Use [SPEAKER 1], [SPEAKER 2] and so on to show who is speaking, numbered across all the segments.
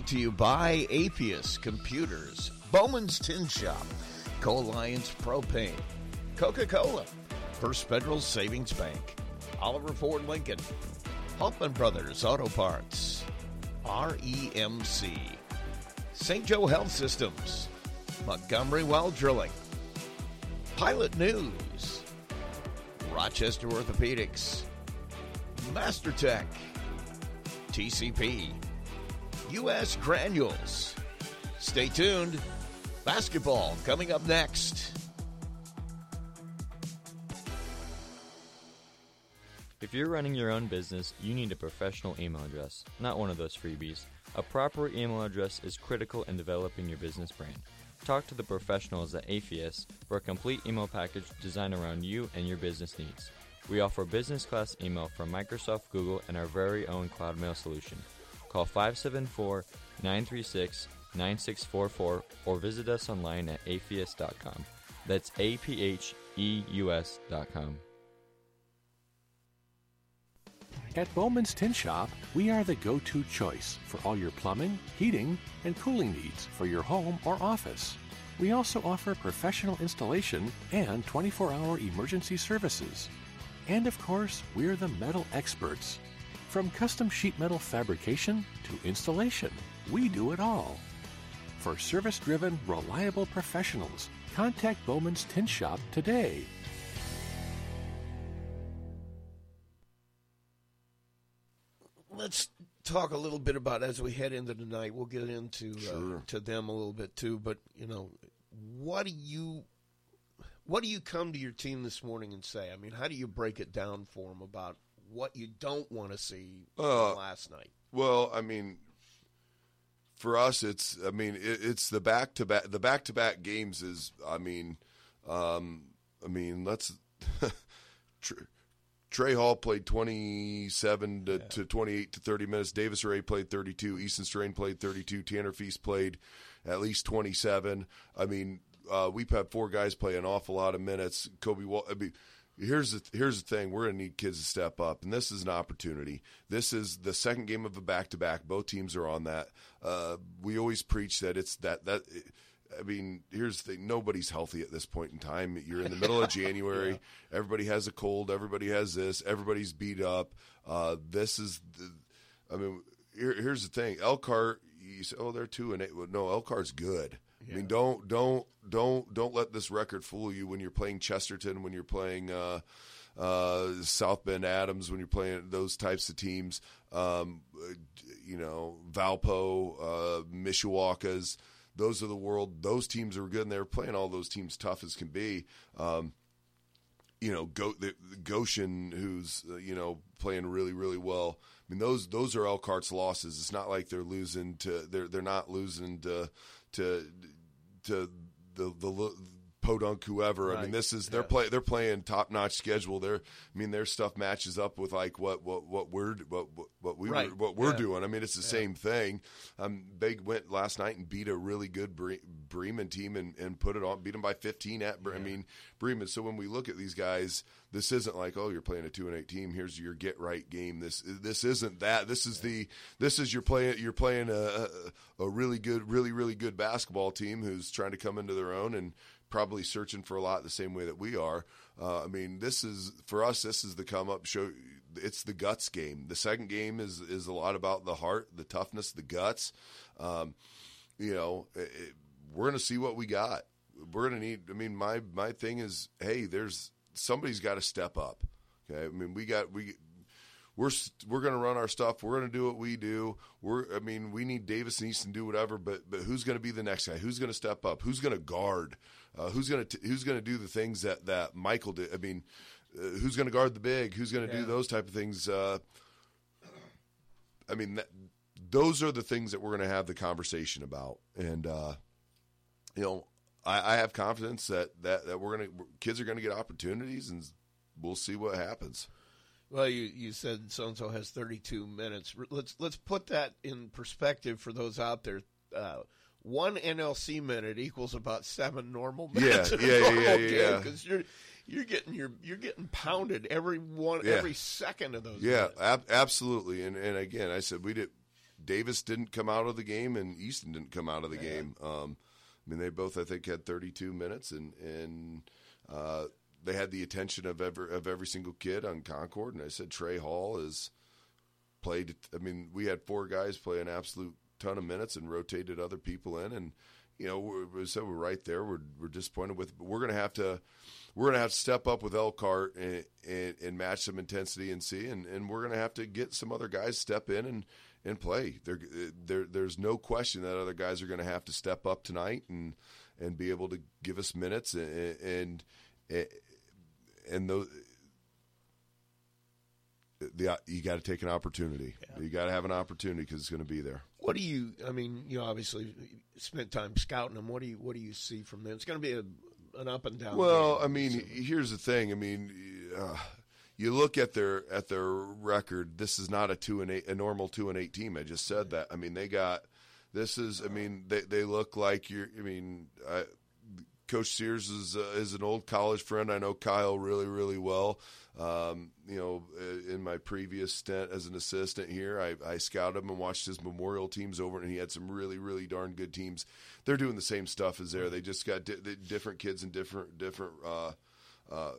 [SPEAKER 1] brought to you by Apheus Computers, Bowman's Tin Shop, Co-Alliance Propane, Coca-Cola, First Federal Savings Bank, Oliver Ford Lincoln, Hoffman Brothers Auto Parts, REMC, St. Joe Health Systems, Montgomery Well Drilling, Pilot News, Rochester Orthopedics, MasterTech, TCP, U.S. Granules. Stay tuned. Basketball coming up next.
[SPEAKER 2] If you're running your own business, you need a professional email address, not one of those freebies. A proper email address is critical in developing your business brand. Talk to the professionals at Apheus for a complete email package designed around you and your business needs. We offer business class email from Microsoft, Google, and our very own cloud mail solution. Call 574 936 9644 or visit us online at apheus.com. That's A P H E U S.com.
[SPEAKER 3] At Bowman's Tin Shop, we are the go to choice for all your plumbing, heating, and cooling needs for your home or office. We also offer professional installation and 24 hour emergency services. And of course, we're the metal experts. From custom sheet metal fabrication to installation, we do it all. For service driven, reliable professionals, contact Bowman's Tin Shop today.
[SPEAKER 1] Let's talk a little bit about as we head into tonight. We'll get into
[SPEAKER 4] Sure.
[SPEAKER 1] uh, to them a little bit too. But you know, what do you what do you come to your team this morning and say? I mean, how do you break it down for them about what you don't want to see
[SPEAKER 4] Uh,
[SPEAKER 1] last night?
[SPEAKER 4] Well, I mean, for us, it's I mean it, it's the back to back the back to back games is I mean, um, I mean let's. Trey Hall played 27 to, to 28 to 30 minutes. Davis Ray played 32. Easton Strain played 32. Tanner Feast played at least 27. I mean, uh, we've had four guys play an awful lot of minutes. Kobe, Wal- I mean, here's the here's the thing: we're going to need kids to step up, and this is an opportunity. This is the second game of a back to back. Both teams are on that. Uh, we always preach that it's that that. I mean, here's the thing: nobody's healthy at this point in time. You're in the middle of January. Everybody has a cold. Everybody has this. Everybody's beat up. Uh, this is, the, I mean, here, here's the thing: Elkhart. You say, oh, they're two and eight. Well, no, Elkhart's good. I mean, don't don't don't don't let this record fool you when you're playing Chesterton, when you're playing uh, uh, South Bend Adams, when you're playing those types of teams. Um, you know, Valpo, uh, Mishawaka's. Those are the world. Those teams are good, and they're playing all those teams tough as can be. Um, you know, Go, the Goshen, who's uh, you know playing really really well. I mean, those those are Elkhart's losses. It's not like they're losing to they're they're not losing to to to the the Podunk whoever. I mean, this is they're
[SPEAKER 1] Yeah.
[SPEAKER 4] play they're playing top notch schedule. They're I mean their stuff matches up with like what what what we're what what, we
[SPEAKER 1] Right.
[SPEAKER 4] were, what we're
[SPEAKER 1] Yeah.
[SPEAKER 4] doing. I mean, it's the same thing. Um, they went last night and beat a really good Bre- Bremen team and, and put it on, beat them by 15 at, Bre- I mean, Bremen. So when we look at these guys, this isn't like, oh, you're playing a two and eight team. Here's your get right game. This, this isn't that. This is the, this is you're playing, you're playing a, a, a really good, really, really good basketball team who's trying to come into their own and probably searching for a lot the same way that we are. Uh, I mean, this is, for us, this is the come up show. It's the guts game. The second game is, is a lot about the heart, the toughness, the guts. Um, you know, it, it- we're to see what we got. We're to need. I mean, my my thing is, hey, there's somebody's got to step up. Okay, I mean, we got we. We're we're going to run our stuff. We're going to do what we do. We're I mean, we need Davis and Easton to do whatever. But but who's going to be the next guy? Who's going to step up? Who's going to guard? Uh, who's going to who's going to do the things that that Michael did? I mean, uh, who's going to guard the big? Who's going to
[SPEAKER 1] Yeah.
[SPEAKER 4] do those type of things? Uh, I mean, that, those are the things that we're going to have the conversation about. And, uh, you know, I, I have confidence that, that, that we're going to, kids are going to get opportunities and we'll see what happens.
[SPEAKER 1] Well, you, you said so and so has 32 minutes. Let's let's put that in perspective for those out there. Uh, one NLC minute equals about seven normal
[SPEAKER 4] Yeah,
[SPEAKER 1] minutes. in a
[SPEAKER 4] yeah, yeah, yeah,
[SPEAKER 1] game
[SPEAKER 4] yeah.
[SPEAKER 1] Because you're you're getting your you're getting pounded every one
[SPEAKER 4] Yeah.
[SPEAKER 1] every second of those.
[SPEAKER 4] Yeah, ab- absolutely. And, and again, I said, we did, Davis didn't come out of the game, and Easton didn't come out of the game. Um, I mean, they both I think had 32 minutes, and and uh, they had the attention of every of every single kid on Concord. And I said Trey Hall is played. I mean, we had four guys play an absolute ton of minutes and rotated other people in, and you know, we said we're right there. We're we're disappointed with. But we're going to have to we're going to have to step up with Elkhart and, and, and match some intensity and see, and, and we're going to have to get some other guys step in and and play. There, there, there's no question that other guys are going to have to step up tonight and and be able to give us minutes and and and those. The, you got to take an opportunity. Yeah. You got to have an opportunity because it's going to be there.
[SPEAKER 5] What do you? I mean, you obviously spent time scouting them. What do you? What do you see from them? It's going to be a, an up and down.
[SPEAKER 4] Well,
[SPEAKER 5] game,
[SPEAKER 4] I mean, so. here's the thing. I mean, uh, you look at their at their record. This is not a two and eight, a normal two and eight team. I just said that. I mean, they got. This is. I mean, they they look like you're. I mean, I, Coach Sears is uh, is an old college friend. I know Kyle really really well. Um, you know, uh, in my previous stint as an assistant here, I, I scouted him and watched his memorial teams over, and he had some really really darn good teams. They're doing the same stuff as there. They just got di- different kids and different different. Uh, uh,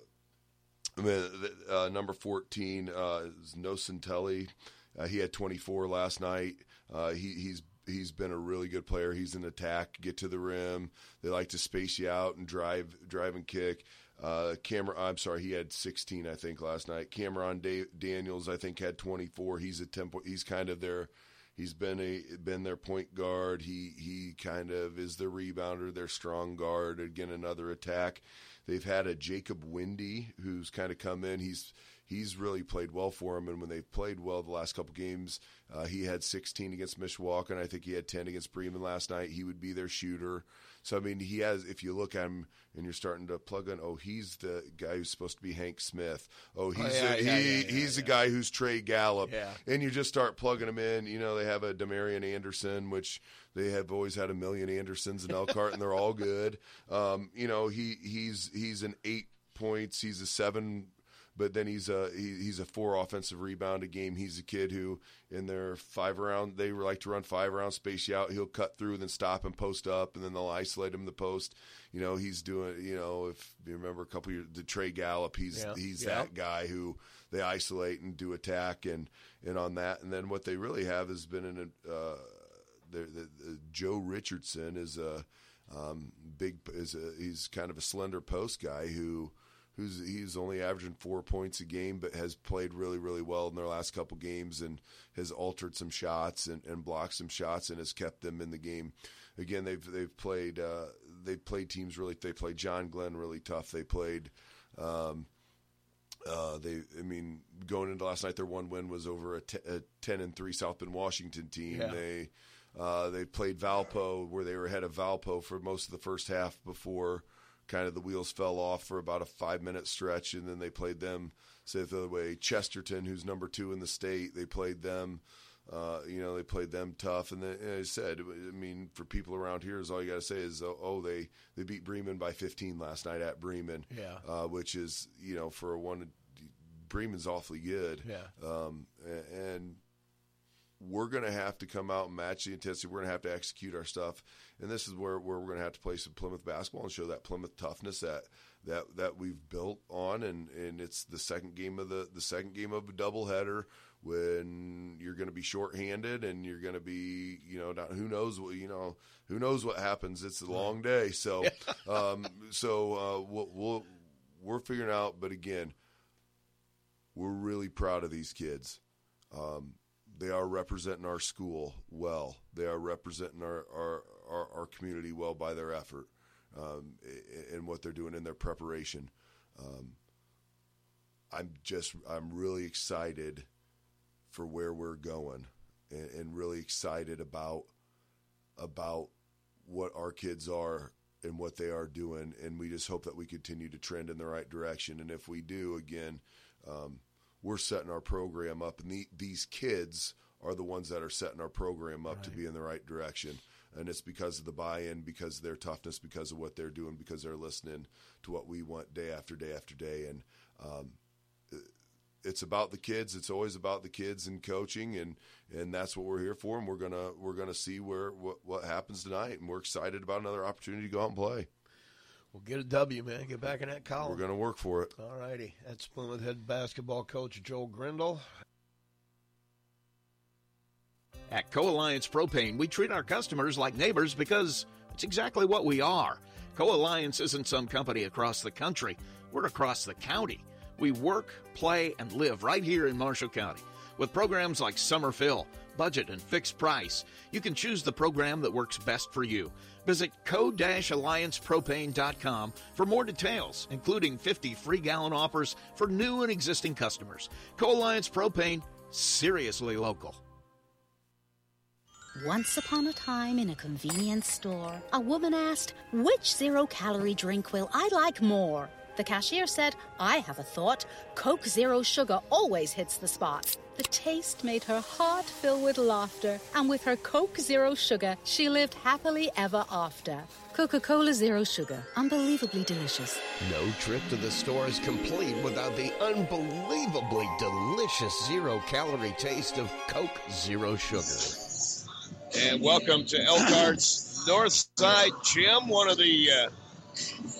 [SPEAKER 4] I mean, uh, number fourteen uh, is Nocentelli. Uh, he had 24 last night. Uh, he, he's he's been a really good player. He's an attack, get to the rim. They like to space you out and drive, drive and kick. Uh, Cameron, I'm sorry, he had 16, I think, last night. Cameron da- Daniels, I think, had 24. He's a tempo. He's kind of their. He's been a been their point guard. He he kind of is the rebounder, their strong guard. Again, another attack. They've had a Jacob Windy who's kind of come in. He's he's really played well for him. And when they've played well the last couple games, uh, he had 16 against Mishawaka, and I think he had 10 against Bremen last night. He would be their shooter. So I mean, he has. If you look at him and you're starting to plug in, oh, he's the guy who's supposed to be Hank Smith. Oh, oh he's oh, yeah, a, yeah, he yeah, he's the guy who's Trey Gallup. And you just start plugging him in. You know, they have a Demarion Anderson, which they have always had a million Andersons and Elkhart, and they're all good. Um, you know, he he's he's an eight points. He's a seven but then he's a he, he's a four offensive rebound a game. He's a kid who in their five round they like to run five round space you out. He'll cut through, then stop and post up, and then they'll isolate him in the post. You know he's doing. You know if you remember a couple years, the Trey Gallup, he's yeah. he's yeah. that guy who they isolate and do attack and and on that. And then what they really have has been in a. Uh, the, the, the, Joe Richardson is a um, big is a, he's kind of a slender post guy who who's he's only averaging four points a game, but has played really, really well in their last couple games and has altered some shots and, and blocked some shots and has kept them in the game. Again, they've they've played uh, they've played teams really. They played John Glenn really tough. They played. Um, uh, they, I mean, going into last night, their one win was over a, t- a ten and three South Bend Washington team. Yeah. They uh, they played Valpo, where they were ahead of Valpo for most of the first half before kind of the wheels fell off for about a five minute stretch, and then they played them. Say the other way, Chesterton, who's number two in the state, they played them. Uh, you know, they played them tough, and then and I said, I mean, for people around here, is all you got to say is, oh, oh, they they beat Bremen by 15 last night at Bremen,
[SPEAKER 5] yeah,
[SPEAKER 4] uh, which is you know for a one, Bremen's awfully good,
[SPEAKER 5] yeah,
[SPEAKER 4] um, and we're going to have to come out and match the intensity. We're going to have to execute our stuff, and this is where, where we're going to have to play some Plymouth basketball and show that Plymouth toughness that that that we've built on. And, and it's the second game of the the second game of a doubleheader when you're going to be shorthanded and you're going to be you know not, who knows what you know who knows what happens. It's a long day, so um, so uh, we'll, we'll we're figuring out. But again, we're really proud of these kids. Um, they are representing our school well. They are representing our our, our, our community well by their effort um, and what they're doing in their preparation. Um, I'm just I'm really excited for where we're going and, and really excited about about what our kids are and what they are doing and we just hope that we continue to trend in the right direction and if we do again um, we're setting our program up, and the, these kids are the ones that are setting our program up right. to be in the right direction. And it's because of the buy-in, because of their toughness, because of what they're doing, because they're listening to what we want day after day after day. And um, it's about the kids. It's always about the kids and coaching, and and that's what we're here for. And we're gonna we're gonna see where what, what happens tonight, and we're excited about another opportunity to go out and play.
[SPEAKER 5] We'll get a W, man. Get back in that column.
[SPEAKER 4] We're gonna work for it.
[SPEAKER 5] All righty. That's Plymouth head basketball coach Joel Grindle.
[SPEAKER 6] At Co Alliance Propane, we treat our customers like neighbors because it's exactly what we are. Co Alliance isn't some company across the country, we're across the county. We work, play, and live right here in Marshall County. With programs like Summer Fill, Budget, and Fixed Price, you can choose the program that works best for you. Visit co-alliancepropane.com for more details, including 50 free gallon offers for new and existing customers. Co-Alliance Propane, seriously local.
[SPEAKER 7] Once upon a time in a convenience store, a woman asked, Which zero calorie drink will I like more? The cashier said, I have a thought. Coke Zero Sugar always hits the spot. The taste made her heart fill with laughter, and with her Coke Zero Sugar, she lived happily ever after. Coca Cola Zero Sugar, unbelievably delicious.
[SPEAKER 5] No trip to the store is complete without the unbelievably delicious zero calorie taste of Coke Zero Sugar.
[SPEAKER 1] And welcome to Elkhart's North Side Gym, one of the uh,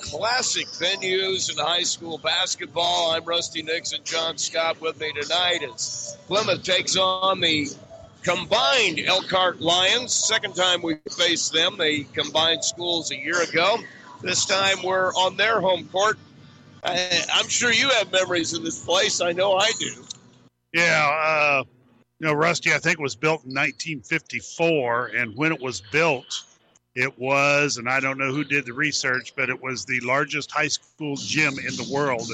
[SPEAKER 1] classic venues in high school basketball. I'm Rusty Nixon, John Scott with me tonight as Plymouth takes on the combined Elkhart Lions. Second time we faced them. They combined schools a year ago. This time we're on their home court. I, I'm sure you have memories of this place. I know I do.
[SPEAKER 8] Yeah, uh, you know, Rusty, I think was built in 1954, and when it was built, it was, and I don't know who did the research, but it was the largest high school gym in the world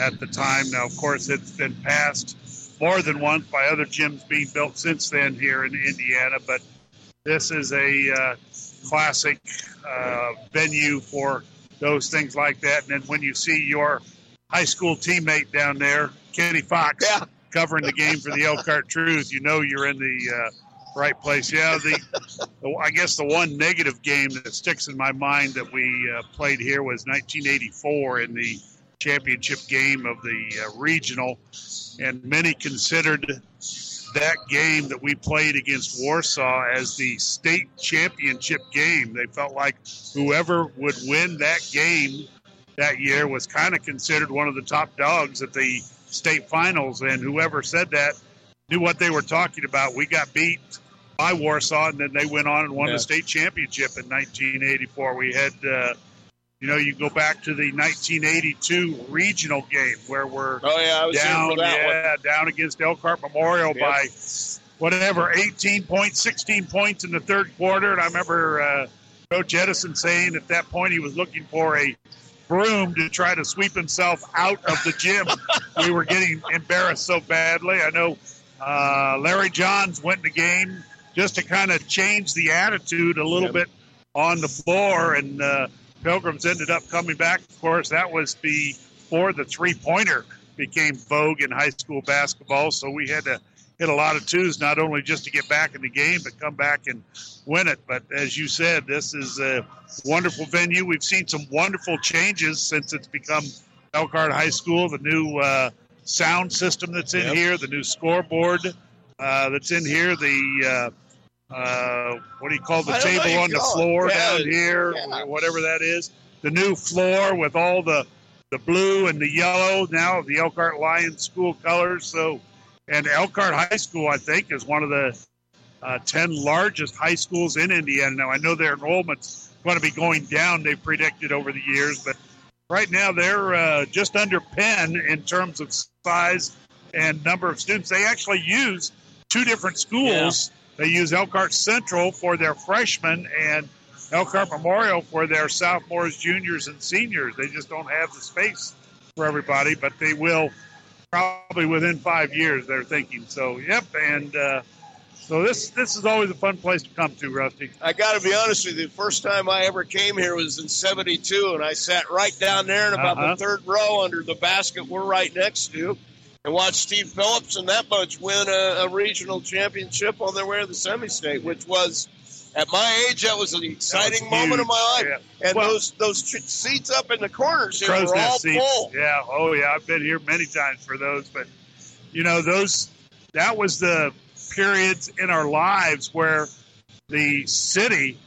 [SPEAKER 8] at the time. Now, of course, it's been passed more than once by other gyms being built since then here in Indiana, but this is a uh, classic uh, venue for those things like that. And then when you see your high school teammate down there, Kenny Fox,
[SPEAKER 1] Yeah.
[SPEAKER 8] covering the game for the Elkhart Truth, you know you're in the uh, right place. Yeah, the, the I guess the one negative game that sticks in my mind that we uh, played here was 1984 in the championship game of the uh, regional, and many considered that game that we played against Warsaw as the state championship game. They felt like whoever would win that game that year was kind of considered one of the top dogs at the state finals, and whoever said that knew what they were talking about. We got beat by Warsaw, and then they went on and won
[SPEAKER 1] Yeah.
[SPEAKER 8] the state championship in 1984. We had, uh, you know, you go back to the 1982 regional game where we're
[SPEAKER 1] Oh, yeah, I was
[SPEAKER 8] down,
[SPEAKER 1] here for one.
[SPEAKER 8] yeah, down against Elkhart Memorial
[SPEAKER 1] Yep.
[SPEAKER 8] by whatever, 18 points, 16 points in the third quarter. And I remember uh, Coach Edison saying at that point he was looking for a broom to try to sweep himself out of the gym. we were getting embarrassed so badly. I know uh, Larry Johns went in the game just to kind of change the attitude a little
[SPEAKER 1] Yep.
[SPEAKER 8] bit on the floor, and uh, Pilgrims ended up coming back. Of course, that was before the three pointer became vogue in high school basketball, so we had to hit a lot of twos, not only just to get back in the game, but come back and win it. But as you said, this is a wonderful venue. We've seen some wonderful changes since it's become Elkhart High School. The new uh, sound system that's in
[SPEAKER 1] Yep.
[SPEAKER 8] here, the new scoreboard uh, that's in here, the uh, what do you call the
[SPEAKER 1] I don't know
[SPEAKER 8] table on the
[SPEAKER 1] call
[SPEAKER 8] floor
[SPEAKER 1] Yeah,
[SPEAKER 8] down here,
[SPEAKER 1] yeah.
[SPEAKER 8] whatever that is. The new floor with all the the blue and the yellow now of the Elkhart Lions school colors. So, and Elkhart High School, I think, is one of the uh, 10 largest high schools in Indiana. Now, I know their enrollment's going to be going down, they've predicted over the years, but right now they're uh, just under Penn in terms of size and number of students. They actually use two different schools. They use Elkhart Central for their freshmen and Elkhart Memorial for their sophomores, juniors, and seniors. They just don't have the space for everybody, but they will probably within five years. They're thinking so. Yep, and uh, so this this is always a fun place to come to, Rusty.
[SPEAKER 1] I got to be honest with you. The first time I ever came here was in '72, and I sat right down there in about
[SPEAKER 8] Uh-huh.
[SPEAKER 1] the third row under the basket we're right next to, and watch Steve Phillips and that bunch win a, a regional championship on their way to the semi-state, which was. At my age, that was an exciting
[SPEAKER 8] huge.
[SPEAKER 1] moment of my life.
[SPEAKER 8] Yeah.
[SPEAKER 1] And
[SPEAKER 8] Well-
[SPEAKER 1] those those ch- seats up in the corners here were all
[SPEAKER 8] seats.
[SPEAKER 1] full.
[SPEAKER 8] Yeah. Oh, yeah. I've been here many times for those, but you know, those that was the periods in our lives where the city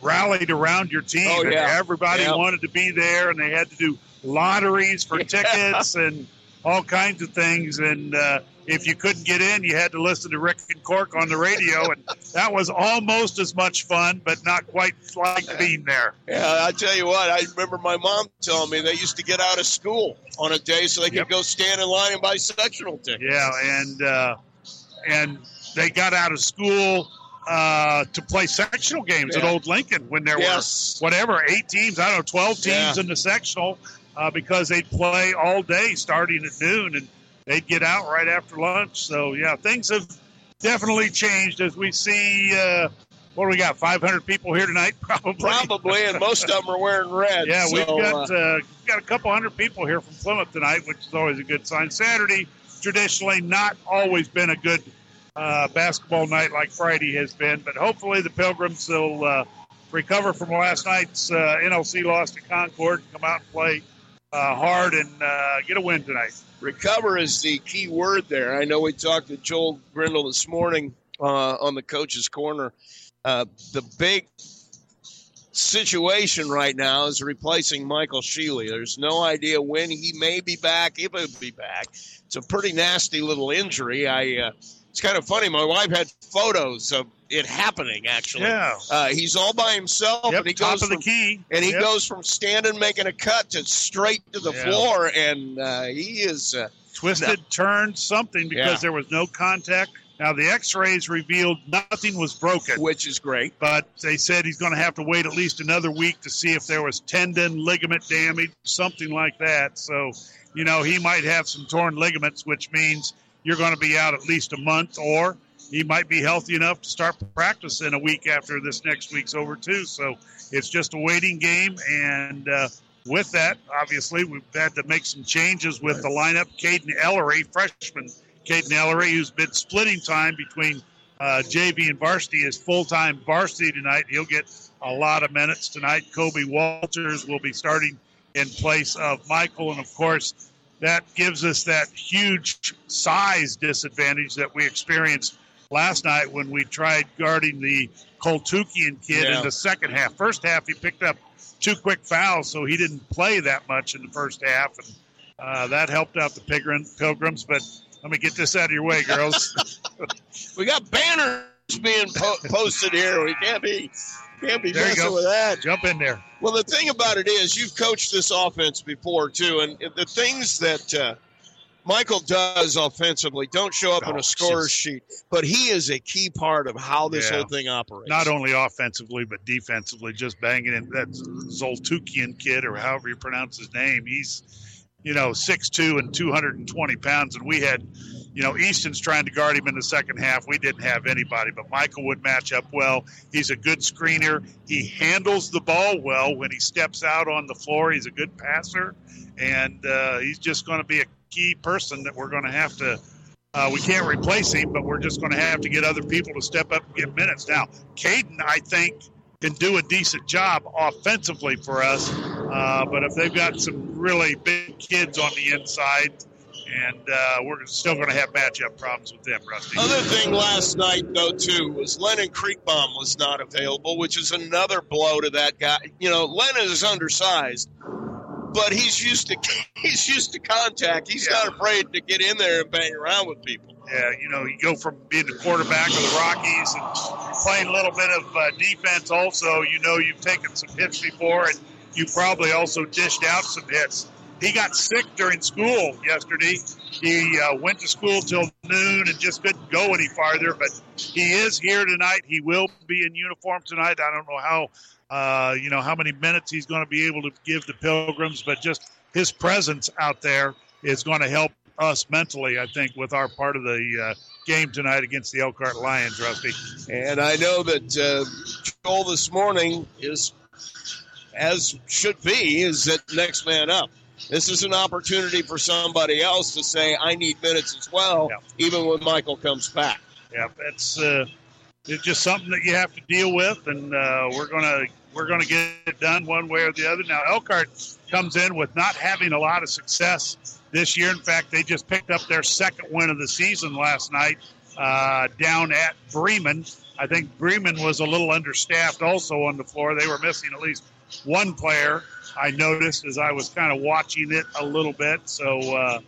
[SPEAKER 8] rallied around your team.
[SPEAKER 1] Oh,
[SPEAKER 8] and
[SPEAKER 1] yeah.
[SPEAKER 8] everybody
[SPEAKER 1] Yeah.
[SPEAKER 8] wanted to be there, and they had to do lotteries for tickets and all kinds of things. And uh, if you couldn't get in, you had to listen to Rick and Cork on the radio, and that was almost as much fun, but not quite like being there.
[SPEAKER 1] Yeah, I tell you what, I remember my mom telling me they used to get out of school on a day so they could
[SPEAKER 8] Yep.
[SPEAKER 1] go stand in line and buy sectional tickets.
[SPEAKER 8] Yeah, and uh, and they got out of school uh, to play sectional games at Old Lincoln when there
[SPEAKER 1] Yes.
[SPEAKER 8] were whatever eight teams, I don't know, twelve teams
[SPEAKER 1] Yeah.
[SPEAKER 8] in the sectional uh, because they'd play all day starting at noon and they'd get out right after lunch. So yeah, things have definitely changed as we see. Uh, what do we got? Five hundred people here tonight, probably.
[SPEAKER 1] Probably, and most of them are wearing red.
[SPEAKER 8] Yeah, we've
[SPEAKER 1] so,
[SPEAKER 8] got
[SPEAKER 1] uh,
[SPEAKER 8] uh, got a couple hundred people here from Plymouth tonight, which is always a good sign. Saturday, traditionally, not always been a good uh, basketball night like Friday has been, but hopefully the Pilgrims will uh, recover from last night's uh, NLC loss to Concord, and come out and play uh, hard and uh, get a win tonight.
[SPEAKER 1] recover is the key word there. I know we talked to Joel Grindle this morning uh, on the coach's corner. Uh, the big situation right now is replacing Michael Sheely. There's no idea when he may be back, if he'll be back. It's a pretty nasty little injury. I. Uh, it's kind of funny. My wife had photos of it happening. Actually,
[SPEAKER 8] Yeah.
[SPEAKER 1] uh, he's all by himself,
[SPEAKER 8] Yep,
[SPEAKER 1] and he
[SPEAKER 8] top
[SPEAKER 1] goes
[SPEAKER 8] of the
[SPEAKER 1] from
[SPEAKER 8] key.
[SPEAKER 1] and he
[SPEAKER 8] Yep.
[SPEAKER 1] goes from standing making a cut to straight to the
[SPEAKER 8] Yeah.
[SPEAKER 1] floor, and uh, he is. Uh,
[SPEAKER 8] twisted, turned, something because
[SPEAKER 1] Yeah.
[SPEAKER 8] there was no contact. Now the X-rays revealed nothing was broken.
[SPEAKER 1] which is great.
[SPEAKER 8] but they said he's going to have to wait at least another week to see if there was tendon ligament damage, something like that. So, you know, he might have some torn ligaments, which means you're going to be out at least a month, or he might be healthy enough to start practicing a week after this next week's over, too. So it's just a waiting game. And uh, with that, obviously, we've had to make some changes with the lineup. Caden Ellery, freshman Caden Ellery, who's been splitting time between uh, JV and varsity is full time varsity tonight. He'll get a lot of minutes tonight. Kobe Walters will be starting in place of Michael, and of course, that gives us that huge size disadvantage that we experienced last night when we tried guarding the Koltukian kid
[SPEAKER 1] Yeah.
[SPEAKER 8] in the second half. First half, he picked up two quick fouls, so he didn't play that much in the first half, and uh, that helped out the Pilgrims. But let me get this out of your way, girls.
[SPEAKER 1] We got banners being po- posted here. We can't be can't be
[SPEAKER 8] There
[SPEAKER 1] messing with that.
[SPEAKER 8] Jump in there.
[SPEAKER 1] Well, the thing about it is, you've coached this offense before too, and the things that uh, Michael does offensively don't show up in
[SPEAKER 8] Oh,
[SPEAKER 1] a score
[SPEAKER 8] just-
[SPEAKER 1] sheet, but he is a key part of how this
[SPEAKER 8] Yeah.
[SPEAKER 1] whole thing operates.
[SPEAKER 8] not only offensively but defensively, just banging in that Zoltukian kid or however you pronounce his name. He's, you know, 6'2 and 220 pounds. And we had, you know, Easton's trying to guard him in the second half. We didn't have anybody, but Michael would match up well. He's a good screener. He handles the ball well when he steps out on the floor. He's a good passer. And uh, he's just going to be a key person that we're going to have to. Uh, we can't replace him, but we're just going to have to get other people to step up and get minutes. Now, Caden, I think, can do a decent job offensively for us. Uh, but if they've got some really big kids on the inside, and uh, we're still going to have matchup problems with them, Rusty.
[SPEAKER 1] Other thing last night, though, too, was Lennon Creekbaum was not available, which is another blow to that guy. You know, Lennon is undersized, but he's used to he's used to contact. He's
[SPEAKER 8] Yeah.
[SPEAKER 1] not afraid to get in there and bang around with people.
[SPEAKER 8] Yeah, you know, you go from being the quarterback of the Rockies and playing a little bit of uh, defense. Also, you know, you've taken some hits before, and you probably also dished out some hits. He got sick during school yesterday. He uh, went to school till noon and just couldn't go any farther. But he is here tonight. He will be in uniform tonight. I don't know how, uh, you know, how many minutes he's going to be able to give the Pilgrims, but just his presence out there is going to help us mentally, I think, with our part of the uh, game tonight against the Elkhart Lions, Rusty.
[SPEAKER 1] And I know that uh, Joel this morning is, as should be, is that next man up. This is an opportunity for somebody else to say, I need minutes as well,
[SPEAKER 8] Yeah.
[SPEAKER 1] even when Michael comes back.
[SPEAKER 8] Yeah, that's. uh, it's just something that you have to deal with, and uh, we're gonna we're gonna get it done one way or the other. Now Elkhart comes in with not having a lot of success this year. In fact, they just picked up their second win of the season last night uh, down at Bremen. I think Bremen was a little understaffed also on the floor. They were missing at least one player. I noticed as I was kind of watching it a little bit. So uh,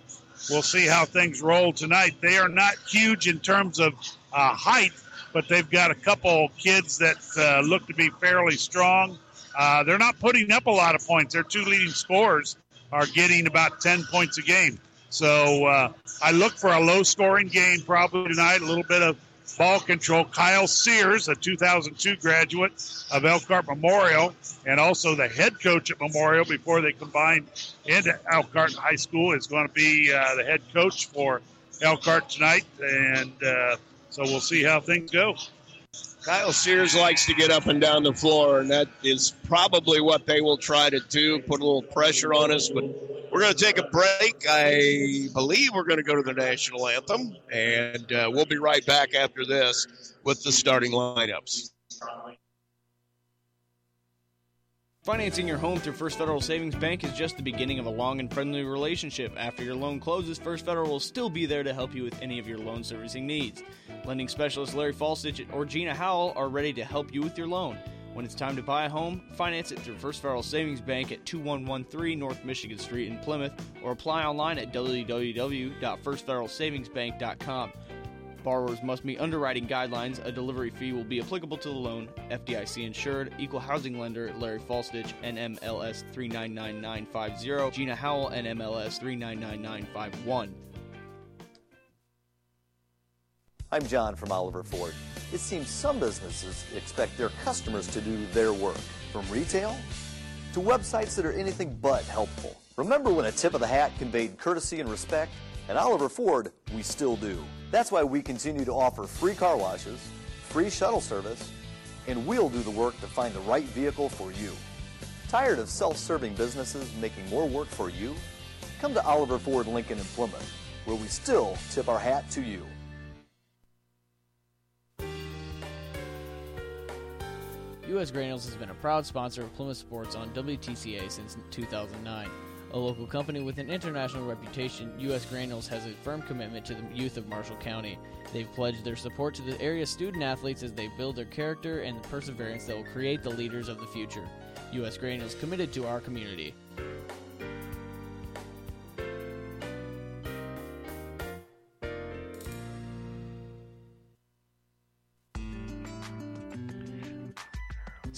[SPEAKER 8] we'll see how things roll tonight. They are not huge in terms of uh, height, but they've got a couple kids that uh, look to be fairly strong. Uh, they're not putting up a lot of points. Their two leading scorers are getting about 10 points a game. So uh, I look for a low scoring game probably tonight, a little bit of ball control. Kyle Sears, a 2002 graduate of Elkhart Memorial, and also the head coach at Memorial before they combined into Elkhart High School, is going to be uh, the head coach for Elkhart tonight. And uh, so we'll see how things go.
[SPEAKER 1] Kyle Sears likes to get up and down the floor, and that is probably what they will try to do, put a little pressure on us. But we're going to take a break. I believe we're going to go to the national anthem, and uh, we'll be right back after this with the starting lineups.
[SPEAKER 9] Financing your home through First Federal Savings Bank is just the beginning of a long and friendly relationship. After your loan closes, First Federal will still be there to help you with any of your loan servicing needs. Lending specialists Larry Falstich or Gina Howell are ready to help you with your loan. When it's time to buy a home, finance it through First Federal Savings Bank at 2113 North Michigan Street in Plymouth or apply online at www.firstfederalsavingsbank.com. Borrowers must meet underwriting guidelines. A delivery fee will be applicable to the loan. FDIC insured. Equal housing lender Larry Falstich, NMLS 399950. Gina Howell, NMLS 399951.
[SPEAKER 10] I'm John from Oliver Ford. It seems some businesses expect their customers to do their work, from retail to websites that are anything but helpful. Remember when a tip of the hat conveyed courtesy and respect? At Oliver Ford, we still do. That's why we continue to offer free car washes, free shuttle service, and we'll do the work to find the right vehicle for you. Tired of self serving businesses making more work for you? Come to Oliver Ford Lincoln in Plymouth, where we still tip our hat to you.
[SPEAKER 9] U.S. Granules has been a proud sponsor of Plymouth Sports on WTCA since 2009. A local company with an international reputation, U.S. Granules has a firm commitment to the youth of Marshall County. They've pledged their support to the area student athletes as they build their character and the perseverance that will create the leaders of the future. U.S. Granules committed to our community.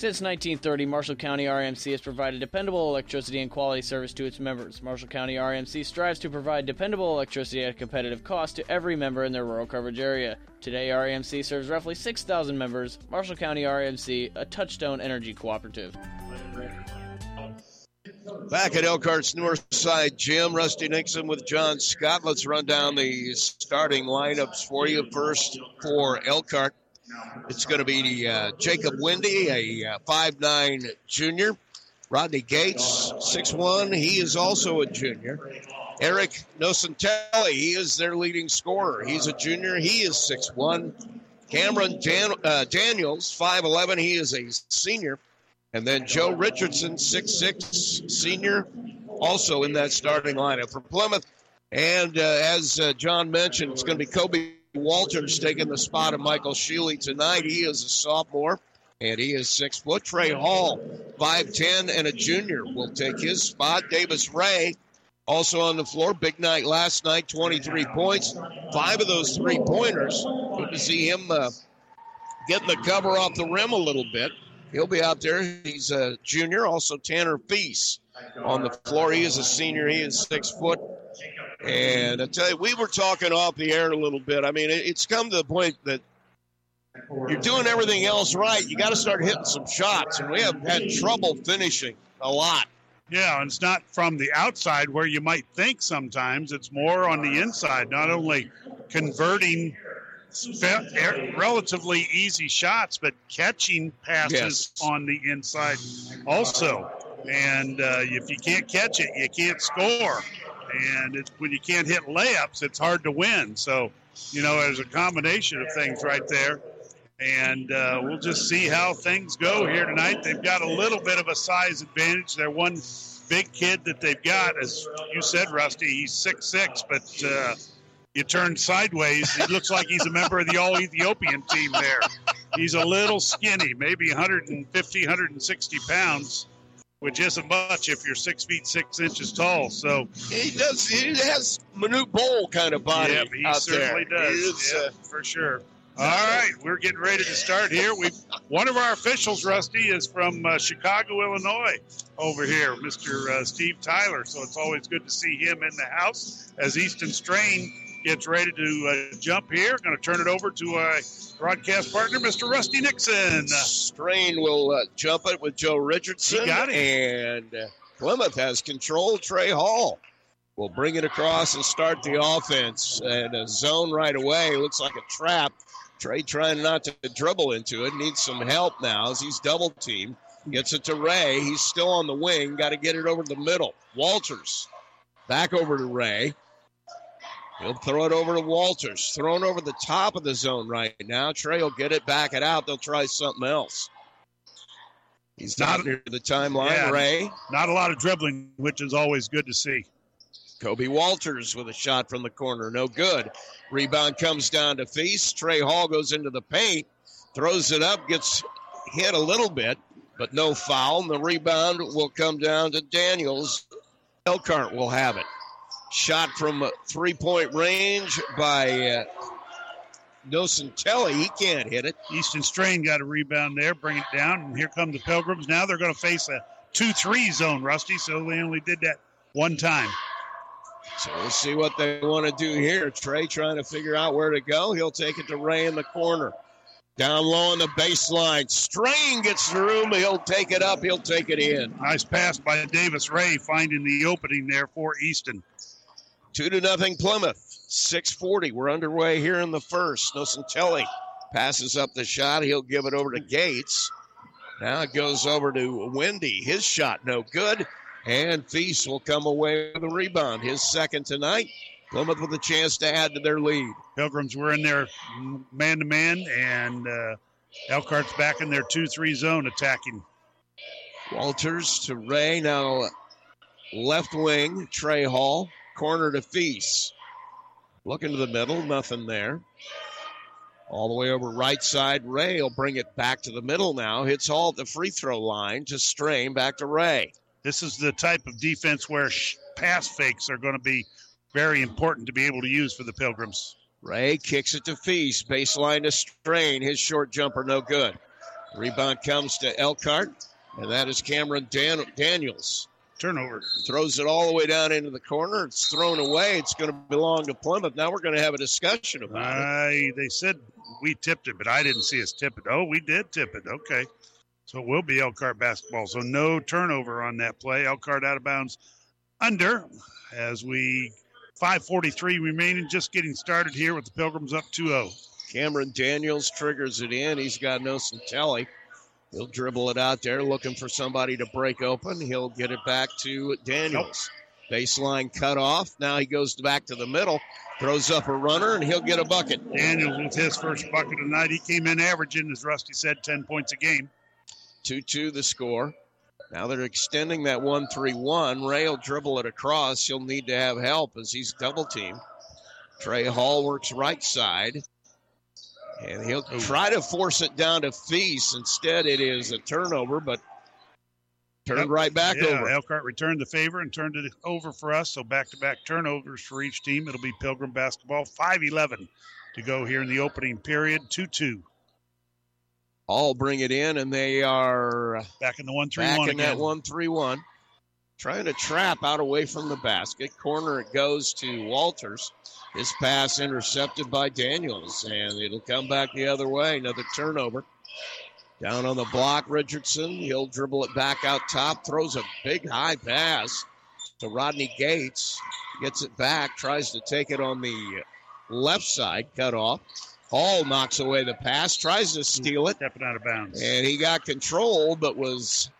[SPEAKER 9] Since 1930, Marshall County RMC has provided dependable electricity and quality service to its members. Marshall County RMC strives to provide dependable electricity at a competitive cost to every member in their rural coverage area. Today, RMC serves roughly 6,000 members. Marshall County RMC, a touchstone energy cooperative.
[SPEAKER 1] Back at Elkhart's North Side Gym, Rusty Nixon with John Scott. Let's run down the starting lineups for you. First for Elkhart, it's going to be uh, Jacob Wendy, a uh, five-nine junior. Rodney Gates, six-one. He is also a junior. Eric Nocentelli, he is their leading scorer. He's a junior. He is six-one. Cameron Dan- uh, Daniels, 5'11. He is a senior. And then Joe Richardson, six-six, senior, also in that starting lineup for Plymouth. And uh, as uh, John mentioned, it's going to be Kobe Walters taking the spot of Michael Shealy tonight. He is a sophomore and he is six foot. Trey Hall, 5'10 and a junior, will take his spot. Davis Ray, also on the floor. Big night last night, 23 points. Five of those three pointers. Good to see him uh, getting the cover off the rim a little bit. He'll be out there. He's a junior. Also, Tanner Feast on the floor. He is a senior. He is six foot. And I tell you, we were talking off the air a little bit. I mean, it's come to the point that you're doing everything else right. You got to start hitting some shots, and we have had trouble finishing a lot.
[SPEAKER 8] Yeah, and it's not from the outside where you might think sometimes. It's more on the inside, not only converting relatively easy shots, but catching passes yes. on the inside also. And uh, if you can't catch it, you can't score. And it's, when you can't hit layups, it's hard to win. So, you know, there's a combination of things right there. And uh, we'll just see how things go here tonight. They've got a little bit of a size advantage. They're one big kid that they've got, as you said, Rusty, he's six six, but uh, you turn sideways, he looks like he's a member of the All Ethiopian team there. He's a little skinny, maybe 150, 160 pounds, which isn't much if you're six feet six inches tall. So
[SPEAKER 1] he does. He has Manute Bol kind of body.
[SPEAKER 8] Yeah, he
[SPEAKER 1] out
[SPEAKER 8] certainly
[SPEAKER 1] there.
[SPEAKER 8] does.
[SPEAKER 1] He is,
[SPEAKER 8] yeah,
[SPEAKER 1] uh,
[SPEAKER 8] for sure. All right, we're getting ready to start here. We one of our officials, Rusty, is from uh, Chicago, Illinois, over here, Mr. Uh, Steve Tyler. So it's always good to see him in the house as Easton Strain gets ready to uh, jump here. Going to turn it over to our broadcast partner, Mr. Rusty Nixon.
[SPEAKER 1] Strain will uh, jump it with Joe Richardson.
[SPEAKER 8] He got
[SPEAKER 1] And uh, Plymouth has control. Trey Hall will bring it across and start the offense. And a zone right away. Looks like a trap. Trey trying not to dribble into it. Needs some help now as he's double teamed. Gets it to Ray. He's still on the wing. Got to get it over the middle. Walters back over to Ray. He'll throw it over to Walters. Thrown over the top of the zone right now. Trey will get it, back it out. They'll try something else. He's
[SPEAKER 8] Not-
[SPEAKER 1] near the timeline.
[SPEAKER 8] Yeah.
[SPEAKER 1] Ray.
[SPEAKER 8] Not a lot of dribbling, which is always good to see.
[SPEAKER 1] Kobe Walters with a shot from the corner. No good. Rebound comes down to Feast. Trey Hall goes into the paint, throws it up, gets hit a little bit, but no foul. And the rebound will come down to Daniels. Elkhart will have it. Shot from three point range by uh, Nocentelli. He can't hit it.
[SPEAKER 8] Easton Strain got a rebound there, bring it down, and here come the Pilgrims. Now they're going to face a 2 3 zone, Rusty, so they only did that one time.
[SPEAKER 1] So we'll see what they want to do here. Trey trying to figure out where to go. He'll take it to Ray in the corner. Down low on the baseline. Strain gets the room. He'll take it up. He'll take it in.
[SPEAKER 8] Nice pass by Davis Ray, finding the opening there for Easton.
[SPEAKER 1] Two to nothing Plymouth. 640. We're underway here in the first. Nocentelli passes up the shot. He'll give it over to Gates. Now it goes over to Wendy. His shot no good. And Feast will come away with a rebound. His second tonight. Plymouth with a chance to add to their lead.
[SPEAKER 8] Pilgrims were in there man to man, and uh, Elkhart's back in their 2 3 zone attacking.
[SPEAKER 1] Walters to Ray. Now left wing, Trey Hall. Corner to Feast. Looking to the middle, nothing there. All the way over right side, Ray will bring it back to the middle now. Hits all at the free throw line to strain back to Ray.
[SPEAKER 8] This is the type of defense where sh- pass fakes are going to be very important to be able to use for the Pilgrims.
[SPEAKER 1] Ray kicks it to Feast. Baseline to strain. His short jumper, no good. Rebound comes to Elkhart, and that is Cameron Dan- Daniels.
[SPEAKER 8] Turnover.
[SPEAKER 1] Throws it all the way down into the corner. It's thrown away. It's going to belong to Plymouth. Now we're going to have a discussion about it.
[SPEAKER 8] They said we tipped it, but I didn't see us tip it. Oh, we did tip it. Okay. So it will be Elkhart basketball. So no turnover on that play. Elkhart out of bounds under as we 543 remaining, just getting started here with the Pilgrims up 2-0.
[SPEAKER 1] Cameron Daniels triggers it in. He's got Nocentelli. He'll dribble it out there, looking for somebody to break open. He'll get it back to Daniels. Baseline cut off. Now he goes back to the middle, throws up a runner, and he'll get a bucket.
[SPEAKER 8] Daniels with his first bucket of the night. He came in averaging, as Rusty said, 10 points a game.
[SPEAKER 1] 2 2 the score. Now they're extending that 1 3 1. Ray will dribble it across. He'll need to have help as he's double teamed. Trey Hall works right side. And he'll oh. try to force it down to Feast. Instead, it is a turnover, but turned
[SPEAKER 8] Yep.
[SPEAKER 1] right back
[SPEAKER 8] yeah,
[SPEAKER 1] over.
[SPEAKER 8] Elkhart returned the favor and turned it over for us. So back to back turnovers for each team. It'll be Pilgrim basketball. 5 11 to go here in the opening period. 2 2.
[SPEAKER 1] All bring it in, and they are
[SPEAKER 8] Back in the 1 3
[SPEAKER 1] back in
[SPEAKER 8] again.
[SPEAKER 1] that 1 3 1. Trying to trap out away from the basket. Corner it goes to Walters. His pass intercepted by Daniels, and it'll come back the other way. Another turnover. Down on the block, Richardson. He'll dribble it back out top, throws a big high pass to Rodney Gates. Gets it back, tries to take it on the left side, cut off. Hall knocks away the pass, tries to steal it,
[SPEAKER 8] Stepping out of bounds.
[SPEAKER 1] and he got control, but was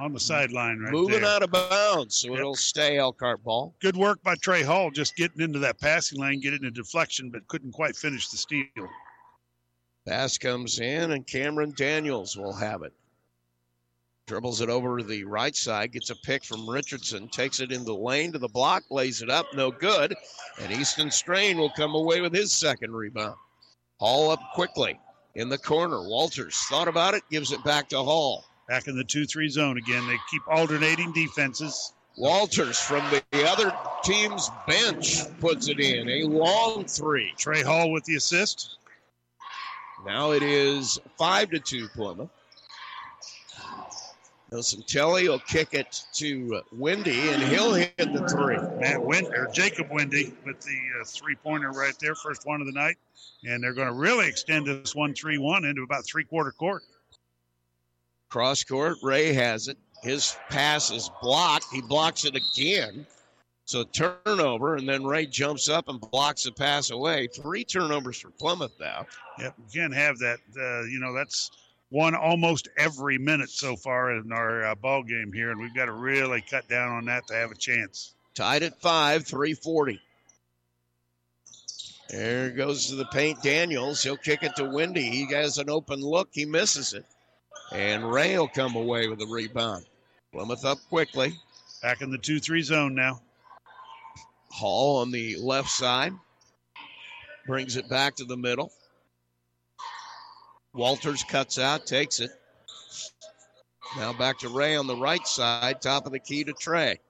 [SPEAKER 8] On the sideline right
[SPEAKER 1] moving
[SPEAKER 8] there.
[SPEAKER 1] out of bounds, so
[SPEAKER 8] Yep.
[SPEAKER 1] it'll stay Elkhart ball.
[SPEAKER 8] Good work by Trey Hall just getting into that passing lane, getting a deflection, but couldn't quite finish the steal.
[SPEAKER 1] Pass comes in, and Cameron Daniels will have it. Dribbles it over to the right side, gets a pick from Richardson, takes it in the lane to the block, lays it up, no good. And Easton Strain will come away with his second rebound. Hall up quickly in the corner. Walters thought about it, gives it back to Hall.
[SPEAKER 8] Back in the 2 3 zone again. They keep alternating defenses.
[SPEAKER 1] Walters from the other team's bench puts it in. A long three.
[SPEAKER 8] Trey Hall with the assist.
[SPEAKER 1] Now it is 5 to 2 Plymouth. Nocentelli will kick it to Wendy, and he'll hit the three.
[SPEAKER 8] Matt Win or Jacob Wendy with the uh, three pointer right there, first one of the night, and they're going to really extend this one three one into about three quarter court.
[SPEAKER 1] Cross court, Ray has it. His pass is blocked. He blocks it again. So turnover, and then Ray jumps up and blocks the pass away. Three turnovers for Plymouth now.
[SPEAKER 8] Yep, you can't have that. Uh, you know that's one almost every minute so far in our uh, ball game here, and we've got to really cut down on that to have a chance.
[SPEAKER 1] Tied at five, 340. There goes to the paint Daniels. He'll kick it to Wendy. He has an open look. He misses it. And Ray will come away with a rebound. Plymouth up quickly.
[SPEAKER 8] Back in the 2 3 zone now.
[SPEAKER 1] Hall on the left side. Brings it back to the middle. Walters cuts out, takes it. Now back to Ray on the right side, top of the key to Trey.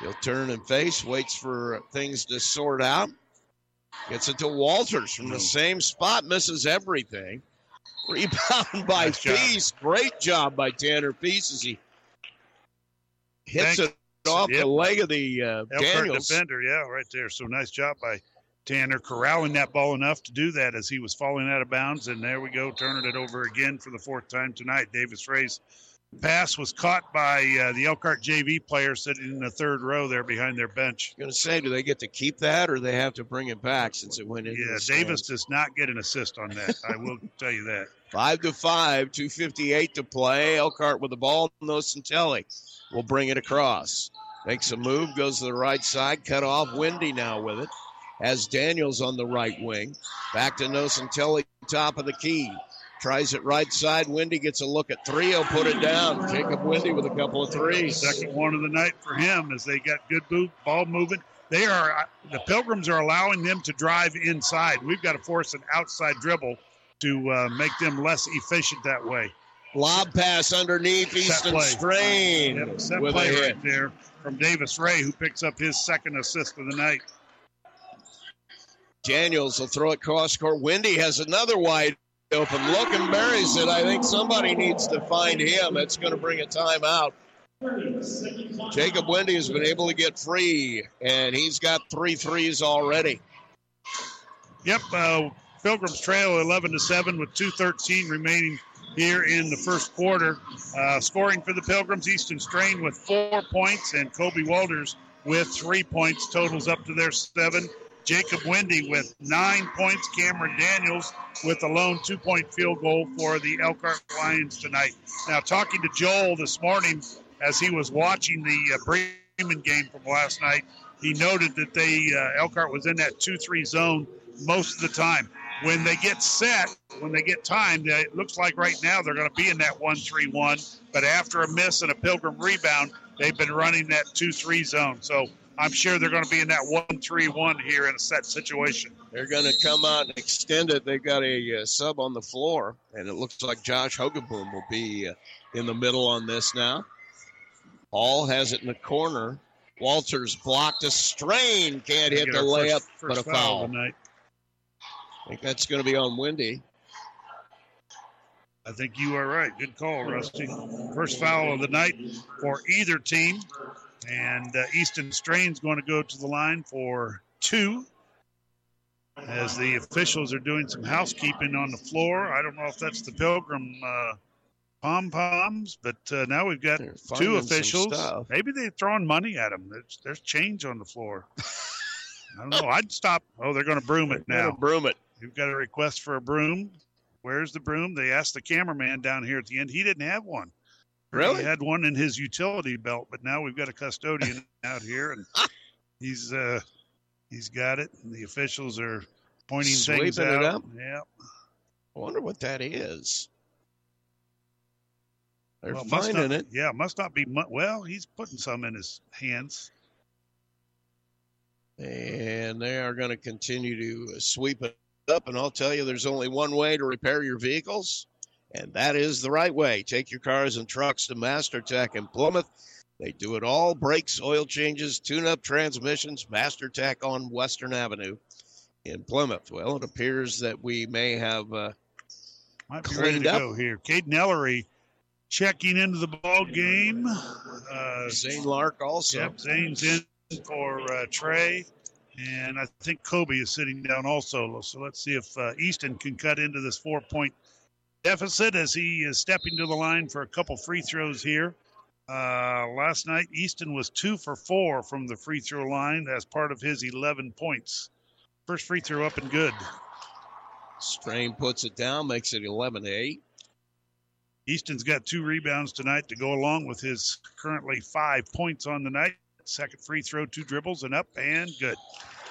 [SPEAKER 1] He'll turn and face, waits for things to sort out. Gets it to Walters from the mm. same spot, misses everything. Rebound by
[SPEAKER 8] Nice.
[SPEAKER 1] Great job by Tanner Feast as he hits
[SPEAKER 8] Thank-
[SPEAKER 1] it off
[SPEAKER 8] Yep.
[SPEAKER 1] the leg of the uh, Daniels.
[SPEAKER 8] defender, yeah, right there. So nice job by Tanner corralling that ball enough to do that as he was falling out of bounds. And there we go, turning it over again for the fourth time tonight. Davis Ray's pass was caught by uh, the Elkhart JV player sitting in the third row there behind their bench.
[SPEAKER 1] going to say, do they get to keep that or they have to bring it back since it went in?
[SPEAKER 8] Yeah, Davis does not get an assist on that. I will tell you that.
[SPEAKER 1] Five to five, two fifty-eight to play. Elkhart with the ball. Nocentelli will bring it across. Makes a move, goes to the right side, cut off. Wendy now with it. Has Daniels on the right wing. Back to Nocentelli, top of the key. Tries it right side. Wendy gets a look at three. He'll put it down. Jacob Wendy with a couple of threes.
[SPEAKER 8] Second one of the night for him as they got good ball moving. They are uh, the Pilgrims are allowing them to drive inside. We've got to force an outside dribble to uh, make them less efficient that way.
[SPEAKER 1] Lob pass underneath Easton. Strain
[SPEAKER 8] Yep, set
[SPEAKER 1] with
[SPEAKER 8] play right there from Davis Ray, who picks up his second assist of the night.
[SPEAKER 1] Daniels will throw it cross court. Wendy has another wide open look and buries it. I think somebody needs to find him. It's going to bring a timeout. Jacob Wendy has been able to get free, and he's got three threes already.
[SPEAKER 8] Yep, uh, Pilgrims trail 11 to 7 with 2:13 remaining here in the first quarter. Uh, scoring for the Pilgrims, Easton Strain with four points, and Kobe Walters with three points. Totals up to their seven. Jacob Wendy with nine points. Cameron Daniels with a lone two-point field goal for the Elkhart Lions tonight. Now, talking to Joel this morning as he was watching the uh, Bremen game from last night, he noted that they uh, Elkhart was in that two-three zone most of the time. When they get set, when they get timed, uh, it looks like right now they're going to be in that one-three-one. But after a miss and a Pilgrim rebound, they've been running that two-three zone. So I'm sure they're going to be in that one-three-one here in a set situation.
[SPEAKER 1] They're going to come out and extend it. They've got a uh, sub on the floor, and it looks like Josh Hogaboom will be uh, in the middle on this now. Hall has it in the corner. Walters blocked a strain, can't hit the layup,
[SPEAKER 8] first,
[SPEAKER 1] but a
[SPEAKER 8] foul
[SPEAKER 1] foul.
[SPEAKER 8] Tonight.
[SPEAKER 1] I think that's going to be on Wendy.
[SPEAKER 8] I think you are right. Good call, Rusty. First foul of the night for either team. And uh, Easton Strain's going to go to the line for two as the officials are doing some housekeeping on the floor. I don't know if that's the Pilgrim uh, pom poms, but uh, now we've got two officials. Maybe they're throwing money at them. There's, there's change on the floor. I don't know. I'd stop. Oh, they're going to broom it now.
[SPEAKER 1] broom it.
[SPEAKER 8] You've got a request for a broom. Where's the broom? They asked the cameraman down here at the end. He didn't have one.
[SPEAKER 1] Really?
[SPEAKER 8] He had one in his utility belt, but now we've got a custodian out here, and he's uh he's got it. And the officials are pointing things
[SPEAKER 1] Sweeping it
[SPEAKER 8] out.
[SPEAKER 1] up?
[SPEAKER 8] Yeah.
[SPEAKER 1] I wonder what that is. They're
[SPEAKER 8] Well,
[SPEAKER 1] finding
[SPEAKER 8] not-
[SPEAKER 1] it.
[SPEAKER 8] Yeah, must not be. mu- Well, he's putting some in his hands.
[SPEAKER 1] And they are going to continue to sweep it up. And I'll tell you, there's only one way to repair your vehicles, and that is the right way. Take your cars and trucks to MasterTech in Plymouth. They do it all brakes, oil changes, tune up transmissions. MasterTech on Western Avenue in Plymouth. Well, it appears that we may have. Uh,
[SPEAKER 8] Might be ready to
[SPEAKER 1] up.
[SPEAKER 8] go here. Caden Ellery checking into the ball game. Uh,
[SPEAKER 1] Zane Lark also.
[SPEAKER 8] Yep, Zane's in for uh, Trey. And I think Kobe is sitting down also. So let's see if uh, Easton can cut into this four point deficit as he is stepping to the line for a couple free throws here. Uh, last night, Easton was two for four from the free throw line as part of his 11 points. First free throw up and good.
[SPEAKER 1] Strain puts it down, makes it 11 to 8.
[SPEAKER 8] Easton's got two rebounds tonight to go along with his currently five points on the night. Second free throw, two dribbles and up and good.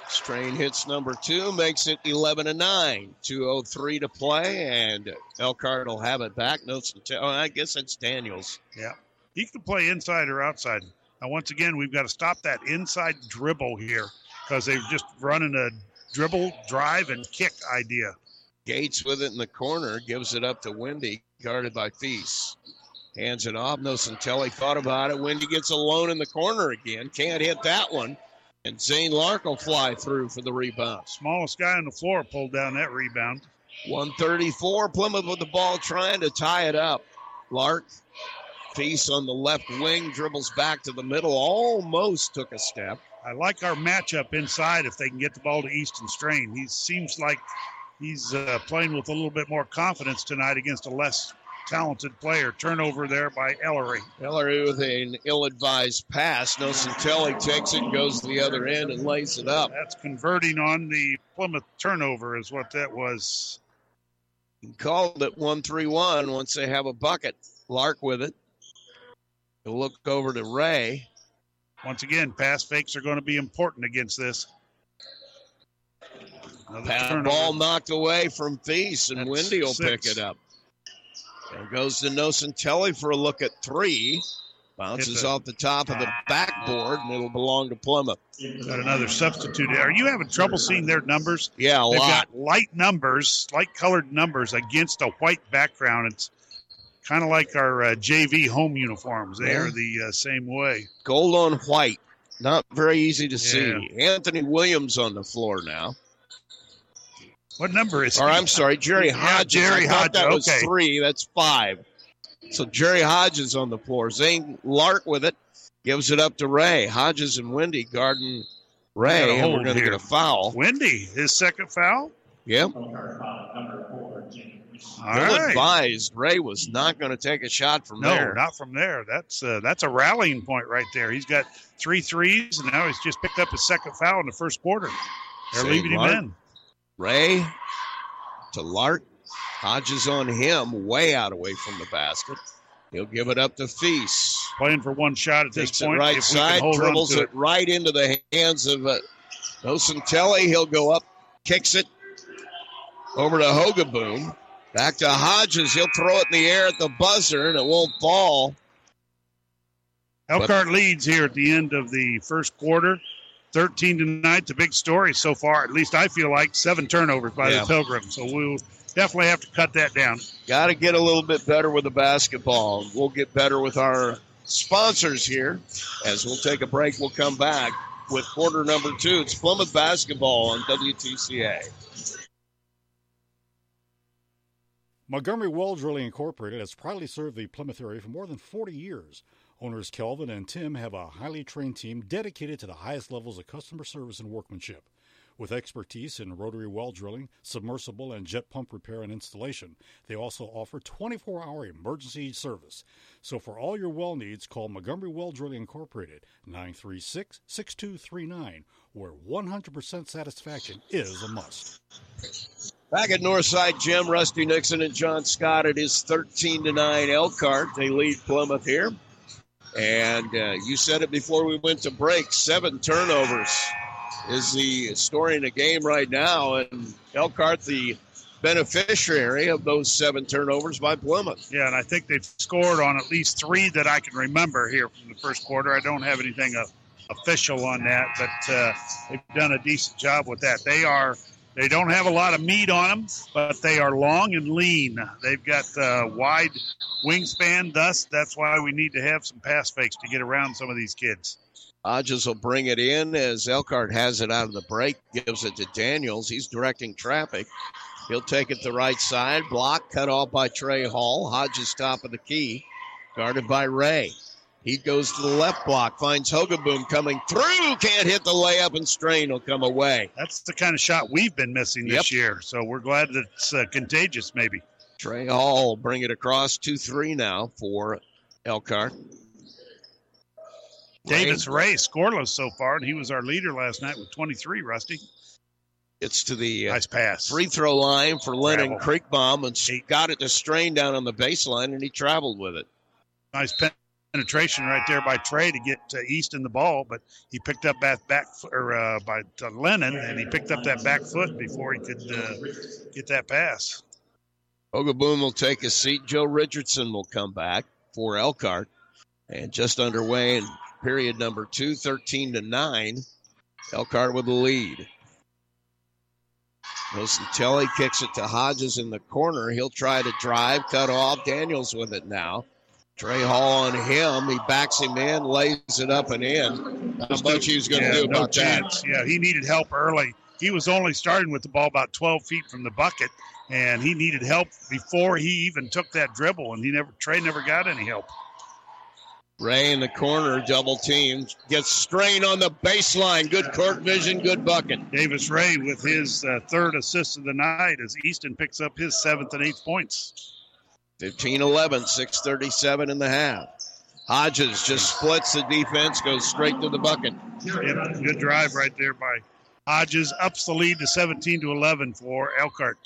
[SPEAKER 1] Strain hits number two, makes it 11 to 9. 2.03 to play, and Elkhart will have it back. No, oh, I guess it's Daniels.
[SPEAKER 8] Yeah. He can play inside or outside. Now, once again, we've got to stop that inside dribble here because they're just running a dribble, drive, and kick idea.
[SPEAKER 1] Gates with it in the corner, gives it up to Wendy, guarded by Feast. Hands it off. No Nocentelli thought about it. Wendy gets alone in the corner again. Can't hit that one. And Zane Lark will fly through for the rebound.
[SPEAKER 8] Smallest guy on the floor pulled down that rebound.
[SPEAKER 1] 134. Plymouth with the ball trying to tie it up. Lark, Feast on the left wing, dribbles back to the middle, almost took a step.
[SPEAKER 8] I like our matchup inside if they can get the ball to Easton Strain. He seems like he's uh, playing with a little bit more confidence tonight against a less talented player. Turnover there by Ellery.
[SPEAKER 1] Ellery with an ill-advised pass. Nocentelli takes it, goes to the other end, and lays it up.
[SPEAKER 8] That's converting on the Plymouth turnover, is what that was.
[SPEAKER 1] Called it 1-3-1 once they have a bucket. Lark with it. He'll look over to Ray.
[SPEAKER 8] Once again, pass fakes are going to be important against this. Another
[SPEAKER 1] ball knocked away from Feast, and
[SPEAKER 8] That's
[SPEAKER 1] Wendy will
[SPEAKER 8] six.
[SPEAKER 1] pick it up. And goes to Nocentelli for a look at three. Bounces off the top of the backboard, and it'll belong to Plymouth.
[SPEAKER 8] Got another substitute. Are you having trouble seeing their numbers?
[SPEAKER 1] Yeah, a
[SPEAKER 8] They've
[SPEAKER 1] lot.
[SPEAKER 8] got light numbers, light colored numbers against a white background. It's kind of like our uh, JV home uniforms. They
[SPEAKER 1] Yeah.
[SPEAKER 8] are the uh, same way.
[SPEAKER 1] Gold on white. Not very easy to see. Anthony Williams on the floor now.
[SPEAKER 8] What number is
[SPEAKER 1] Or
[SPEAKER 8] he?
[SPEAKER 1] I'm sorry, Jerry
[SPEAKER 8] Yeah,
[SPEAKER 1] Hodges.
[SPEAKER 8] Jerry
[SPEAKER 1] I thought
[SPEAKER 8] Hodges,
[SPEAKER 1] That was
[SPEAKER 8] okay.
[SPEAKER 1] three. That's five. So Jerry Hodges on the floor. Zane Lark with it. Gives it up to Ray. Hodges and Wendy guarding
[SPEAKER 8] Got
[SPEAKER 1] Ray.
[SPEAKER 8] a
[SPEAKER 1] And we're going to get a foul.
[SPEAKER 8] Wendy, his second foul.
[SPEAKER 1] Yep.
[SPEAKER 8] All
[SPEAKER 1] Bill
[SPEAKER 8] right.
[SPEAKER 1] advised Ray was not going to take a shot from
[SPEAKER 8] No,
[SPEAKER 1] there.
[SPEAKER 8] not from there. That's uh, that's a rallying point right there. He's got three threes, and now he's just picked up his second foul in the first quarter. They're leaving him in.
[SPEAKER 1] Ray to Lark. Hodges on him, way out away from the basket. He'll give it up to Feast.
[SPEAKER 8] Playing for one shot at this
[SPEAKER 1] Takes it
[SPEAKER 8] point.
[SPEAKER 1] right
[SPEAKER 8] if
[SPEAKER 1] side, dribbles
[SPEAKER 8] to
[SPEAKER 1] it right into the hands of uh, Nocentelli. He'll go up, kicks it over to Hogaboom. Back to Hodges. He'll throw it in the air at the buzzer, and it won't fall.
[SPEAKER 8] Elkhart leads here at the end of the first quarter. 13 tonight, the big story so far. At least I feel like seven turnovers by
[SPEAKER 1] Yeah.
[SPEAKER 8] the Pilgrims. So we'll definitely have to cut that down.
[SPEAKER 1] Got to get a little bit better with the basketball. We'll get better with our sponsors here. As we'll take a break, we'll come back with quarter number two. It's Plymouth basketball on WTCA.
[SPEAKER 11] Montgomery Well Drilling Incorporated has proudly served the Plymouth area for more than 40 years. Owners Kelvin and Tim have a highly trained team dedicated to the highest levels of customer service and workmanship. With expertise in rotary well drilling, submersible, and jet pump repair and installation, they also offer 24 hour emergency service. So for all your well needs, call Montgomery Well Drilling Incorporated 936 6239, where 100% satisfaction is a must.
[SPEAKER 1] Back at Northside Gym, Rusty Nixon and John Scott. It is 13 to 9 Elkhart. They lead Plymouth here. And uh, you said it before we went to break seven turnovers is the story in the game right now. And Elkhart, the beneficiary of those seven turnovers by Plymouth.
[SPEAKER 8] Yeah, and I think they've scored on at least three that I can remember here from the first quarter. I don't have anything uh, official on that, but uh, they've done a decent job with that. They are they don't have a lot of meat on them, but they are long and lean. They've got uh, wide wingspan. Thus, that's why we need to have some pass fakes to get around some of these kids.
[SPEAKER 1] Hodges will bring it in as Elkhart has it out of the break, gives it to Daniels. He's directing traffic. He'll take it the right side. Block cut off by Trey Hall. Hodges top of the key, guarded by Ray. He goes to the left block, finds Hogaboom coming through, can't hit the layup, and Strain will come away.
[SPEAKER 8] That's the kind of shot we've been missing this yep. year, so we're glad that it's uh, contagious, maybe.
[SPEAKER 1] Trey Hall bring it across 2 3 now for Elkhart.
[SPEAKER 8] Davis Ray scoreless so far, and he was our leader last night with 23, Rusty.
[SPEAKER 1] It's to the
[SPEAKER 8] uh, nice pass.
[SPEAKER 1] free throw line for Lennon Creekbaum, and he got it to strain down on the baseline, and he traveled with it.
[SPEAKER 8] Nice penetration right there by Trey to get to Easton the ball, but he picked up that back or uh, by Lennon, and he picked up that back foot before he could uh, get that pass.
[SPEAKER 1] Hogaboom will take a seat. Joe Richardson will come back for Elkhart, and just underway in period number two, 13 to nine. Elkhart with the lead. Nocentelli kicks it to Hodges in the corner. He'll try to drive, cut off. Daniels with it now. Trey Hall on him. He backs him in, lays it up and in. How much he was going to
[SPEAKER 8] yeah,
[SPEAKER 1] do about
[SPEAKER 8] chance.
[SPEAKER 1] that?
[SPEAKER 8] Yeah, he needed help early. He was only starting with the ball about 12 feet from the bucket, and he needed help before he even took that dribble, and he never Trey never got any help.
[SPEAKER 1] Ray in the corner, double team, gets strain on the baseline. Good court vision, good bucket.
[SPEAKER 8] Davis Ray with his uh, third assist of the night as Easton picks up his seventh and eighth points.
[SPEAKER 1] 15 11, 637 in the half. Hodges just splits the defense, goes straight to the bucket.
[SPEAKER 8] Good drive right there by Hodges. Ups the lead to 17 to 11 for Elkhart.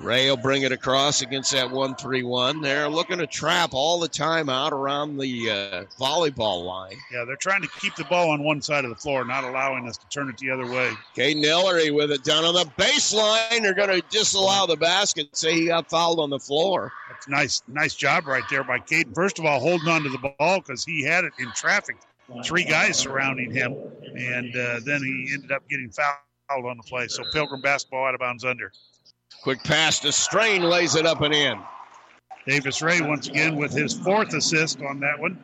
[SPEAKER 1] Ray will bring it across against that 1 3 1. They're looking to trap all the time out around the uh, volleyball line.
[SPEAKER 8] Yeah, they're trying to keep the ball on one side of the floor, not allowing us to turn it the other way.
[SPEAKER 1] Caden Ellery with it down on the baseline. They're going to disallow the basket, say he got fouled on the floor.
[SPEAKER 8] That's nice, nice job right there by Caden. First of all, holding on to the ball because he had it in traffic. Three guys surrounding him, and uh, then he ended up getting fouled on the play. So Pilgrim basketball out of bounds under.
[SPEAKER 1] Quick pass to Strain, lays it up and in.
[SPEAKER 8] Davis Ray once again with his fourth assist on that one.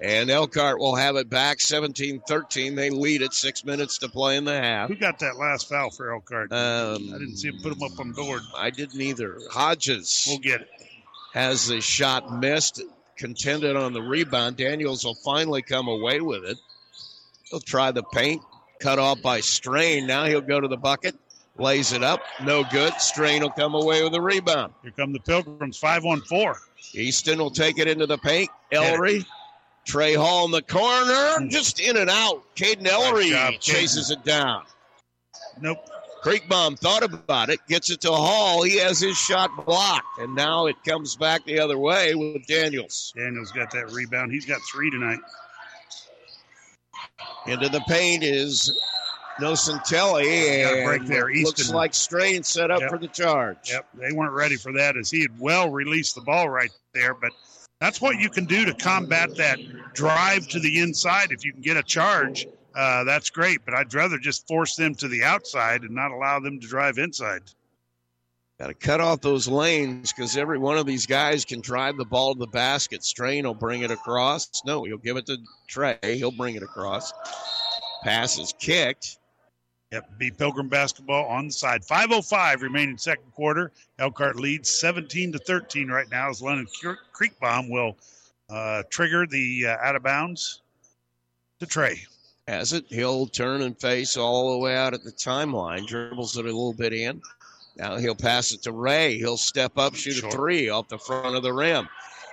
[SPEAKER 1] And Elkhart will have it back 17 13. They lead it, six minutes to play in the half.
[SPEAKER 8] Who got that last foul for Elkhart?
[SPEAKER 1] Um,
[SPEAKER 8] I didn't see him put him up on board.
[SPEAKER 1] I didn't either. Hodges
[SPEAKER 8] we'll get it.
[SPEAKER 1] has the shot missed, contended on the rebound. Daniels will finally come away with it. He'll try the paint, cut off by Strain. Now he'll go to the bucket. Lays it up. No good. Strain will come away with a rebound.
[SPEAKER 8] Here come the Pilgrims, 5 on 4.
[SPEAKER 1] Easton will take it into the paint. Ellery. Trey Hall in the corner. Just in and out. Caden Ellery
[SPEAKER 8] job,
[SPEAKER 1] chases it down.
[SPEAKER 8] Nope.
[SPEAKER 1] Creekbaum thought about it, gets it to Hall. He has his shot blocked, and now it comes back the other way with Daniels.
[SPEAKER 8] Daniels got that rebound. He's got three tonight.
[SPEAKER 1] Into the paint is Nocentelli.
[SPEAKER 8] Got a break there.
[SPEAKER 1] Looks
[SPEAKER 8] Easton.
[SPEAKER 1] like Strain set up
[SPEAKER 8] Yep.
[SPEAKER 1] for the charge.
[SPEAKER 8] Yep, they weren't ready for that as he had well released the ball right there. But that's what you can do to combat that drive to the inside. If you can get a charge, uh, that's great. But I'd rather just force them to the outside and not allow them to drive inside.
[SPEAKER 1] Got to cut off those lanes because every one of these guys can drive the ball to the basket. Strain will bring it across. No, he'll give it to Trey. He'll bring it across. Pass is kicked.
[SPEAKER 8] Yep, be Pilgrim basketball on the side. 5:05 remaining second quarter. Elkhart leads 17 to 13 right now as Lennon Creekbaum will uh, trigger the uh, out of bounds to Trey.
[SPEAKER 1] Has it. He'll turn and face all the way out at the timeline. Dribbles it a little bit in. Now he'll pass it to Ray. He'll step up, shoot
[SPEAKER 8] Sure.
[SPEAKER 1] a three off the front of the rim.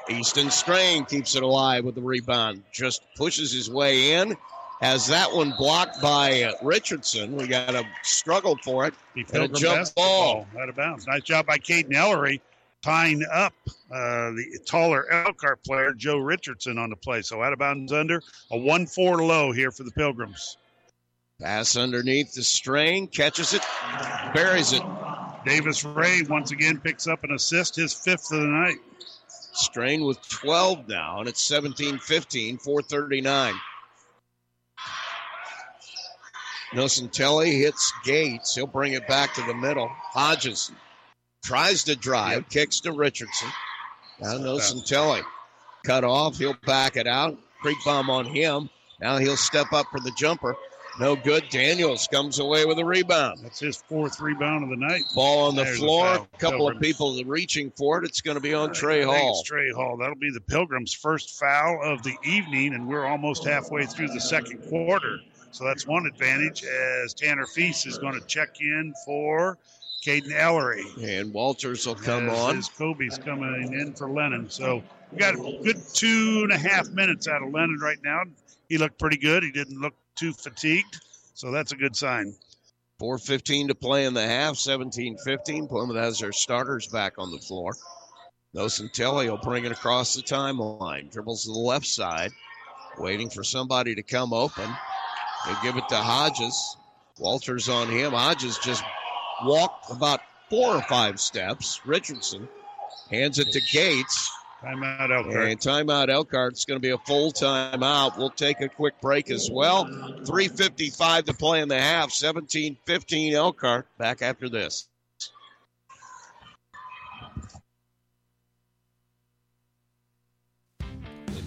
[SPEAKER 1] Easton Strain keeps it alive with the rebound. Just pushes his way in. Has that one blocked by Richardson. We got a struggle for it.
[SPEAKER 8] Be
[SPEAKER 1] And a jump
[SPEAKER 8] basketball out of bounds. Nice job by Caden Ellery tying up uh, the taller Elkhart player Joe Richardson on the play. So out of bounds under a one-four low here for the Pilgrims.
[SPEAKER 1] Pass underneath the strain, catches it, buries it.
[SPEAKER 8] Davis Ray once again picks up an assist, his fifth of the night.
[SPEAKER 1] Strain with 12 now, and it's 17 15, 439. Nocentelli hits Gates. He'll bring it back to the middle. Hodges tries to drive, yep. kicks to Richardson. Now Nocentelli cut off. He'll back it out. Creekbaum on him. Now he'll step up for the jumper. No good. Daniels comes away with a rebound.
[SPEAKER 8] That's his fourth rebound of the night.
[SPEAKER 1] Ball on the There's floor. A couple Pilgrims. of people reaching for it. It's going to be on Trey Hall.
[SPEAKER 8] Trey Hall. That'll be the Pilgrims' first foul of the evening, and we're almost halfway through the second quarter. So that's one advantage as Tanner Feast is going to check in for Caden Ellery.
[SPEAKER 1] And Walters will come as, on.
[SPEAKER 8] As Kobe's coming in for Lennon. So we got a good two and a half minutes out of Lennon right now. He looked pretty good. He didn't look too fatigued. So that's a good sign.
[SPEAKER 1] 4.15 to play in the half, 17 15. Plymouth has their starters back on the floor. Nocentelli will bring it across the timeline. Dribbles to the left side, waiting for somebody to come open. They give it to Hodges. Walters on him. Hodges just walked about four or five steps. Richardson hands it to Gates.
[SPEAKER 8] Timeout Elkhart.
[SPEAKER 1] And timeout Elkhart. It's going to be a full timeout. We'll take a quick break as well. 3.55 to play in the half. 17 15 Elkhart. Back after this.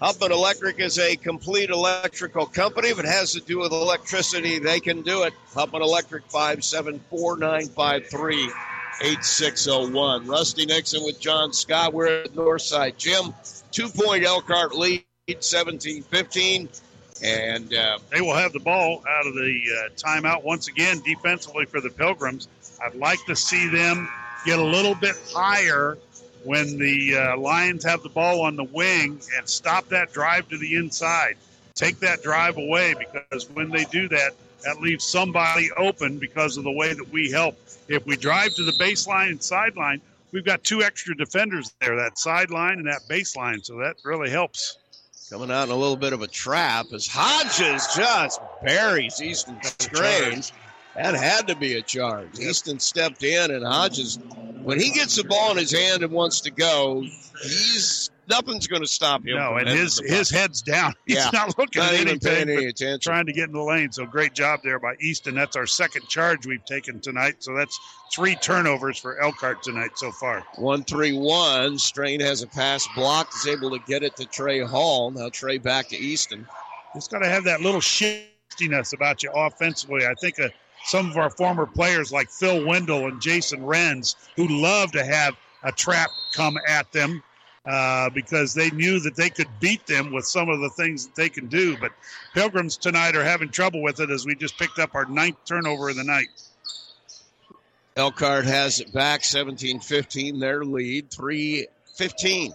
[SPEAKER 1] Huffman Electric is a complete electrical company. If it has to do with electricity, they can do it. Huffman Electric 574 953 8601. Rusty Nixon with John Scott. We're at Northside Gym. Two point Elkhart lead, 17 15. And uh,
[SPEAKER 8] they will have the ball out of the uh, timeout once again defensively for the Pilgrims. I'd like to see them get a little bit higher when the uh, Lions have the ball on the wing and stop that drive to the inside. Take that drive away because when they do that, that leaves somebody open because of the way that we help. If we drive to the baseline and sideline, we've got two extra defenders there, that sideline and that baseline, so that really helps.
[SPEAKER 1] Coming out in a little bit of a trap as Hodges just buries Easton Strain. That had to be a charge. Easton stepped in, and Hodges, when he gets the ball in his hand and wants to go, he's nothing's going to stop him.
[SPEAKER 8] No, and his his head's down. He's
[SPEAKER 1] yeah.
[SPEAKER 8] not looking
[SPEAKER 1] not
[SPEAKER 8] at anything,
[SPEAKER 1] any attention.
[SPEAKER 8] trying to get in the lane. So great job there by Easton. That's our second charge we've taken tonight. So that's three turnovers for Elkhart tonight so far.
[SPEAKER 1] One three one. Strain has a pass blocked. Is able to get it to Trey Hall. Now Trey back to Easton.
[SPEAKER 8] Just got to have that little shiftiness about you offensively. I think a some of our former players like Phil Wendell and Jason Renz, who love to have a trap come at them uh, because they knew that they could beat them with some of the things that they can do. But Pilgrims tonight are having trouble with it as we just picked up our ninth turnover of the night.
[SPEAKER 1] Elkhart has it back 17 15, their lead, 3 15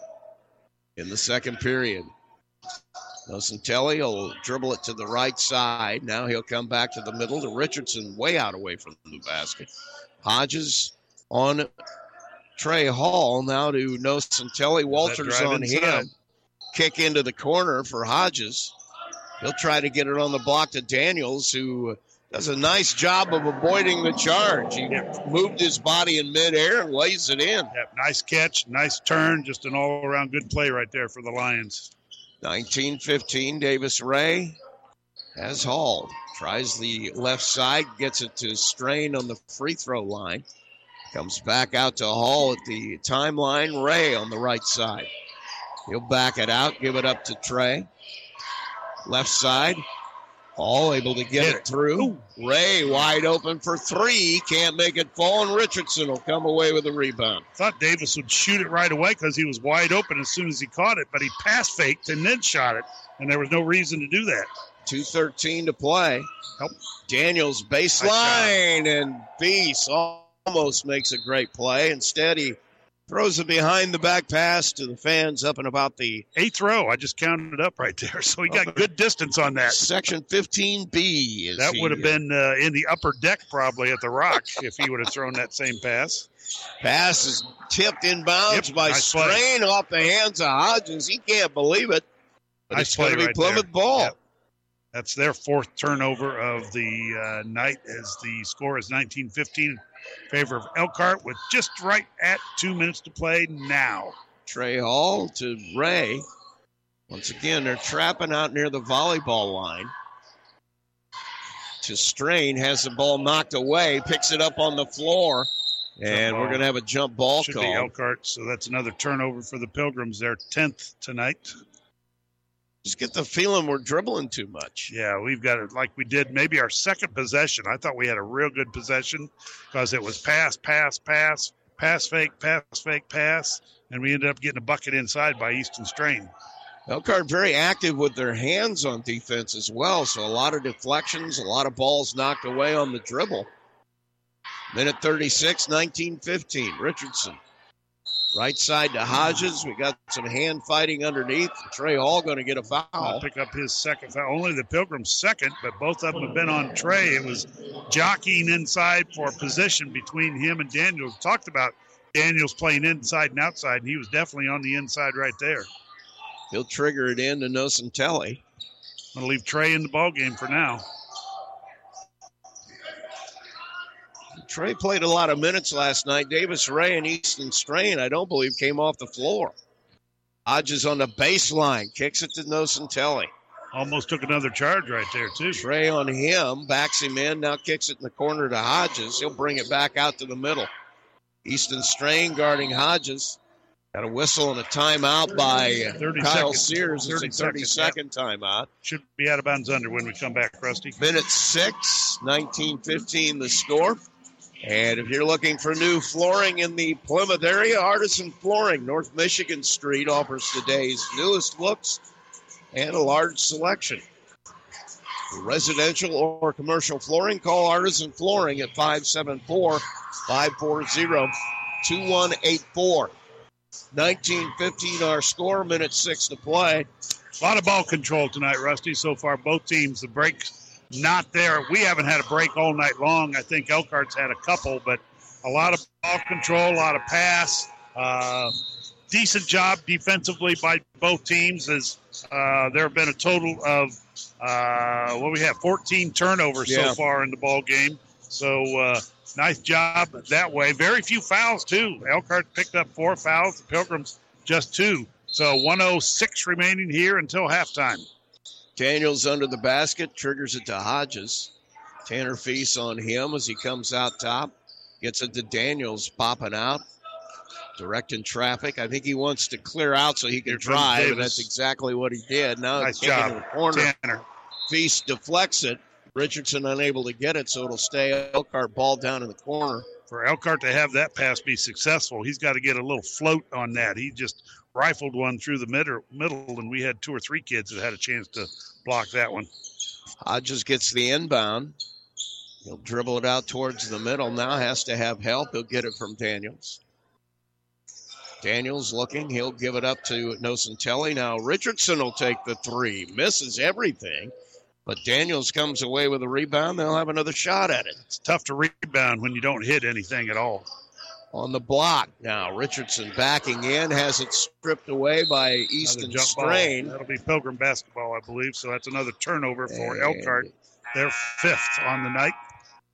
[SPEAKER 1] in the second period. Nocentelli will dribble it to the right side. Now he'll come back to the middle to Richardson, way out away from the basket. Hodges on Trey Hall. Now to Nocentelli. Walters on inside? him. Kick into the corner for Hodges. He'll try to get it on the block to Daniels, who does a nice job of avoiding the charge. He yep. moved his body in midair and lays it in.
[SPEAKER 8] Yep. Nice catch, nice turn, just an all around good play right there for the Lions.
[SPEAKER 1] 1915, Davis Ray has Hall. Tries the left side, gets it to Strain on the free throw line. Comes back out to Hall at the timeline. Ray on the right side. He'll back it out, give it up to Trey. Left side. All able to get it through. Ray wide open for three. Can't make it fall, and Richardson will come away with a rebound.
[SPEAKER 8] Thought Davis would shoot it right away because he was wide open as soon as he caught it, but he pass faked and then shot it, and there was no reason to do that.
[SPEAKER 1] 2.13 to play.
[SPEAKER 8] Help.
[SPEAKER 1] Daniels baseline, and Feast almost makes a great play. Instead, he throws a behind the back pass to the fans up and about the
[SPEAKER 8] Eighth row, I just counted it up right there, so he got good distance on that.
[SPEAKER 1] section 15B. as
[SPEAKER 8] That would have been uh, in the upper deck probably at the Rock if he would have thrown that same pass.
[SPEAKER 1] Pass is tipped inbounds
[SPEAKER 8] Yep,
[SPEAKER 1] by
[SPEAKER 8] nice play.
[SPEAKER 1] Off the hands of Hodges. He can't believe it. But
[SPEAKER 8] Nice
[SPEAKER 1] it's going to
[SPEAKER 8] play
[SPEAKER 1] be
[SPEAKER 8] right
[SPEAKER 1] Plymouth
[SPEAKER 8] there.
[SPEAKER 1] ball.
[SPEAKER 8] Yep. That's their fourth turnover of the uh, night as the score is 19-15 in favor of Elkhart with just right at two minutes to play now.
[SPEAKER 1] Trey Hall to Ray. Once again, they're trapping out near the volleyball line. To Strain, has the ball knocked away, picks it up on the floor, and we're going to have a jump ball
[SPEAKER 8] Should be
[SPEAKER 1] call.
[SPEAKER 8] Elkhart, so that's another turnover for the Pilgrims. Their 10th tonight.
[SPEAKER 1] Just get the feeling we're dribbling too much.
[SPEAKER 8] Yeah, we've got it like we did maybe our second possession. I thought we had a real good possession because it was pass, pass, pass, pass fake, pass fake, pass, and we ended up getting a bucket inside by Easton Strain.
[SPEAKER 1] Elkhart very active with their hands on defense as well, so a lot of deflections, a lot of balls knocked away on the dribble. Minute 36, 19-15. Richardson. Right side to Hodges. We got some hand fighting underneath. Trey Hall going to get a
[SPEAKER 8] I'll
[SPEAKER 1] foul.
[SPEAKER 8] pick up his second foul. Only the Pilgrims' second, but both of them have been on Trey. It was jockeying inside for position between him and Daniels. Talked about Daniels playing inside and outside, and he was definitely on the inside right there.
[SPEAKER 1] He'll trigger it in to Nocentelli.
[SPEAKER 8] I'm going to leave Trey in the ball game for now.
[SPEAKER 1] Trey played a lot of minutes last night. Davis Ray and Easton Strain, I don't believe, came off the floor. Hodges on the baseline, kicks it to Nocentelli.
[SPEAKER 8] Almost took another charge right there, too.
[SPEAKER 1] Trey on him, backs him in, now kicks it in the corner to Hodges. He'll bring it back out to the middle. Easton Strain guarding Hodges. Got a whistle and a timeout by
[SPEAKER 8] 30
[SPEAKER 1] Kyle
[SPEAKER 8] seconds.
[SPEAKER 1] Sears. It's a 30
[SPEAKER 8] second
[SPEAKER 1] second timeout.
[SPEAKER 8] Should be out of bounds under when we come back, Rusty.
[SPEAKER 1] Minute six, 1915 the score. And if you're looking for new flooring in the Plymouth area, Artisan Flooring, North Michigan Street, offers today's newest looks and a large selection. Residential or commercial flooring, call Artisan Flooring at 574 540 2184. 1915 our score, minute six to play.
[SPEAKER 8] A lot of ball control tonight, Rusty. So far, both teams, the breaks not there. We haven't had a break all night long. I think Elkhart's had a couple, but a lot of ball control, a lot of pass. Uh, decent job defensively by both teams. As uh, there have been a total of uh, what we have 14 turnovers
[SPEAKER 1] Yeah.
[SPEAKER 8] so far in the ball game. So uh, nice job that way. Very few fouls too. Elkhart picked up four fouls. The Pilgrims just two. So 106 remaining here until halftime.
[SPEAKER 1] Daniels under the basket, triggers it to Hodges. Tanner Feast on him as he comes out top. Gets it to Daniels, popping out, directing traffic. I think he wants to clear out so he can drive, and that's exactly what he did. Now
[SPEAKER 8] Nice job,
[SPEAKER 1] the corner.
[SPEAKER 8] Tanner.
[SPEAKER 1] Feast deflects it. Richardson unable to get it, so it'll stay Elkhart ball down in the corner.
[SPEAKER 8] For Elkhart to have that pass be successful, he's got to get a little float on that. He just rifled one through the middle, middle, and we had two or three kids that had a chance to block that one.
[SPEAKER 1] Hodges gets the inbound. He'll dribble it out towards the middle. Now has to have help. He'll get it from Daniels. Daniels looking. He'll give it up to Nocentelli. Now Richardson will take the three. Misses everything. But Daniels comes away with a rebound. They'll have another shot at it.
[SPEAKER 8] It's tough to rebound when you don't hit anything at all.
[SPEAKER 1] On the block now. Richardson backing in. Has it stripped away by Easton
[SPEAKER 8] jump ball.
[SPEAKER 1] Strain.
[SPEAKER 8] That'll be Pilgrim basketball, I believe. So that's another turnover for
[SPEAKER 1] And-
[SPEAKER 8] Elkhart. They're fifth on the night.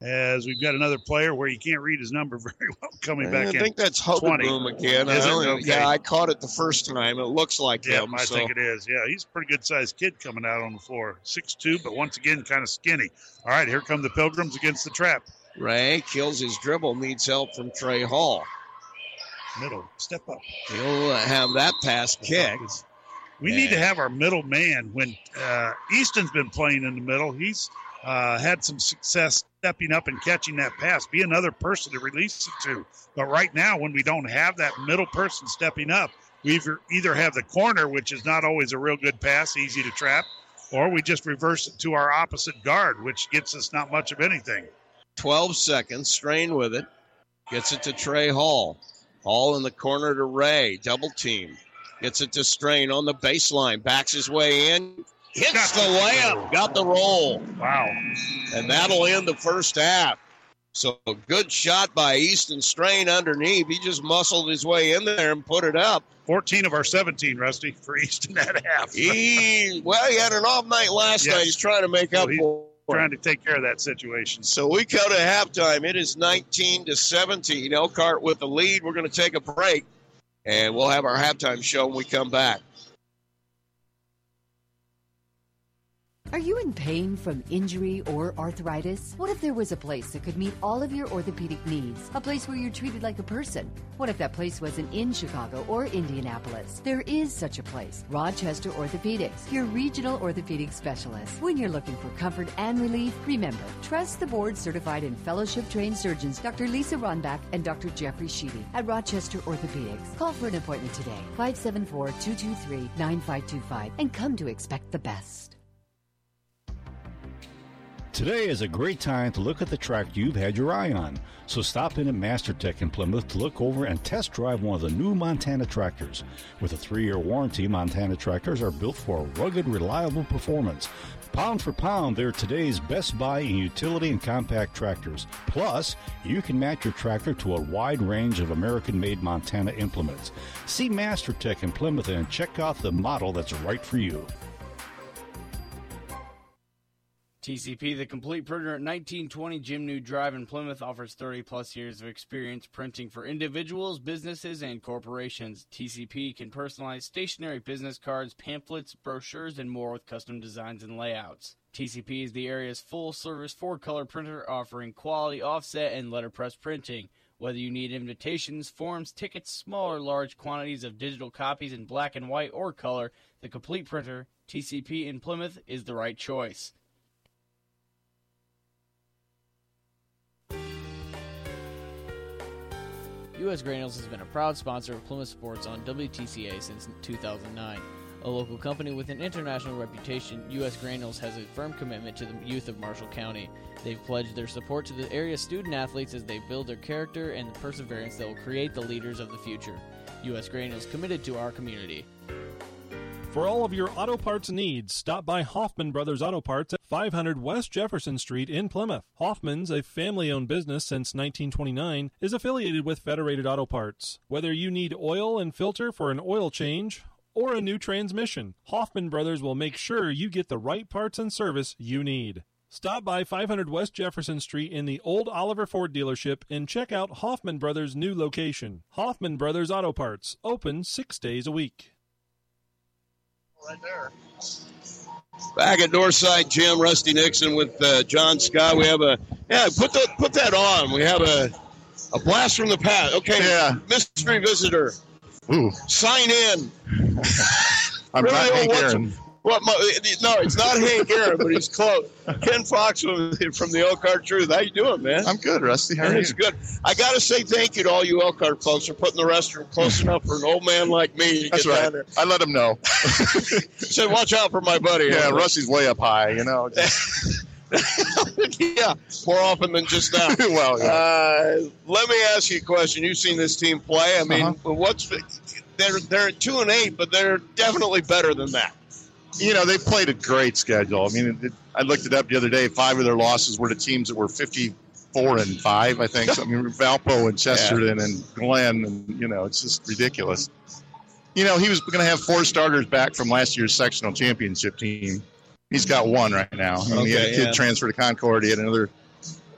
[SPEAKER 8] As we've got another player where you can't read his number very well coming back
[SPEAKER 1] I
[SPEAKER 8] in.
[SPEAKER 1] I think that's
[SPEAKER 8] 20.
[SPEAKER 1] Hogaboom again. I
[SPEAKER 8] Okay.
[SPEAKER 1] Yeah, I caught it the first time. It looks like
[SPEAKER 8] Yeah,
[SPEAKER 1] him.
[SPEAKER 8] I
[SPEAKER 1] so.
[SPEAKER 8] think it is. Yeah, he's a pretty good sized kid coming out on the floor. Six-two, but once again, kind of skinny. All right, here come the Pilgrims against the trap.
[SPEAKER 1] Ray kills his dribble, needs help from Trey Hall.
[SPEAKER 8] Middle, step up.
[SPEAKER 1] He'll have that pass kicked.
[SPEAKER 8] We need to have our middle man. When uh, Easton's been playing in the middle, he's uh, had some success stepping up and catching that pass. Be another person to release it to. But right now, when we don't have that middle person stepping up, we either have the corner, which is not always a real good pass, easy to trap, or we just reverse it to our opposite guard, which gets us not much of anything.
[SPEAKER 1] 12 seconds, Strain with it, gets it to Trey Hall. Hall in the corner to Ray, double team. Gets it to Strain on the baseline, backs his way in, hits the layup, got the roll.
[SPEAKER 8] Wow.
[SPEAKER 1] And that'll end the first half. So good shot by Easton Strain underneath. He just muscled his way in there and put it up.
[SPEAKER 8] 14 of our 17, Rusty, for Easton at half.
[SPEAKER 1] he well, he had an off night last
[SPEAKER 8] Yes.
[SPEAKER 1] night. He's trying to make
[SPEAKER 8] So
[SPEAKER 1] up
[SPEAKER 8] he's
[SPEAKER 1] for it.
[SPEAKER 8] Trying to take care of that situation.
[SPEAKER 1] So we go to halftime. It is 19 to 17. Elkhart with the lead. We're going to take a break, and we'll have our halftime show when we come back.
[SPEAKER 12] Are you in pain from injury or arthritis? What if there was a place that could meet all of your orthopedic needs? A place where you're treated like a person? What if that place wasn't in Chicago or Indianapolis? There is such a place. Rochester Orthopedics, your regional orthopedic specialist. When you're looking for comfort and relief, remember, trust the board certified and fellowship trained surgeons Dr. Lisa Ronbach and Dr. Jeffrey Sheedy at Rochester Orthopedics. Call for an appointment today, 574 223 9525, and come to expect the best.
[SPEAKER 11] Today is a great time to look at the tractor you've had your eye on. So stop in at MasterTech in Plymouth to look over and test drive one of the new Montana tractors. With a three year warranty, Montana tractors are built for rugged, reliable performance. Pound for pound, they're today's best buy in utility and compact tractors. Plus, you can match your tractor to a wide range of American made Montana implements. See MasterTech in Plymouth and check out the model that's right for you.
[SPEAKER 9] TCP, the complete printer at 1920 Jim New Drive in Plymouth, offers 30 plus years of experience printing for individuals, businesses, and corporations. TCP can personalize stationery business cards, pamphlets, brochures, and more with custom designs and layouts. TCP is the area's full service four color printer offering quality offset and letterpress printing. Whether you need invitations, forms, tickets, small or large quantities of digital copies in black and white or color, the complete printer, TCP in Plymouth, is the right choice. U.S. Granules has been a proud sponsor of Plymouth Sports on WTCA since 2009. A local company with an international reputation, U.S. Granules has a firm commitment to the youth of Marshall County. They've pledged their support to the area student athletes as they build their character and the perseverance that will create the leaders of the future. U.S. Granules committed to our community.
[SPEAKER 13] For all of your auto parts needs, stop by Hoffman Brothers Auto Parts at 500 West Jefferson Street in Plymouth. Hoffman's, a family owned business since 1929, is affiliated with Federated Auto Parts. Whether you need oil and filter for an oil change or a new transmission, Hoffman Brothers will make sure you get the right parts and service you need. Stop by 500 West Jefferson Street in the old Oliver Ford dealership and check out Hoffman Brothers' new location. Hoffman Brothers Auto Parts, open six days a week.
[SPEAKER 1] Right there. Back at Northside Gym, Rusty Nixon with uh, John Scott. We have a yeah. Put the put that on. We have a a blast from the past. Okay,
[SPEAKER 14] Yeah.
[SPEAKER 1] mystery visitor.
[SPEAKER 14] Ooh.
[SPEAKER 1] Sign in.
[SPEAKER 14] I'm
[SPEAKER 1] Really
[SPEAKER 14] not
[SPEAKER 1] old,
[SPEAKER 14] Hank Aaron.
[SPEAKER 1] What? mo- No, it's not Hank Aaron, but he's close. Ken Fox from, from the Elkhart Truth. How you doing, man?
[SPEAKER 14] I'm good, Rusty. How are you?
[SPEAKER 1] good. I got to say thank you to all you Elkhart folks for putting the restroom close enough for an old man like me to
[SPEAKER 14] That's
[SPEAKER 1] get
[SPEAKER 14] right.
[SPEAKER 1] down there.
[SPEAKER 14] I let him know.
[SPEAKER 1] Said, watch out for my buddy.
[SPEAKER 14] yeah, Rusty's way up high, you know.
[SPEAKER 1] yeah, more often than just now.
[SPEAKER 14] well, yeah.
[SPEAKER 1] uh, let me ask you a question. You've seen this team play. I mean,
[SPEAKER 14] Uh-huh.
[SPEAKER 1] what's they're they're at two and eight, but they're definitely better than that.
[SPEAKER 14] You know, they played a great schedule. I mean, it, I looked it up the other day. Five of their losses were to teams that were 54 and 5, I think. I mean, Valpo and Chesterton and Glenn, and, you know, it's just ridiculous. You know, he was going to have four starters back from last year's sectional championship team. He's got one right now. I mean, he had a kid
[SPEAKER 1] yeah.
[SPEAKER 14] transfer to Concord. He had another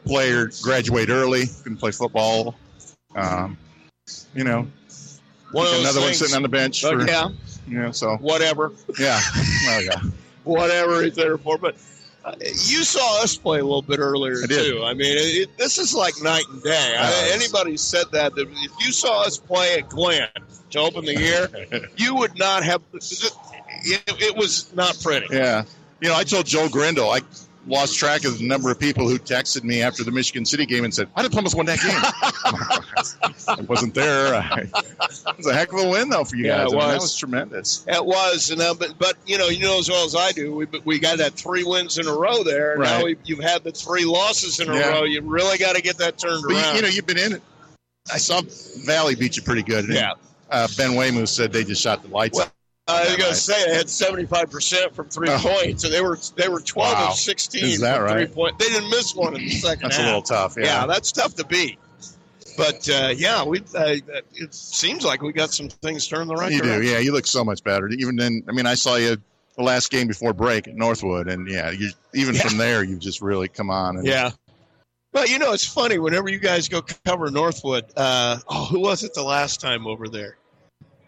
[SPEAKER 14] player graduate early, couldn't play football. Um, you know,
[SPEAKER 1] One
[SPEAKER 14] another one sitting on the bench.
[SPEAKER 1] Oh,
[SPEAKER 14] for,
[SPEAKER 1] yeah.
[SPEAKER 14] You know, so
[SPEAKER 1] Whatever.
[SPEAKER 14] yeah. Oh, yeah.
[SPEAKER 1] whatever he's there for. But uh, you saw us play a little bit earlier
[SPEAKER 14] I
[SPEAKER 1] too. I mean, it, it, this is like night and day. I,
[SPEAKER 14] Uh,
[SPEAKER 1] anybody said that, that if you saw us play at Glenn to open the year, you would not have. it, it was not pretty.
[SPEAKER 14] Yeah. You know, I told Joe Grindle, I lost track of the number of people who texted me after the Michigan City game and said, "Why did Plymouth win that game?" I wasn't there. I, it was a heck of a win, though, for you
[SPEAKER 1] Yeah,
[SPEAKER 14] guys.
[SPEAKER 1] it
[SPEAKER 14] I mean, that
[SPEAKER 1] was.
[SPEAKER 14] was tremendous.
[SPEAKER 1] It was, and uh, but but you know, you know as well as I do, we we got that three wins in a row there. and Now we, you've had the three losses in a
[SPEAKER 14] Yeah.
[SPEAKER 1] row. You really got to get that turned
[SPEAKER 14] But you,
[SPEAKER 1] around.
[SPEAKER 14] you know, you've been in it. I saw Valley beat you pretty good.
[SPEAKER 1] Yeah.
[SPEAKER 14] Uh, ben Waymoose said they just shot the lights. out.
[SPEAKER 1] I was going to say they had seventy five percent from three
[SPEAKER 14] Oh.
[SPEAKER 1] points, and they were they were twelve
[SPEAKER 14] Wow.
[SPEAKER 1] of sixteen
[SPEAKER 14] Is that
[SPEAKER 1] from
[SPEAKER 14] right?
[SPEAKER 1] three point. They didn't miss one in the second
[SPEAKER 14] That's a little tough. Yeah.
[SPEAKER 1] that's tough to beat. But uh, yeah, we uh, it seems like we got some things turned the right
[SPEAKER 14] you do. Yeah, you look so much better. Even then, I mean, I saw you the last game before break at Northwood, and yeah, you even
[SPEAKER 1] Yeah.
[SPEAKER 14] from there, you've just really come on. And,
[SPEAKER 1] Yeah. Well, you know, it's funny whenever you guys go cover Northwood. Uh, oh, who was it the last time over there?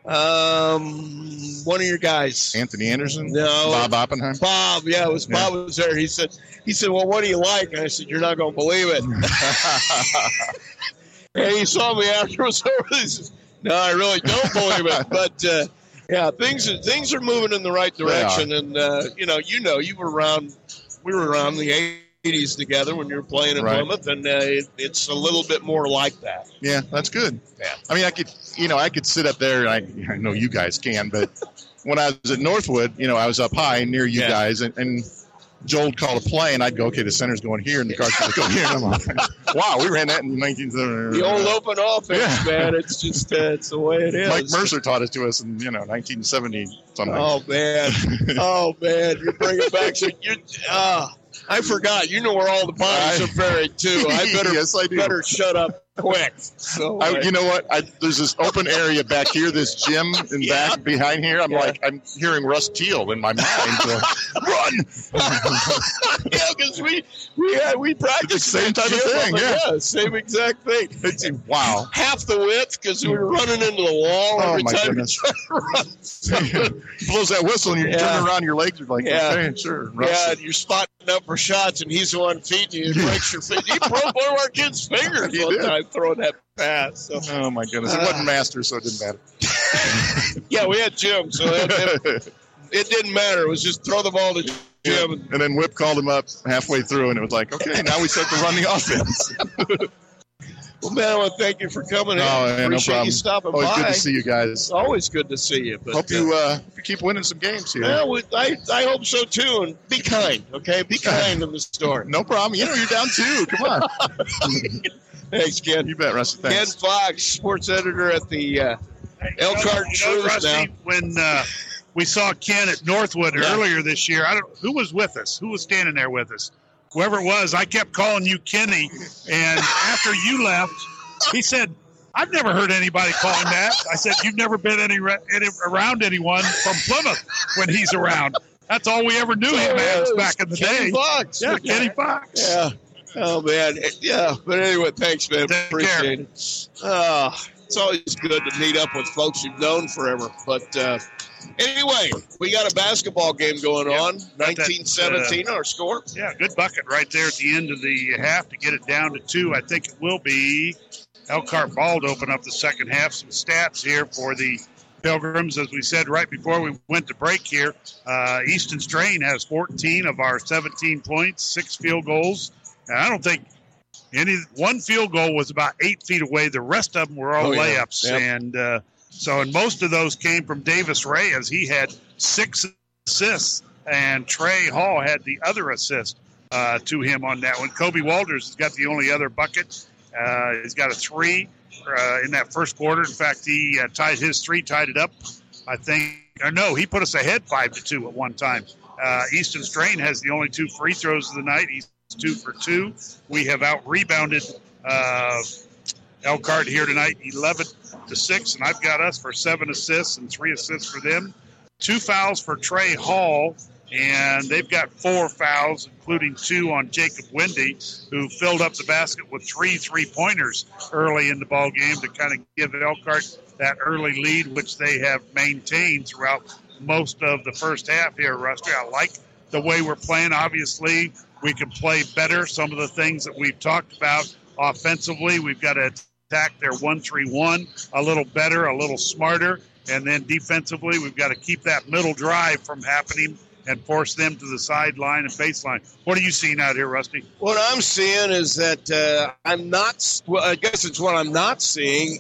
[SPEAKER 1] Um, one of your guys.
[SPEAKER 14] Anthony Anderson,
[SPEAKER 1] No.
[SPEAKER 14] Bob Oppenheim.
[SPEAKER 1] Bob, yeah, it was Bob was there. He said, he said, well, what do you like? And I said, you're not going to believe it. and he saw me after it was over. He says, no, I really don't believe it. But uh, yeah, things are, things are moving in the right direction. And uh, you know, you know, you were around. We were around the '80s together when you were playing in
[SPEAKER 14] Right.
[SPEAKER 1] Plymouth, and uh, it, it's a little bit more like that.
[SPEAKER 14] Yeah, that's good.
[SPEAKER 1] Yeah.
[SPEAKER 14] I mean, I could, you know, I could sit up there. And I, I know you guys can, but when I was at Northwood, you know, I was up high near you
[SPEAKER 1] Yeah.
[SPEAKER 14] guys, and, and Joel would call a play, and I'd go, okay, the center's going here, and the car's going to go here. And I'm like, wow, we ran that in 1970.
[SPEAKER 1] The old open offense,
[SPEAKER 14] Yeah.
[SPEAKER 1] man. It's just uh, it's the way it is.
[SPEAKER 14] Mike Mercer taught it to us in, you know, 1970 something.
[SPEAKER 1] Oh man, oh man, you're bringing back. So you, ah, I forgot. You know where all the bodies
[SPEAKER 14] I-
[SPEAKER 1] are buried too. I better,
[SPEAKER 14] Yes, I do.
[SPEAKER 1] better shut up quick. So
[SPEAKER 14] I,
[SPEAKER 1] uh,
[SPEAKER 14] you know what? I, there's this open area back here, this gym in
[SPEAKER 1] Yeah.
[SPEAKER 14] back behind here. I'm
[SPEAKER 1] Yeah.
[SPEAKER 14] like, I'm hearing Russ Teal in my mind. going, Run!
[SPEAKER 1] yeah, because we we had we practiced
[SPEAKER 14] same type of thing,
[SPEAKER 1] up
[SPEAKER 14] yeah.
[SPEAKER 1] same exact thing.
[SPEAKER 14] It's- wow.
[SPEAKER 1] Half the width because we were running into the wall
[SPEAKER 14] Oh,
[SPEAKER 1] every
[SPEAKER 14] my
[SPEAKER 1] time
[SPEAKER 14] goodness.
[SPEAKER 1] to run.
[SPEAKER 14] Blows that whistle, and
[SPEAKER 1] Yeah.
[SPEAKER 14] turning around, your legs are like,
[SPEAKER 1] Yeah.
[SPEAKER 14] okay, sure. Russ.
[SPEAKER 1] Yeah, and you're spotting up for shots, and he's the one feeding you. He breaks your feet. He broke one of our kids' fingers one
[SPEAKER 14] did.
[SPEAKER 1] time throwing that pass. So,
[SPEAKER 14] Oh, my goodness. It wasn't master, so it didn't matter.
[SPEAKER 1] yeah, we had Jim, so that, that- it didn't matter. It was just throw the ball to Jim. And,
[SPEAKER 14] And then Whip called him up halfway through, and it was like, okay, now we start to run the offense.
[SPEAKER 1] well, man, I want to thank you for coming in.
[SPEAKER 14] Oh, no
[SPEAKER 1] Appreciate
[SPEAKER 14] problem.
[SPEAKER 1] you stopping
[SPEAKER 14] Always
[SPEAKER 1] by.
[SPEAKER 14] good to see you guys.
[SPEAKER 1] Always good to see you. But,
[SPEAKER 14] Hope you, uh, you keep winning some games here.
[SPEAKER 1] Well, we, I, I hope so too. And be kind, okay? Be kind in the store.
[SPEAKER 14] No problem. You know, you're down two. Come on.
[SPEAKER 1] Thanks, Ken.
[SPEAKER 14] You bet, Rusty.
[SPEAKER 1] Ken
[SPEAKER 14] Thanks.
[SPEAKER 1] Fox, sports editor at the uh, Elkhart
[SPEAKER 8] you know,
[SPEAKER 1] Truth
[SPEAKER 8] Rusty,
[SPEAKER 1] now.
[SPEAKER 8] when uh, we saw Ken at Northwood
[SPEAKER 1] Yeah.
[SPEAKER 8] earlier this year, I don't who was with us. Who was standing there with us? Whoever it was, I kept calling you Kenny, and after you left, he said. I've never heard anybody call him that. I said, You've never been any, any around anyone from Plymouth when he's around. That's all we ever knew him as back in the
[SPEAKER 1] Kenny
[SPEAKER 8] day.
[SPEAKER 1] Fox.
[SPEAKER 8] Yeah, Kenny Fox.
[SPEAKER 1] Yeah. Oh man. Yeah. But anyway, thanks, man.
[SPEAKER 8] Take
[SPEAKER 1] Appreciate it. Uh, it's always good to meet up with folks you've known forever. But uh, anyway, we got a basketball game going on.
[SPEAKER 8] Got that,
[SPEAKER 1] 1917, our score.
[SPEAKER 8] Yeah, good bucket right there at the end of the half to get it down to two. I think it will be Elkhart Ball to open up the second half. Some stats here for the Pilgrims. As we said right before we went to break here, uh, Easton Strain has 14 of our 17 points, six field goals. And I don't think any one field goal was about eight feet away. The rest of them were all
[SPEAKER 1] Oh, yeah.
[SPEAKER 8] layups.
[SPEAKER 1] Yep.
[SPEAKER 8] And uh, so, and most of those came from Davis Ray as he had six assists, and Trey Hall had the other assist uh, to him on that one. Kobe Walters has got the only other bucket. Uh, he's got a three uh, in that first quarter. In fact, he uh, tied his three, tied it up. I think, or no, he put us ahead five to two at one time. Uh, Easton Strain has the only two free throws of the night. He's two for two. We have out rebounded uh, Elkhart here tonight, eleven to six, and I've got us for seven assists and three assists for them. Two fouls for Trey Hall, and they've got four fouls, including two on Jacob Wendy, who filled up the basket with three three pointers early in the ball game to kind of give Elkhart that early lead, which they have maintained throughout most of the first half here, Rusty. I like the way we're playing. Obviously, we can play better. Some of the things that we've talked about offensively, we've got to attack their one three one a little better, a little smarter, And then defensively, we've got to keep that middle drive from happening and force them to the sideline and baseline. What are you seeing out here, Rusty?
[SPEAKER 1] What I'm seeing is that uh, I'm not. Well, I guess it's what I'm not seeing.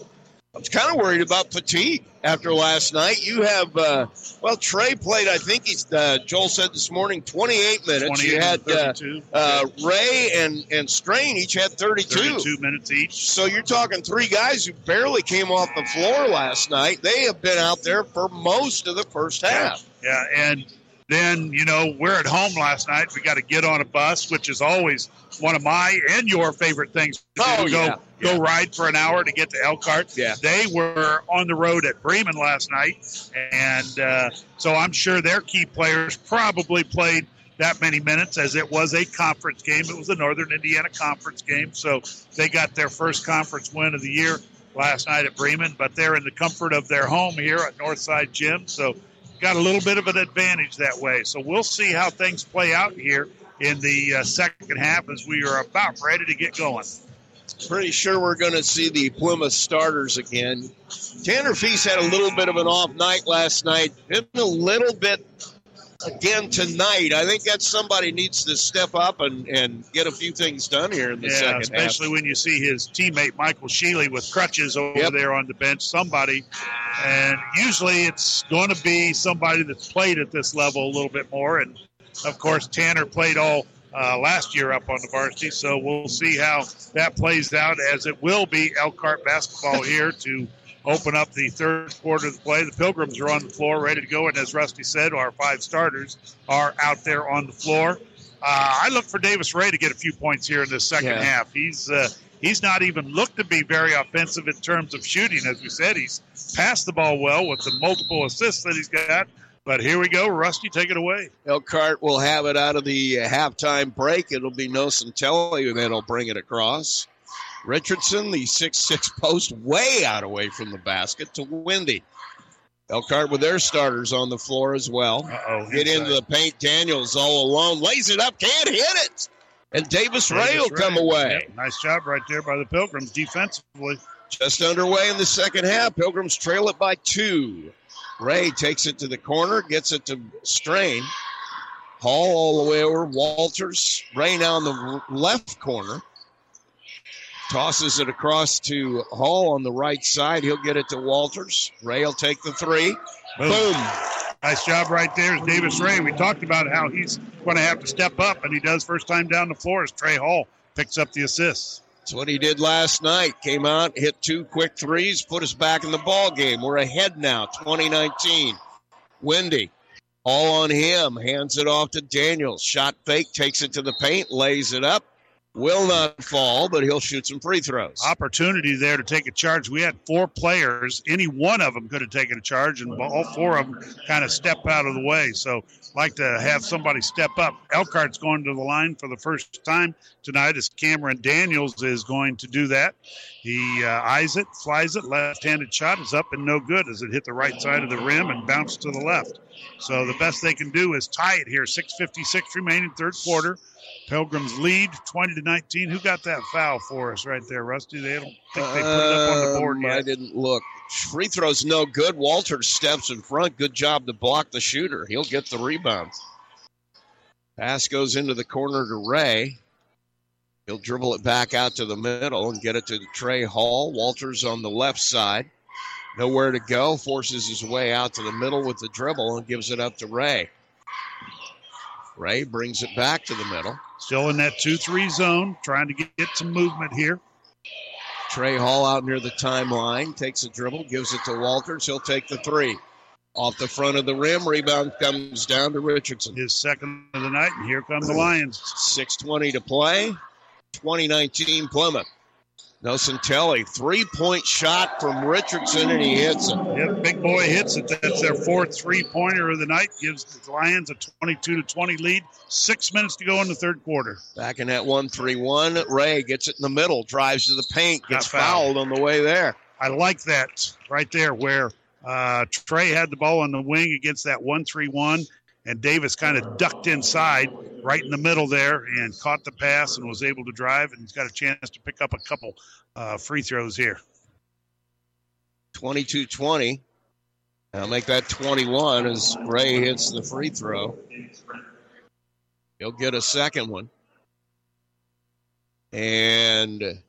[SPEAKER 1] I'm kind of worried about fatigue after last night. You have, uh, well, Trey played. I think he's. Uh, Joel said this morning, 28 minutes.
[SPEAKER 8] 28
[SPEAKER 1] you had uh, uh, Ray and and Strain each had 32.
[SPEAKER 8] 32 minutes each.
[SPEAKER 1] So you're talking three guys who barely came off the floor last night. They have been out there for most of the first half.
[SPEAKER 8] Yeah, and then you know we're at home last night. We got to get on a bus, which is always one of my and your favorite things to do.
[SPEAKER 1] Oh,
[SPEAKER 8] go
[SPEAKER 1] yeah,
[SPEAKER 8] go ride for an hour to get to Elkhart.
[SPEAKER 1] Yeah.
[SPEAKER 8] they were on the road at Bremen last night, and uh, so I'm sure their key players probably played that many minutes as it was a conference game. It was a Northern Indiana conference game, so they got their first conference win of the year last night at Bremen. But they're in the comfort of their home here at Northside Gym, so got a little bit of an advantage that way. So we'll see how things play out here in the uh, second half as we are about ready to get going.
[SPEAKER 1] Pretty sure we're going to see the Plymouth starters again. Tanner Feast had a little bit of an off night last night. Been a little bit again tonight. I think that somebody needs to step up and, and get a few things done here in the
[SPEAKER 8] yeah,
[SPEAKER 1] second
[SPEAKER 8] especially
[SPEAKER 1] half.
[SPEAKER 8] when you see his teammate Michael Sheely with crutches over
[SPEAKER 1] Yep.
[SPEAKER 8] there on the bench. Somebody, and usually it's going to be somebody that's played at this level a little bit more. And of course, Tanner played all uh, last year up on the varsity, so we'll see how that plays out. As it will be Elkhart basketball here to open up the third quarter of the play. The Pilgrims are on the floor, ready to go, and as Rusty said, our five starters are out there on the floor. Uh, I look for Davis Ray to get a few points here in the second
[SPEAKER 1] Yeah.
[SPEAKER 8] half. He's uh, he's not even looked to be very offensive in terms of shooting. As we said, he's passed the ball well with the multiple assists that he's got. But here we go, Rusty, take it away.
[SPEAKER 1] Elkhart will have it out of the uh, halftime break. It'll be Nocentelli that'll bring it across. Richardson, the six-six post, way out away from the basket to Wendy. Elkhart with their starters on the floor as well.
[SPEAKER 8] Uh-oh,
[SPEAKER 1] Get into the paint. Daniels all alone. Lays it up. Can't hit it. And Davis, Ray will
[SPEAKER 8] Davis
[SPEAKER 1] come away.
[SPEAKER 8] Nice job right there by the Pilgrims defensively.
[SPEAKER 1] Just underway in the second half. Pilgrims trail it by two. Ray takes it to the corner, gets it to Strain. Hall all the way over. Walters. Ray now in the left corner. Tosses it across to Hall on the right side. He'll get it to Walters. Ray will take the three. Boom.
[SPEAKER 8] Nice job right there is Davis Ray. We talked about how he's going to have to step up, and he does first time down the floor as Trey Hall picks up the assists.
[SPEAKER 1] That's what he did last night. Came out, hit two quick threes, put us back in the ball game. We're ahead now, 2019. Wendy, all on him. Hands it off to Daniels. Shot fake, takes it to the paint, lays it up. Will not fall, but he'll shoot some free throws.
[SPEAKER 8] Opportunity there to take a charge. We had four players. Any one of them could have taken a charge, and all four of them kind of step out of the way. So, like to have somebody step up. Elkhart's going to the line for the first time tonight as Cameron Daniels is going to do that. He uh, eyes it, flies it, left-handed shot is up and no good as it hit the right side of the rim and bounced to the left. So the best they can do is tie it here. 6:56 remaining, third quarter. Pilgrims lead 20 to 19. Who got that foul for us right there, Rusty? They don't think they put it up on the board
[SPEAKER 1] Um,
[SPEAKER 8] yet.
[SPEAKER 1] I didn't look. Free throw's no good. Walter steps in front. Good job to block the shooter. He'll get the rebound. Pass goes into the corner to Ray. He'll dribble it back out to the middle and get it to Trey Hall. Walters on the left side. Nowhere to go. Forces his way out to the middle with the dribble and gives it up to Ray. Ray brings it back to the middle.
[SPEAKER 8] Still in that 2 3 zone, trying to get, get some movement here.
[SPEAKER 1] Trey Hall out near the timeline, takes a dribble, gives it to Walters. He'll take the three. Off the front of the rim, rebound comes down to Richardson.
[SPEAKER 8] His second of the night, and here come the Lions.
[SPEAKER 1] 6.20 to play. 2019 Plymouth. Nocentelli, three point shot from Richardson, and he hits it.
[SPEAKER 8] Yep, big boy hits it. That's their fourth three pointer of the night. Gives the Lions a 22 to 20 lead. Six minutes to go in the third quarter.
[SPEAKER 1] Back in that 1 3 1. Ray gets it in the middle, drives to the paint, gets
[SPEAKER 8] fouled.
[SPEAKER 1] fouled on the way there.
[SPEAKER 8] I like that right there where uh, Trey had the ball on the wing against that 1 3 1, and Davis kind of ducked inside right in the middle there and caught the pass and was able to drive, and he's got a chance to pick up a couple uh, free throws here.
[SPEAKER 1] 22 20. I'll make that 21 as Ray hits the free throw. He'll get a second one. And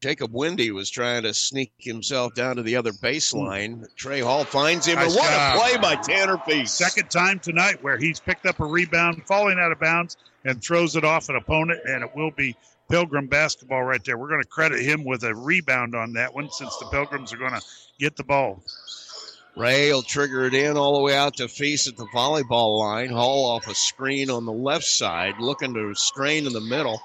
[SPEAKER 1] Jacob Wendy was trying to sneak himself down to the other baseline. Hmm. Trey Hall finds him.
[SPEAKER 8] Nice
[SPEAKER 1] and what
[SPEAKER 8] job.
[SPEAKER 1] a play by Tanner Feast.
[SPEAKER 8] Second time tonight where he's picked up a rebound, falling out of bounds, and throws it off an opponent, and it will be Pilgrim basketball right there. We're going to credit him with a rebound on that one since the Pilgrims are going to get the ball.
[SPEAKER 1] Ray will trigger it in all the way out to Feast at the volleyball line. Hall off a screen on the left side, looking to strain in the middle.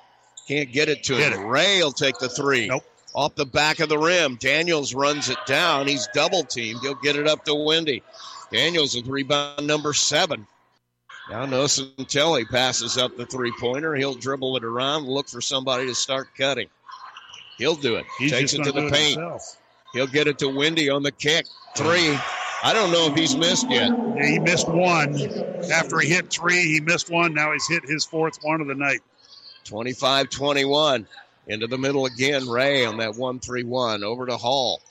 [SPEAKER 1] Can't get it to him.
[SPEAKER 8] it.
[SPEAKER 1] Ray will take the three.
[SPEAKER 8] Nope.
[SPEAKER 1] Off the back of the rim. Daniels runs it down. He's double teamed. He'll get it up to Wendy. Daniels with rebound number seven. Now Nocentelli passes up the three pointer. He'll dribble it around, look for somebody to start cutting. He'll do it.
[SPEAKER 8] He's
[SPEAKER 1] Takes it to the paint.
[SPEAKER 8] himself.
[SPEAKER 1] He'll get it to Wendy on the kick. Three. I don't know if he's missed yet.
[SPEAKER 8] Yeah, he missed one. After he hit three, he missed one. Now he's hit his fourth one of the night.
[SPEAKER 1] 25 21. Into the middle again. Ray on that 1 3 1. Over to Hall.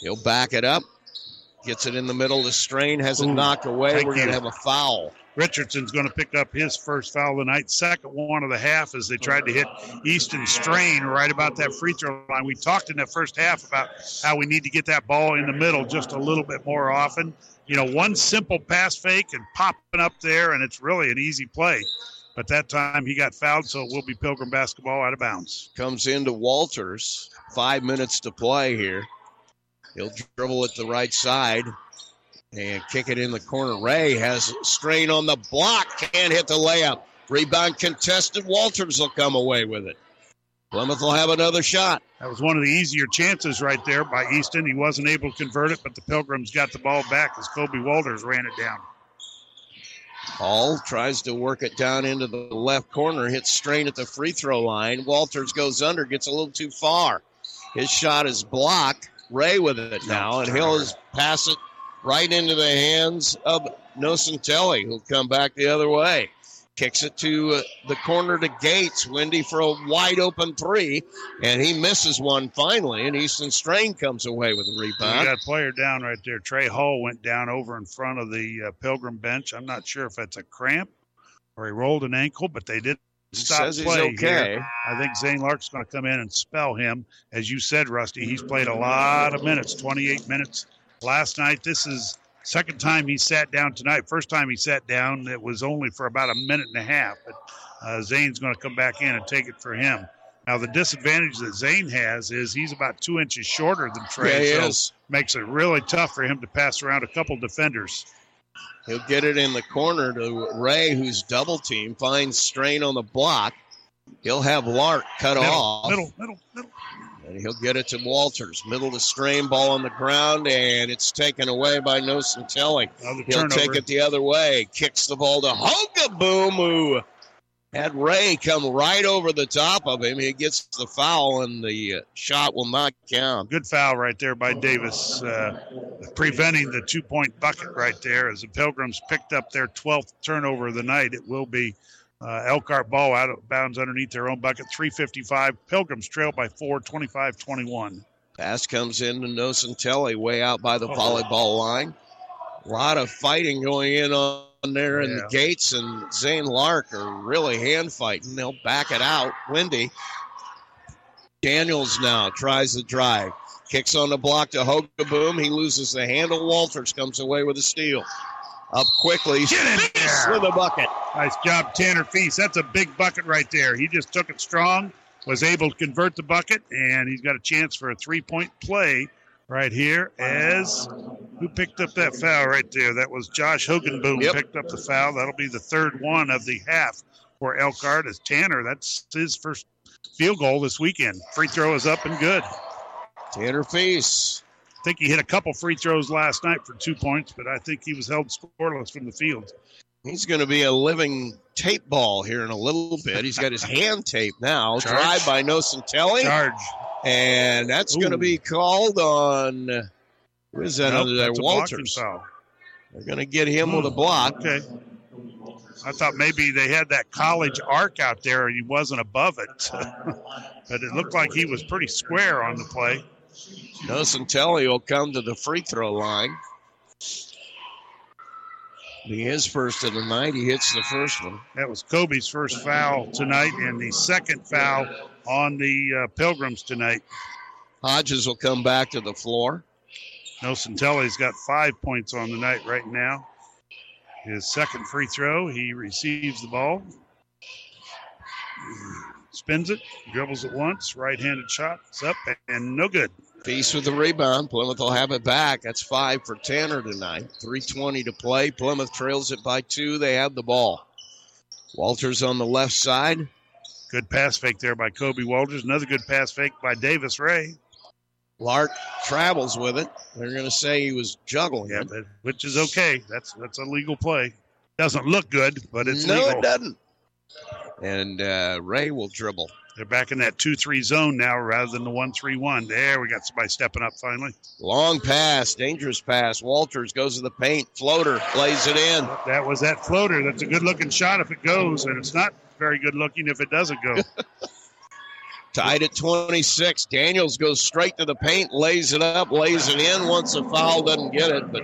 [SPEAKER 1] He'll back it up. Gets it in the middle. The strain has it
[SPEAKER 8] Ooh,
[SPEAKER 1] knocked away. We're going to have a foul.
[SPEAKER 8] Richardson's going to pick up his first foul tonight, second one of the half as they tried to hit Easton Strain right about that free throw line. We talked in that first half about how we need to get that ball in the middle just a little bit more often. You know, one simple pass fake and popping up there, and it's really an easy play. But that time he got fouled, so it will be Pilgrim basketball out of bounds.
[SPEAKER 1] Comes into Walters. Five minutes to play here. He'll dribble at the right side and kick it in the corner. Ray has strain on the block. Can't hit the layup. Rebound contested. Walters will come away with it. Plymouth will have another shot.
[SPEAKER 8] That was one of the easier chances right there by Easton. He wasn't able to convert it, but the Pilgrims got the ball back as Kobe Walters ran it down.
[SPEAKER 1] Hall tries to work it down into the left corner, hits strain at the free throw line. Walters goes under, gets a little too far. His shot is blocked. Ray with it now, and he'll pass it right into the hands of Nocentelli, who'll come back the other way. Kicks it to uh, the corner to Gates. Wendy for a wide open three, and he misses one finally, and Easton Strain comes away with a
[SPEAKER 8] We
[SPEAKER 1] rebound.
[SPEAKER 8] got a player down right there. Trey Hall went down over in front of the uh, Pilgrim bench. I'm not sure if that's a cramp or he rolled an ankle, but they did stop
[SPEAKER 1] says he's
[SPEAKER 8] play
[SPEAKER 1] okay.
[SPEAKER 8] here. I think Zane Lark's going to come in and spell him. As you said, Rusty, he's played a lot of minutes, 28 minutes last night. This is second time he sat down tonight. First time he sat down, it was only for about a minute and a half. But uh, Zane's going to come back in and take it for him. Now the disadvantage that Zane has is he's about two inches shorter than Trey,
[SPEAKER 1] Yeah,
[SPEAKER 8] so
[SPEAKER 1] is.
[SPEAKER 8] makes it really tough for him to pass around a couple defenders.
[SPEAKER 1] He'll get it in the corner to Ray, who's double team, finds strain on the block. He'll have Lark cut
[SPEAKER 8] Middle,
[SPEAKER 1] off.
[SPEAKER 8] middle, middle, middle.
[SPEAKER 1] And he'll get it to Walters. Middle to strain, ball on the ground, and it's taken away by.
[SPEAKER 8] Another
[SPEAKER 1] He'll
[SPEAKER 8] turnover.
[SPEAKER 1] take it the other way. Kicks the ball to Hogaboom, who had Ray come right over the top of him. He gets the foul, and the uh, shot will not count.
[SPEAKER 8] Good foul right there by Davis, uh, preventing the two point bucket right there as the Pilgrims picked up their 12th turnover of the night. It will be uh, Elkhart ball out of bounds underneath their own bucket. 355. Pilgrims trail by four, 25 21.
[SPEAKER 1] Pass comes in to Nocentelli way out by
[SPEAKER 8] Oh.
[SPEAKER 1] the volleyball line. A lot of fighting going in on there in the gates, and Zane Lark are really hand fighting. They'll back it out. Wendy. Daniels now tries the drive. Kicks on the block to Hogaboom. He loses the handle. Walters comes away with a steal. Up quickly.
[SPEAKER 8] Get in there.
[SPEAKER 1] with a bucket.
[SPEAKER 8] Nice job, Tanner Feast. That's a big bucket right there. He just took it strong, was able to convert the bucket, and he's got a chance for a three point play right here. As who picked up that foul right there? That was Josh Hogaboom
[SPEAKER 1] Yep.
[SPEAKER 8] picked up the foul. That'll be the third one of the half for Elkhart. As Tanner, that's his first field goal this weekend. Free throw is up and good.
[SPEAKER 1] Tanner Feast.
[SPEAKER 8] I think he hit a couple free throws last night for two points, but I think he was held scoreless from the field.
[SPEAKER 1] He's going to be a living tape ball here in a little bit. He's got his hand tape now.
[SPEAKER 8] Charge.
[SPEAKER 1] Drive by Nocentelli.
[SPEAKER 8] Charge.
[SPEAKER 1] And that's going to be called on. Who is that
[SPEAKER 8] Nope,
[SPEAKER 1] there?
[SPEAKER 8] that's a blocking
[SPEAKER 1] Walters. They're going to get him with a hmm, block.
[SPEAKER 8] Okay. I thought maybe they had that college arc out there and he wasn't above it. but it looked like he was pretty square on the play.
[SPEAKER 1] Nocentelli will come to the free throw line. Be his first of the night. He hits the first one.
[SPEAKER 8] That was Kobe's first foul tonight and the second foul on the uh, Pilgrims tonight.
[SPEAKER 1] Hodges will come back to the floor.
[SPEAKER 8] Nocentelli's got five points on the night right now. His second free throw, he receives the ball, spins it, dribbles it once, right handed shot, it's up and no good.
[SPEAKER 1] Feast with the rebound. Plymouth will have it back. That's five for Tanner tonight. 3.20 to play. Plymouth trails it by two. They have the ball. Walters on the left side.
[SPEAKER 8] Good pass fake there by Kobe Walters. Another good pass fake by Davis Ray.
[SPEAKER 1] Lark travels with it. They're going to say he was juggling
[SPEAKER 8] Yeah,
[SPEAKER 1] it.
[SPEAKER 8] but, which is okay. That's that's a legal play. Doesn't look good, but it's
[SPEAKER 1] no,
[SPEAKER 8] legal.
[SPEAKER 1] it doesn't. And uh, Ray will dribble.
[SPEAKER 8] They're back in that two-three zone now, rather than the one-three-one. There, we got somebody stepping up finally.
[SPEAKER 1] Long pass, dangerous pass. Walters goes to the paint. Floater lays it in.
[SPEAKER 8] That was that floater. That's a good-looking shot if it goes, and it's not very good-looking if it doesn't go.
[SPEAKER 1] Tied at 26. Daniels goes straight to the paint, lays it up, lays it in. Once a foul, doesn't get it, but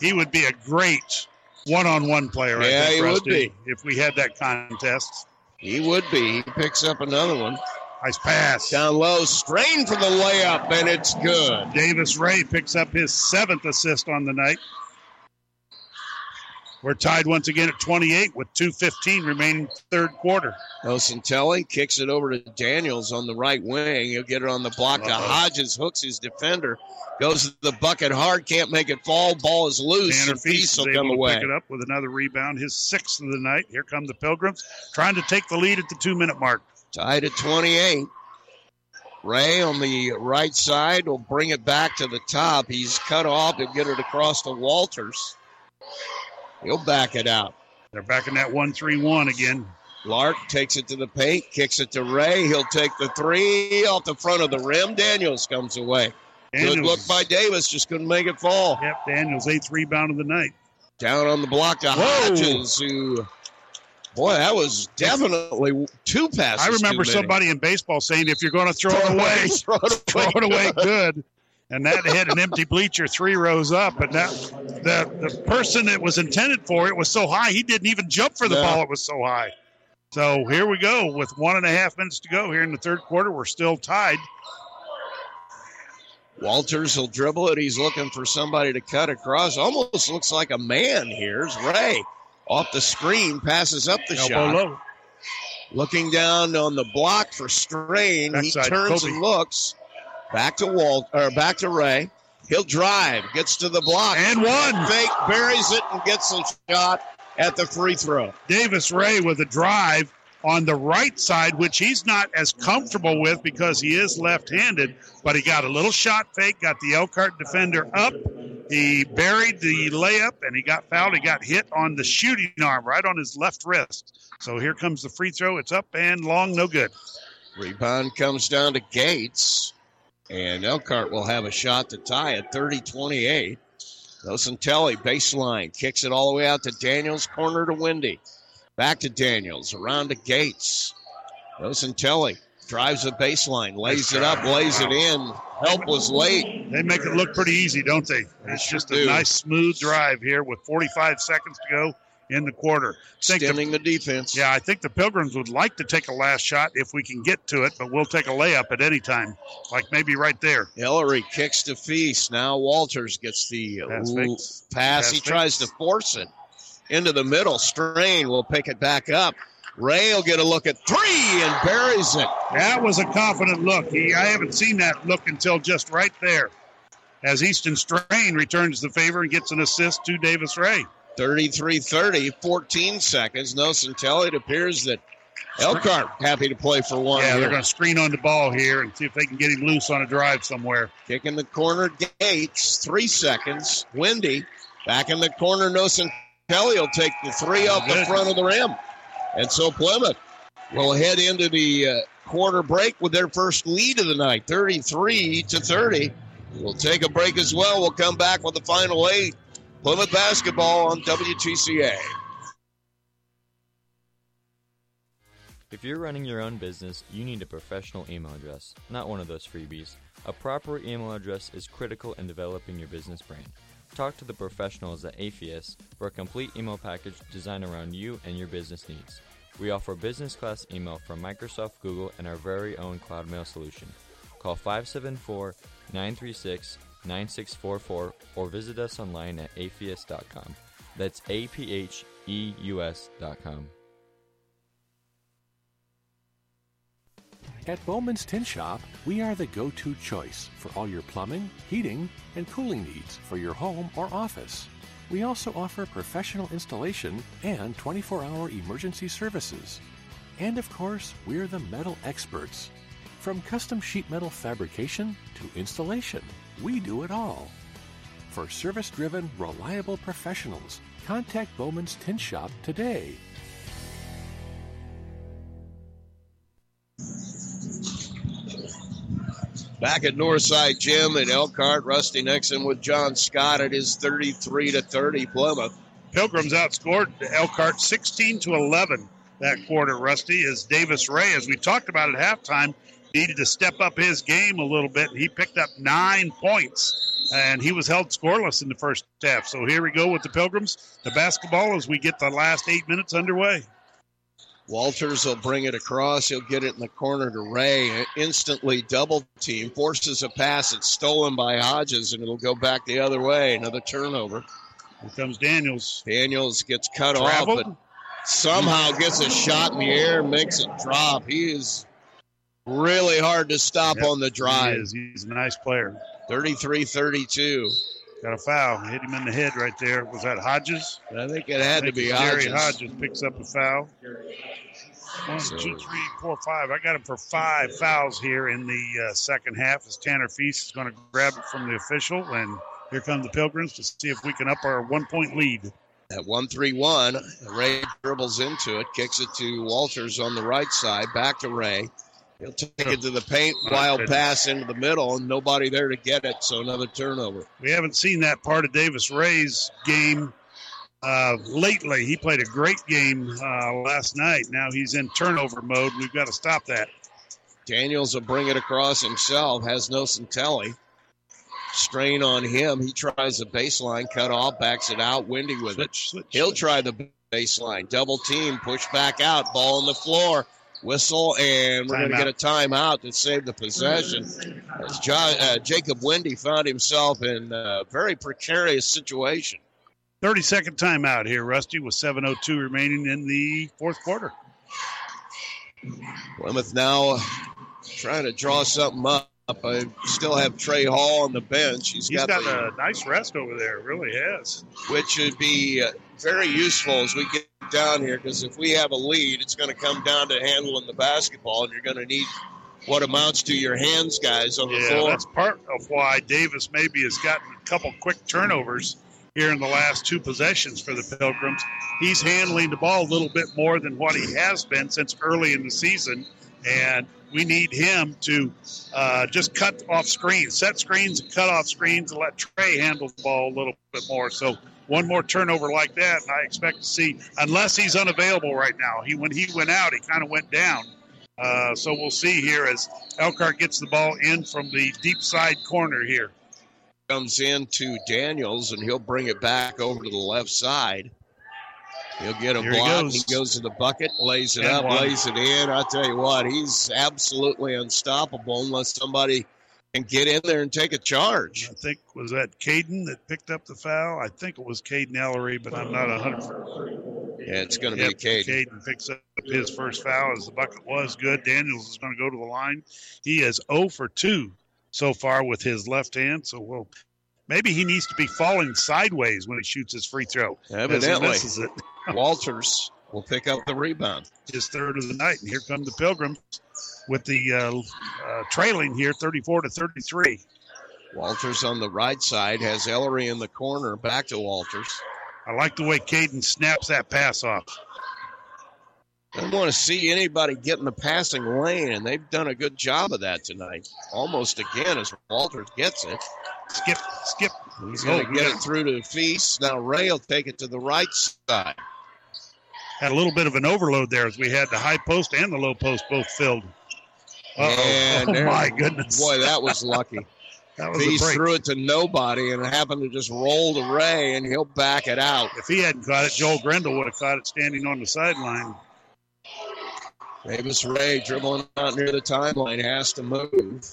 [SPEAKER 8] he would be a great one-on-one player. I
[SPEAKER 1] Yeah,
[SPEAKER 8] think,
[SPEAKER 1] he would be.
[SPEAKER 8] if we had that contest.
[SPEAKER 1] He would be. He picks up another one.
[SPEAKER 8] Nice pass.
[SPEAKER 1] Down low, strain for the layup, and it's good.
[SPEAKER 8] Davis Ray picks up his seventh assist on the night. We're tied once again at 28 with 2.15 remaining third quarter.
[SPEAKER 1] Nocentelli kicks it over to Daniels on the right wing. He'll get it on the block
[SPEAKER 8] Uh-oh.
[SPEAKER 1] Hodges, hooks his defender, goes to the bucket hard, can't make it fall. Ball is loose,
[SPEAKER 8] Tanner
[SPEAKER 1] and
[SPEAKER 8] Feast
[SPEAKER 1] will come
[SPEAKER 8] to
[SPEAKER 1] away.
[SPEAKER 8] pick it up with another rebound, his sixth of the night. Here come the Pilgrims, trying to take the lead at the two-minute mark.
[SPEAKER 1] Tied at 28. Ray on the right side will bring it back to the top. He's cut off and get it across to Walters. He'll back it out.
[SPEAKER 8] They're back in that one-three-one again.
[SPEAKER 1] Lark takes it to the paint, kicks it to Ray. He'll take the three off the front of the rim. Daniels comes away. Good
[SPEAKER 8] Daniels-
[SPEAKER 1] look by Davis, just couldn't make it fall.
[SPEAKER 8] Yep, Daniels' eighth rebound of the night.
[SPEAKER 1] Down on the block to
[SPEAKER 8] Whoa.
[SPEAKER 1] Hodges, who, boy, that was definitely two passes.
[SPEAKER 8] I remember somebody in baseball saying, if you're going to throw it away,
[SPEAKER 1] throw it
[SPEAKER 8] throw it away
[SPEAKER 1] good.
[SPEAKER 8] And that hit an empty bleacher three rows up. And that the the person it was intended for, it was so high, he didn't even jump for the
[SPEAKER 1] No.
[SPEAKER 8] ball. It was so high. So here we go with one and a half minutes to go here in the third quarter. We're still tied.
[SPEAKER 1] Walters will dribble it. He's looking for somebody to cut across. Almost looks like a man. Here's Ray off the screen, passes up the
[SPEAKER 8] Elbow
[SPEAKER 1] shot.
[SPEAKER 8] low.
[SPEAKER 1] Looking down on the block for strain,
[SPEAKER 8] Backside,
[SPEAKER 1] he turns
[SPEAKER 8] Kobe.
[SPEAKER 1] and looks back to Walt or back to Ray. He'll drive, gets to the block,
[SPEAKER 8] And one.
[SPEAKER 1] fake, buries it, and gets a shot at the free throw.
[SPEAKER 8] Davis Ray with a drive on the right side, which he's not as comfortable with because he is left handed, but he got a little shot fake, got the Elkhart defender up. He buried the layup and he got fouled. He got hit on the shooting arm, right on his left wrist. So here comes the free throw. It's up and long, no good.
[SPEAKER 1] Rebound comes down to Gates, and Elkhart will have a shot to tie at 30 28. Nocentelli, baseline, kicks it all the way out to Daniels, corner to Wendy. Back to Daniels, around to Gates. Nocentelli drives the baseline, lays it up, lays it in. Help was late.
[SPEAKER 8] They make it look pretty easy, don't they? It's just a nice, smooth drive here with 45 seconds to go in the quarter. Think the-
[SPEAKER 1] Extending the defense.
[SPEAKER 8] Yeah, I think the Pilgrims would like to take a last shot if we can get to it, but we'll take a layup at any time, like maybe right there.
[SPEAKER 1] Ellery kicks to Feast. Now Walters gets the
[SPEAKER 8] Pass
[SPEAKER 1] ooh, pass.
[SPEAKER 8] Pass
[SPEAKER 1] he
[SPEAKER 8] fake.
[SPEAKER 1] tries to force it into the middle. Strain will pick it back up. Ray will get a look at three and buries it.
[SPEAKER 8] That was a confident look. He, I haven't seen that look until just right there. As Easton Strain returns the favor and gets an assist to Davis Ray.
[SPEAKER 1] 33 30, 14 seconds. Nocentelli. It appears that Elkhart happy to play for one.
[SPEAKER 8] Yeah,
[SPEAKER 1] here.
[SPEAKER 8] they're going to screen on the ball here and see if they can get him loose on a drive somewhere.
[SPEAKER 1] Kicking the corner, Gates. Three seconds. Wendy. Back in the corner, Nocentelli will take the three off the front of the rim. And so Plymouth will head into the uh, quarter break with their first lead of the night, 33 to 30. We'll take a break as well. We'll come back with the final eight. Plymouth basketball on WTCA.
[SPEAKER 2] If you're running your own business, you need a professional email address, not one of those freebies. A proper email address is critical in developing your business brand. Talk to the professionals at Apheus for a complete email package designed around you and your business needs. We offer business class email from Microsoft, Google, and our very own Cloud Mail solution. Call 574 936 9644 or visit us online at apheus.com. That's A P H E U S.com.
[SPEAKER 3] At Bowman's Tin Shop, we are the go to choice for all your plumbing, heating, and cooling needs for your home or office. We also offer professional installation and 24 hour emergency services. And of course, we're the metal experts. From custom sheet metal fabrication to installation, we do it all. For service driven, reliable professionals, contact Bowman's Tin Shop today.
[SPEAKER 1] Back at Northside Gym in Elkhart, Rusty Nixon with John Scott. It is 33 to 30 Plymouth.
[SPEAKER 8] Pilgrims outscored Elkhart 16 to 11 that quarter, Rusty, as Davis Ray, as we talked about at halftime, needed to step up his game a little bit. He picked up nine points, and he was held scoreless in the first half. So here we go with the Pilgrims, the basketball, as we get the last eight minutes underway.
[SPEAKER 1] Walters will bring it across. He'll get it in the corner to Ray. Instantly double team. Forces a pass. It's stolen by Hodges, and it'll go back the other way. Another turnover.
[SPEAKER 8] Here comes Daniels.
[SPEAKER 1] Daniels gets cut
[SPEAKER 8] Traveled.
[SPEAKER 1] off, but somehow gets a shot in the air, makes it drop. He is really hard to stop
[SPEAKER 8] Yep,
[SPEAKER 1] on the drive.
[SPEAKER 8] He is. He's a nice player.
[SPEAKER 1] 33 32.
[SPEAKER 8] Got a foul. Hit him in the head right there. Was that Hodges?
[SPEAKER 1] I think it had
[SPEAKER 8] I
[SPEAKER 1] to be
[SPEAKER 8] it's Jerry
[SPEAKER 1] Hodges.
[SPEAKER 8] Hodges picks up a foul. One,
[SPEAKER 1] So-
[SPEAKER 8] two, three, four, five. I got him for five fouls here in the uh, second half as Tanner Feast is going to grab it from the official. And here come the Pilgrims to see if we can up our one point lead.
[SPEAKER 1] At 1 3 1, Ray dribbles into it, kicks it to Walters on the right side, back to Ray. He'll take it to the paint, wild pass into the middle, and nobody there to get it, so another turnover.
[SPEAKER 8] We haven't seen that part of Davis Ray's game uh, lately. He played a great game uh, last night. Now he's in turnover mode. We've got to stop that.
[SPEAKER 1] Daniels will bring it across himself, has Nocentelli. Strain on him. He tries the baseline, cut off, backs it out. Wendy with it. He'll try the baseline. Double team, push back out, ball on the floor. Whistle, and we're going to get a timeout to save the possession. As uh, Jacob Wendy found himself in a very precarious situation.
[SPEAKER 8] 30 second timeout here, Rusty, with 7.02 remaining in the fourth quarter.
[SPEAKER 1] Plymouth now trying to draw something up. I still have Trey Hall on the bench. He's
[SPEAKER 8] He's
[SPEAKER 1] got,
[SPEAKER 8] got
[SPEAKER 1] the,
[SPEAKER 8] a nice rest over there, really has.
[SPEAKER 1] which would be uh, very useful as we get down here because if we have a lead, it's going to come down to handling the basketball, and you're going to need what amounts to your hands guys on the
[SPEAKER 8] Yeah,
[SPEAKER 1] floor.
[SPEAKER 8] that's part of why Davis maybe has gotten a couple quick turnovers here in the last two possessions for the Pilgrims. He's handling the ball a little bit more than what he has been since early in the season, and we need him to uh, just cut off screens, set screens, and cut off screens, and let Trey handle the ball a little bit more. So one more turnover like that, and I expect to see, unless he's unavailable right now. He when he went out, he kind of went down. Uh, so we'll see here as Elkhart gets the ball in from the deep side corner here.
[SPEAKER 1] Comes in to Daniels, and he'll bring it back over to the left side. He'll get a
[SPEAKER 8] Here he
[SPEAKER 1] block.
[SPEAKER 8] goes.
[SPEAKER 1] He goes to the bucket, lays it
[SPEAKER 8] And
[SPEAKER 1] up,
[SPEAKER 8] one.
[SPEAKER 1] lays it in. I tell you what, he's absolutely unstoppable unless somebody can get in there and take a charge.
[SPEAKER 8] I think was that Caden that picked up the foul. I think it was Caden Ellery, but I'm not 100.
[SPEAKER 1] percent Yeah, it's going to
[SPEAKER 8] Yep,
[SPEAKER 1] be Cade.
[SPEAKER 8] Caden picks up his first foul as the bucket was good. Daniels is going to go to the line. He is 0 for 2 so far with his left hand. So we'll maybe he needs to be falling sideways when he shoots his free throw. he
[SPEAKER 1] Evidently.
[SPEAKER 8] misses it.
[SPEAKER 1] Walters will pick up the rebound.
[SPEAKER 8] His third of the night, and here come the Pilgrims with the uh, uh, trailing here, 34 to 33.
[SPEAKER 1] Walters on the right side has Ellery in the corner. Back to Walters.
[SPEAKER 8] I like the way Caden snaps that pass off.
[SPEAKER 1] I don't want to see anybody get in the passing lane, and they've done a good job of that tonight. Almost again as Walters gets it.
[SPEAKER 8] Skip, skip.
[SPEAKER 1] He's going
[SPEAKER 8] Oh,
[SPEAKER 1] to
[SPEAKER 8] we
[SPEAKER 1] get it through to Feast. Now Ray will take it to the right side.
[SPEAKER 8] Had a little bit of an overload there as we had the high post and the low post both filled.
[SPEAKER 1] And
[SPEAKER 8] oh my goodness!
[SPEAKER 1] Boy, that was lucky.
[SPEAKER 8] That was a
[SPEAKER 1] Feast
[SPEAKER 8] break.
[SPEAKER 1] threw it to nobody and it happened to just roll to Ray, and he'll back it out.
[SPEAKER 8] If he hadn't caught it, Joel Grendel would have caught it standing on the sideline.
[SPEAKER 1] Davis Ray dribbling out near the timeline has to move.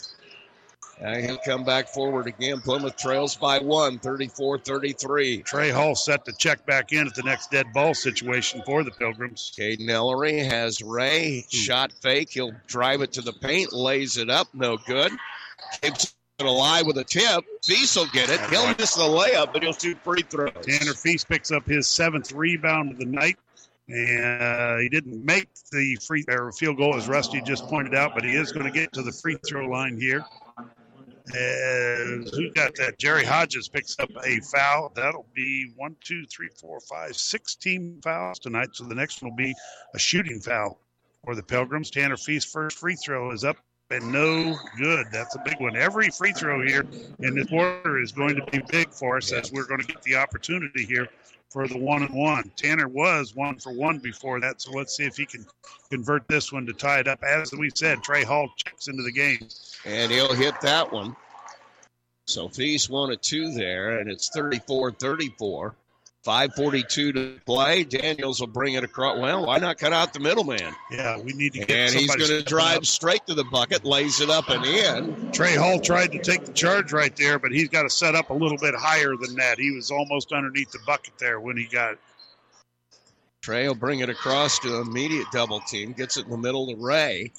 [SPEAKER 1] And he'll come back forward again. Plymouth trails by one, 34 33.
[SPEAKER 8] Trey Hall set to check back in at the next dead ball situation for the Pilgrims.
[SPEAKER 1] Caden Ellery has Ray. Shot fake. He'll drive it to the paint, lays it up. No good. Keeps it alive with a tip. Feast will get it. He'll miss the layup, but he'll shoot free throws.
[SPEAKER 8] Tanner Feast picks up his seventh rebound of the night. And uh, he didn't make the free or field goal, as Rusty just pointed out, but he is going to get to the free throw line here. As who got that? Jerry Hodges picks up a foul. That'll be one, two, three, four, five, six team fouls tonight. So the next one will be a shooting foul for the Pilgrims. Tanner Feast's first free throw is up and no good. That's a big one. Every free throw here in this quarter is going to be big for us as we're going to get the opportunity here for the one and one. Tanner was one for one before that, so let's see if he can convert this one to tie it up. As we said, Trey Hall checks into the game.
[SPEAKER 1] And he'll hit that one. So Feast one of two there, and it's 34 34. 542 to play. Daniels will bring it across. Well, why not cut out the middleman?
[SPEAKER 8] Yeah, we need to get
[SPEAKER 1] And he's going to drive
[SPEAKER 8] up.
[SPEAKER 1] straight to the bucket, lays it up and in.
[SPEAKER 8] Trey Hall tried to take the charge right there, but he's got to set up a little bit higher than that. He was almost underneath the bucket there when he got it.
[SPEAKER 1] Trey will bring it across to immediate double team, gets it in the middle to Ray.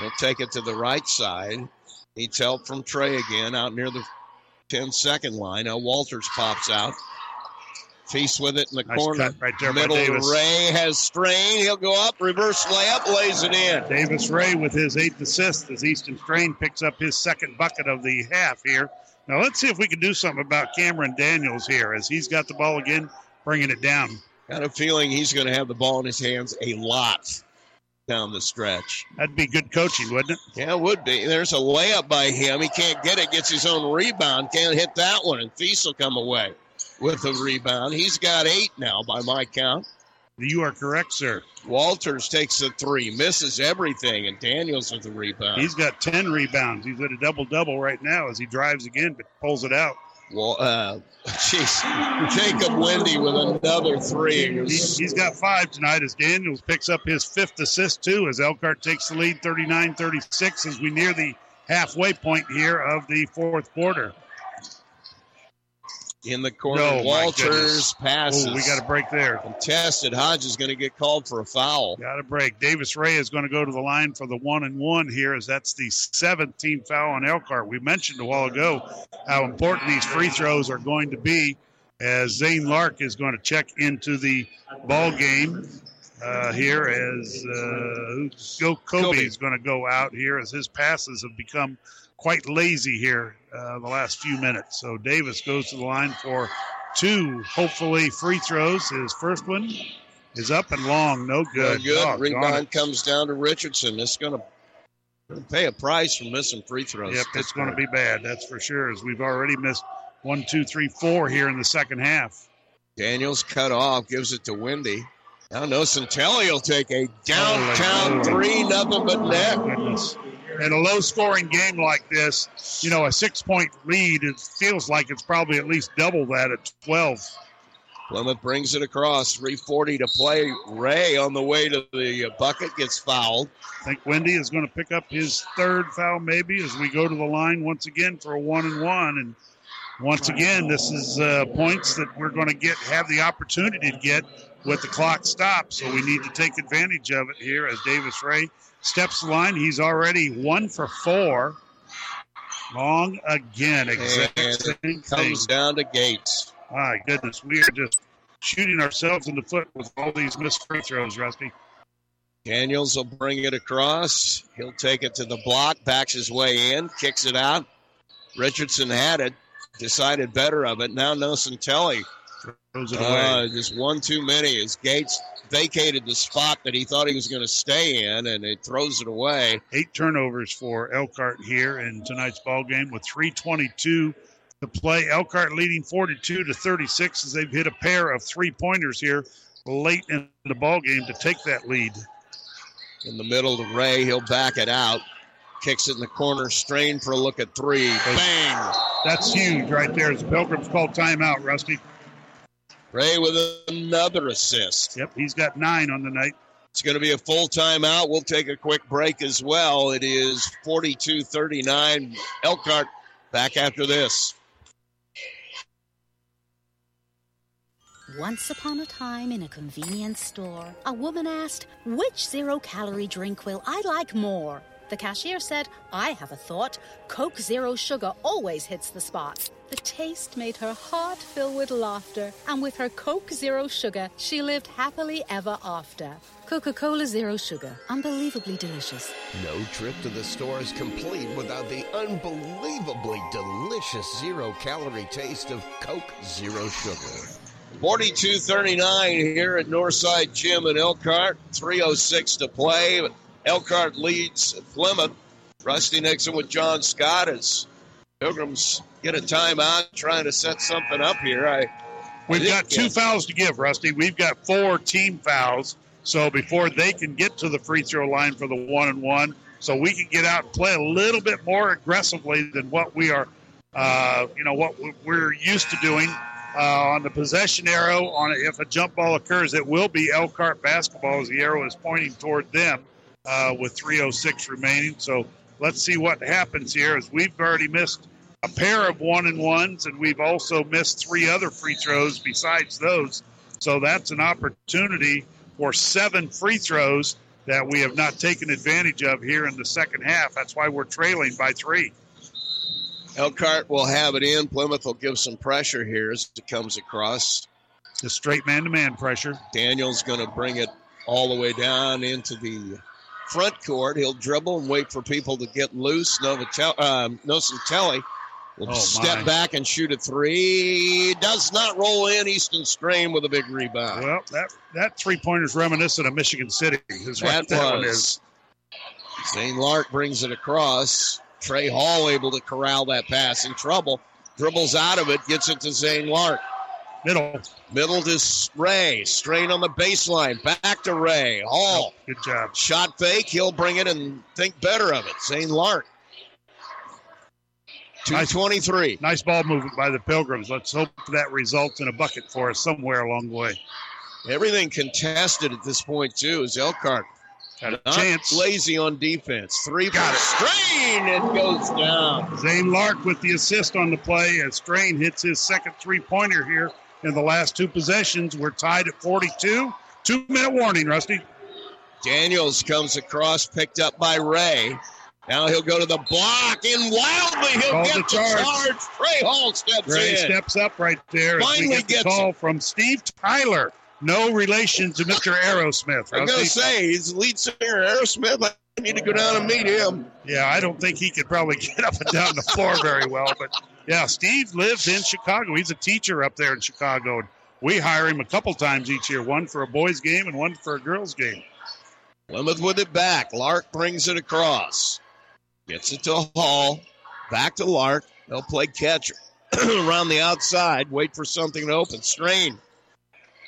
[SPEAKER 1] He'll take it to the right side. Needs help from Trey again out near the 10 second line. Now Walters pops out. Feast with it in the
[SPEAKER 8] Nice
[SPEAKER 1] corner.
[SPEAKER 8] cut right there by
[SPEAKER 1] Middle. Ray has strain. He'll go up, reverse layup, lays it in.
[SPEAKER 8] Davis Ray with his eighth assist as Easton Strain picks up his second bucket of the half here. Now let's see if we can do something about Cameron Daniels here as he's got the ball again, bringing it down.
[SPEAKER 1] Got a feeling he's going to have the ball in his hands a lot down the stretch.
[SPEAKER 8] That'd be good coaching, wouldn't it?
[SPEAKER 1] Yeah, it would be. There's a layup by him. He can't get it, gets his own rebound, can't hit that one, and Feast will come away with the rebound. He's got eight now by my count.
[SPEAKER 8] You are correct, sir.
[SPEAKER 1] Walters takes a three, misses everything, and Daniels with the rebound.
[SPEAKER 8] He's got 10 rebounds. He's at a double double right now as he drives again, but pulls it out.
[SPEAKER 1] well, uh, jeez, Jacob Wendy with another three.
[SPEAKER 8] He, he's got five tonight as Daniels picks up his fifth assist, too, as Elkhart takes the lead 39 36 as we near the halfway point here of the fourth quarter.
[SPEAKER 1] In the corner.
[SPEAKER 8] No,
[SPEAKER 1] Walters passes.
[SPEAKER 8] Oh, we got a break there.
[SPEAKER 1] Contested. Hodge is going to get called for a foul.
[SPEAKER 8] Got a break. Davis Ray is going to go to the line for the one and one here, as that's the seventh team foul on Elkhart. We mentioned a while ago how important these free throws are going to be, as Zane Lark is going to check into the ball game uh, here, as uh, Kobe,
[SPEAKER 1] Kobe.
[SPEAKER 8] is going to go out here, as his passes have become quite lazy here uh, the last few minutes. So Davis goes to the line for two, hopefully free throws. His first one is up and long, no
[SPEAKER 1] No
[SPEAKER 8] good.
[SPEAKER 1] good. Rebound comes down to Richardson. It's going to pay a price for missing free throws.
[SPEAKER 8] Yep, it's going to be bad. That's for sure. As we've already missed one, two, three, four here in the second half.
[SPEAKER 1] Daniels cut off, gives it to Wendy. Now Nocentelli will take a downtown three, nothing but net.
[SPEAKER 8] Goodness. In a low-scoring game like this, you know, a six-point lead, it feels like it's probably at least double that at 12.
[SPEAKER 1] Plymouth brings it across. 340 to play. Ray on the way to the bucket gets fouled.
[SPEAKER 8] I think Wendy is going to pick up his third foul maybe as we go to the line once again for a one and one. And once again, this is uh, points that we're going to get have the opportunity to get with the clock stopped. So we need to take advantage of it here as Davis Ray steps the line. He's already one for four. Long again. Exact
[SPEAKER 1] it
[SPEAKER 8] thing.
[SPEAKER 1] comes down to Gates.
[SPEAKER 8] My goodness, we are just shooting ourselves in the foot with all these missed free throws, Rusty.
[SPEAKER 1] Daniels will bring it across. He'll take it to the block, backs his way in, kicks it out. Richardson had it, decided better of it. Now Nocentelli.
[SPEAKER 8] Throws it
[SPEAKER 1] Uh,
[SPEAKER 8] away.
[SPEAKER 1] just one too many as Gates vacated the spot that he thought he was going to stay in, and it throws it away.
[SPEAKER 8] eight turnovers for Elkhart here in tonight's ball game with 322 to play. Elkhart leading 42 to 36 as they've hit a pair of three pointers here late in the ball game to take that lead.
[SPEAKER 1] In the middle to Ray, he'll back it out. Kicks it in the corner, strain for a look at three. Bang!
[SPEAKER 8] That's huge right there. As the Pilgrims called timeout, Rusty.
[SPEAKER 1] Ray with another assist.
[SPEAKER 8] Yep, he's got nine on the night.
[SPEAKER 1] It's going to be a full timeout. We'll take a quick break as well. It is 42 39. Elkhart back after this.
[SPEAKER 7] Once upon a time in a convenience store, a woman asked, Which zero calorie drink will I like more? The cashier said, I have a thought. Coke Zero Sugar always hits the spot. The taste made her heart fill with laughter, and with her Coke Zero Sugar, she lived happily ever after. Coca Cola Zero Sugar, unbelievably delicious.
[SPEAKER 5] No trip to the store is complete without the unbelievably delicious zero calorie taste of Coke Zero Sugar.
[SPEAKER 1] 42 39 here at Northside Gym in Elkhart. 3.06 to play. Elkhart leads Plymouth. Rusty Nixon with John Scott as Pilgrims get a timeout trying to set something up here. I
[SPEAKER 8] We've got two fouls to give, Rusty. We've got four team fouls. So before they can get to the free throw line for the one and one, so we can get out and play a little bit more aggressively than what we are, uh, you know, what we're used to doing uh, on the possession arrow. On if a jump ball occurs, it will be Elkhart basketball as the arrow is pointing toward them uh, with 3:06 remaining. So let's see what happens here. As we've already missed a pair of one and ones, and we've also missed three other free throws besides those. So that's an opportunity for seven free throws that we have not taken advantage of here in the second half. That's why we're trailing by three.
[SPEAKER 1] Elkhart will have it in. Plymouth will give some pressure here as it comes across.
[SPEAKER 8] The straight man to man pressure.
[SPEAKER 1] Daniel's going to bring it all the way down into the front court. He'll dribble and wait for people to get loose. Novotel- uh, Nocentelli will
[SPEAKER 8] Oh,
[SPEAKER 1] step
[SPEAKER 8] my.
[SPEAKER 1] back and shoot a three. Does not roll in. Easton Strain with a big rebound.
[SPEAKER 8] Well, that that three pointer's reminiscent of Michigan City. Is what
[SPEAKER 1] That
[SPEAKER 8] that, one is.
[SPEAKER 1] Zane Lark brings it across. Trey Hall able to corral that pass in trouble. Dribbles out of it, gets it to Zane Lark.
[SPEAKER 8] Middle.
[SPEAKER 1] Middle to Ray. Strain on the baseline. Back to Ray. Hall.
[SPEAKER 8] Good job.
[SPEAKER 1] Shot fake. He'll bring it and think better of it. Zane Lark. 223.
[SPEAKER 8] Nice ball movement by the Pilgrims. Let's hope that results in a bucket for us somewhere along the way.
[SPEAKER 1] Everything contested at this point, too, is Elkhart.
[SPEAKER 8] Got a
[SPEAKER 1] Not
[SPEAKER 8] chance.
[SPEAKER 1] lazy on defense. Three point strain. It goes down.
[SPEAKER 8] Zane Lark with the assist on the play as Strain hits his second three pointer here in the last two possessions. We're tied at 42. Two minute warning, Rusty.
[SPEAKER 1] Daniels comes across, picked up by Ray. Now he'll go to the block and wildly he'll
[SPEAKER 8] Call
[SPEAKER 1] get
[SPEAKER 8] the
[SPEAKER 1] the
[SPEAKER 8] charge.
[SPEAKER 1] charge. Trey Hall steps
[SPEAKER 8] Ray
[SPEAKER 1] in.
[SPEAKER 8] steps up right there
[SPEAKER 1] Finally
[SPEAKER 8] get the
[SPEAKER 1] gets
[SPEAKER 8] call from Steve Tyler. No relation to Mr. Aerosmith.
[SPEAKER 1] I'm gonna say he's the lead singer, Aerosmith. I need to go down and meet him.
[SPEAKER 8] Yeah, I don't think he could probably get up and down the floor very well. But yeah, Steve lives in Chicago. He's a teacher up there in Chicago. And we hire him a couple times each year, one for a boys' game and one for a girls' game.
[SPEAKER 1] Plymouth with it back. Lark brings it across. Gets it to Hall. Back to Lark. They'll play catch around the outside. Wait for something to open. Strain.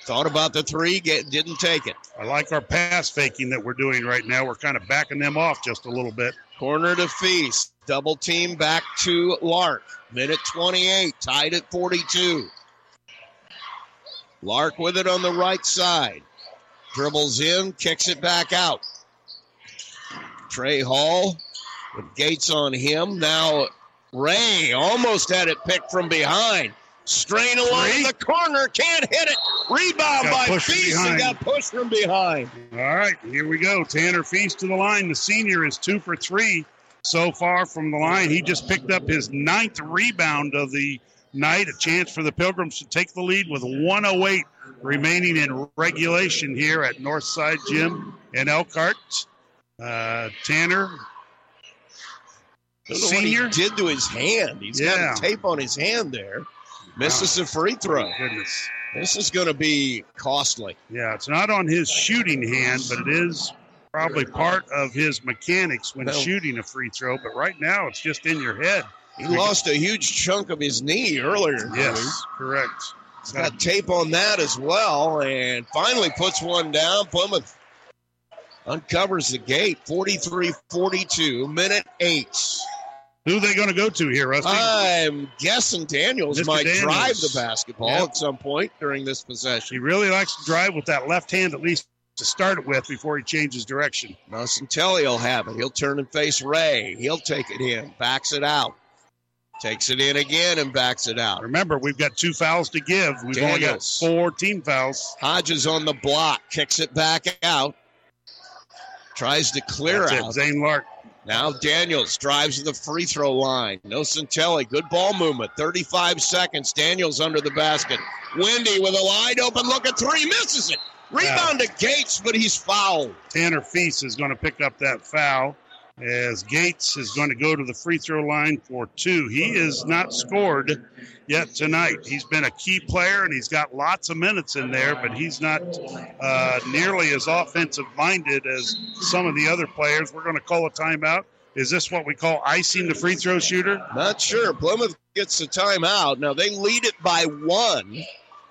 [SPEAKER 1] Thought about the three. Get, didn't take it.
[SPEAKER 8] I like our pass faking that we're doing right now. We're kind of backing them off just a little bit.
[SPEAKER 1] Corner to Feast. Double team back to Lark. Minute 28. Tied at 42. Lark with it on the right side. Dribbles in. Kicks it back out. Trey Hall with Gates on him. Now Ray almost had it picked from behind. Strain along in the corner. Can't hit it. Rebound
[SPEAKER 8] Got
[SPEAKER 1] by Feast and got pushed from behind.
[SPEAKER 8] All right, here we go. Tanner Feast to the line. The senior is two for three so far from the line. He just picked up his ninth rebound of the night. A chance for the Pilgrims to take the lead with 108 remaining in regulation here at Northside Gym in Elkhart. Uh, Tanner, senior,
[SPEAKER 1] did to his hand. He's
[SPEAKER 8] Yeah.
[SPEAKER 1] got tape on his hand there. Misses a free throw.
[SPEAKER 8] goodness.
[SPEAKER 1] This is going to be costly.
[SPEAKER 8] Yeah, it's not on his shooting hand, but it is probably part of his mechanics when
[SPEAKER 1] No.
[SPEAKER 8] shooting a free throw. But right now, it's just in your head.
[SPEAKER 1] He lost a huge chunk of his knee earlier.
[SPEAKER 8] Yes, correct.
[SPEAKER 1] He's got tape on that as well, and finally puts one down. Plymouth uncovers the gate 43 42, minute eight.
[SPEAKER 8] Who are they going to go to here, Rusty?
[SPEAKER 1] I'm guessing Daniels
[SPEAKER 8] Mr.
[SPEAKER 1] might
[SPEAKER 8] Daniels.
[SPEAKER 1] drive the basketball
[SPEAKER 8] Yep.
[SPEAKER 1] at some point during this possession.
[SPEAKER 8] he really likes to drive with that left hand, at least to start it with, before he changes direction.
[SPEAKER 1] Nocentelli will have it. He'll turn and face Ray. He'll take it in, backs it out, takes it in again, and backs it out.
[SPEAKER 8] Remember, we've got two fouls to give. We've only got four team fouls.
[SPEAKER 1] Hodges on the block, kicks it back out, tries to clear
[SPEAKER 8] That's
[SPEAKER 1] out.
[SPEAKER 8] it. Zane Lark.
[SPEAKER 1] Now Daniels drives to the free throw line. Nocentelli, good ball movement. 35 seconds. Daniels under the basket. Wendy with a wide open look at three, misses it. Rebound to Gates, but he's fouled.
[SPEAKER 8] Tanner Feast is going to pick up that foul as Gates is going to go to the free throw line for two. He is not scored yet tonight. He's been a key player and he's got lots of minutes in there, but he's not uh, nearly as offensive minded as some of the other players. We're going to call a timeout. Is this what we call icing the free throw shooter?
[SPEAKER 1] Not sure. Plymouth gets the timeout. Now they lead it by one.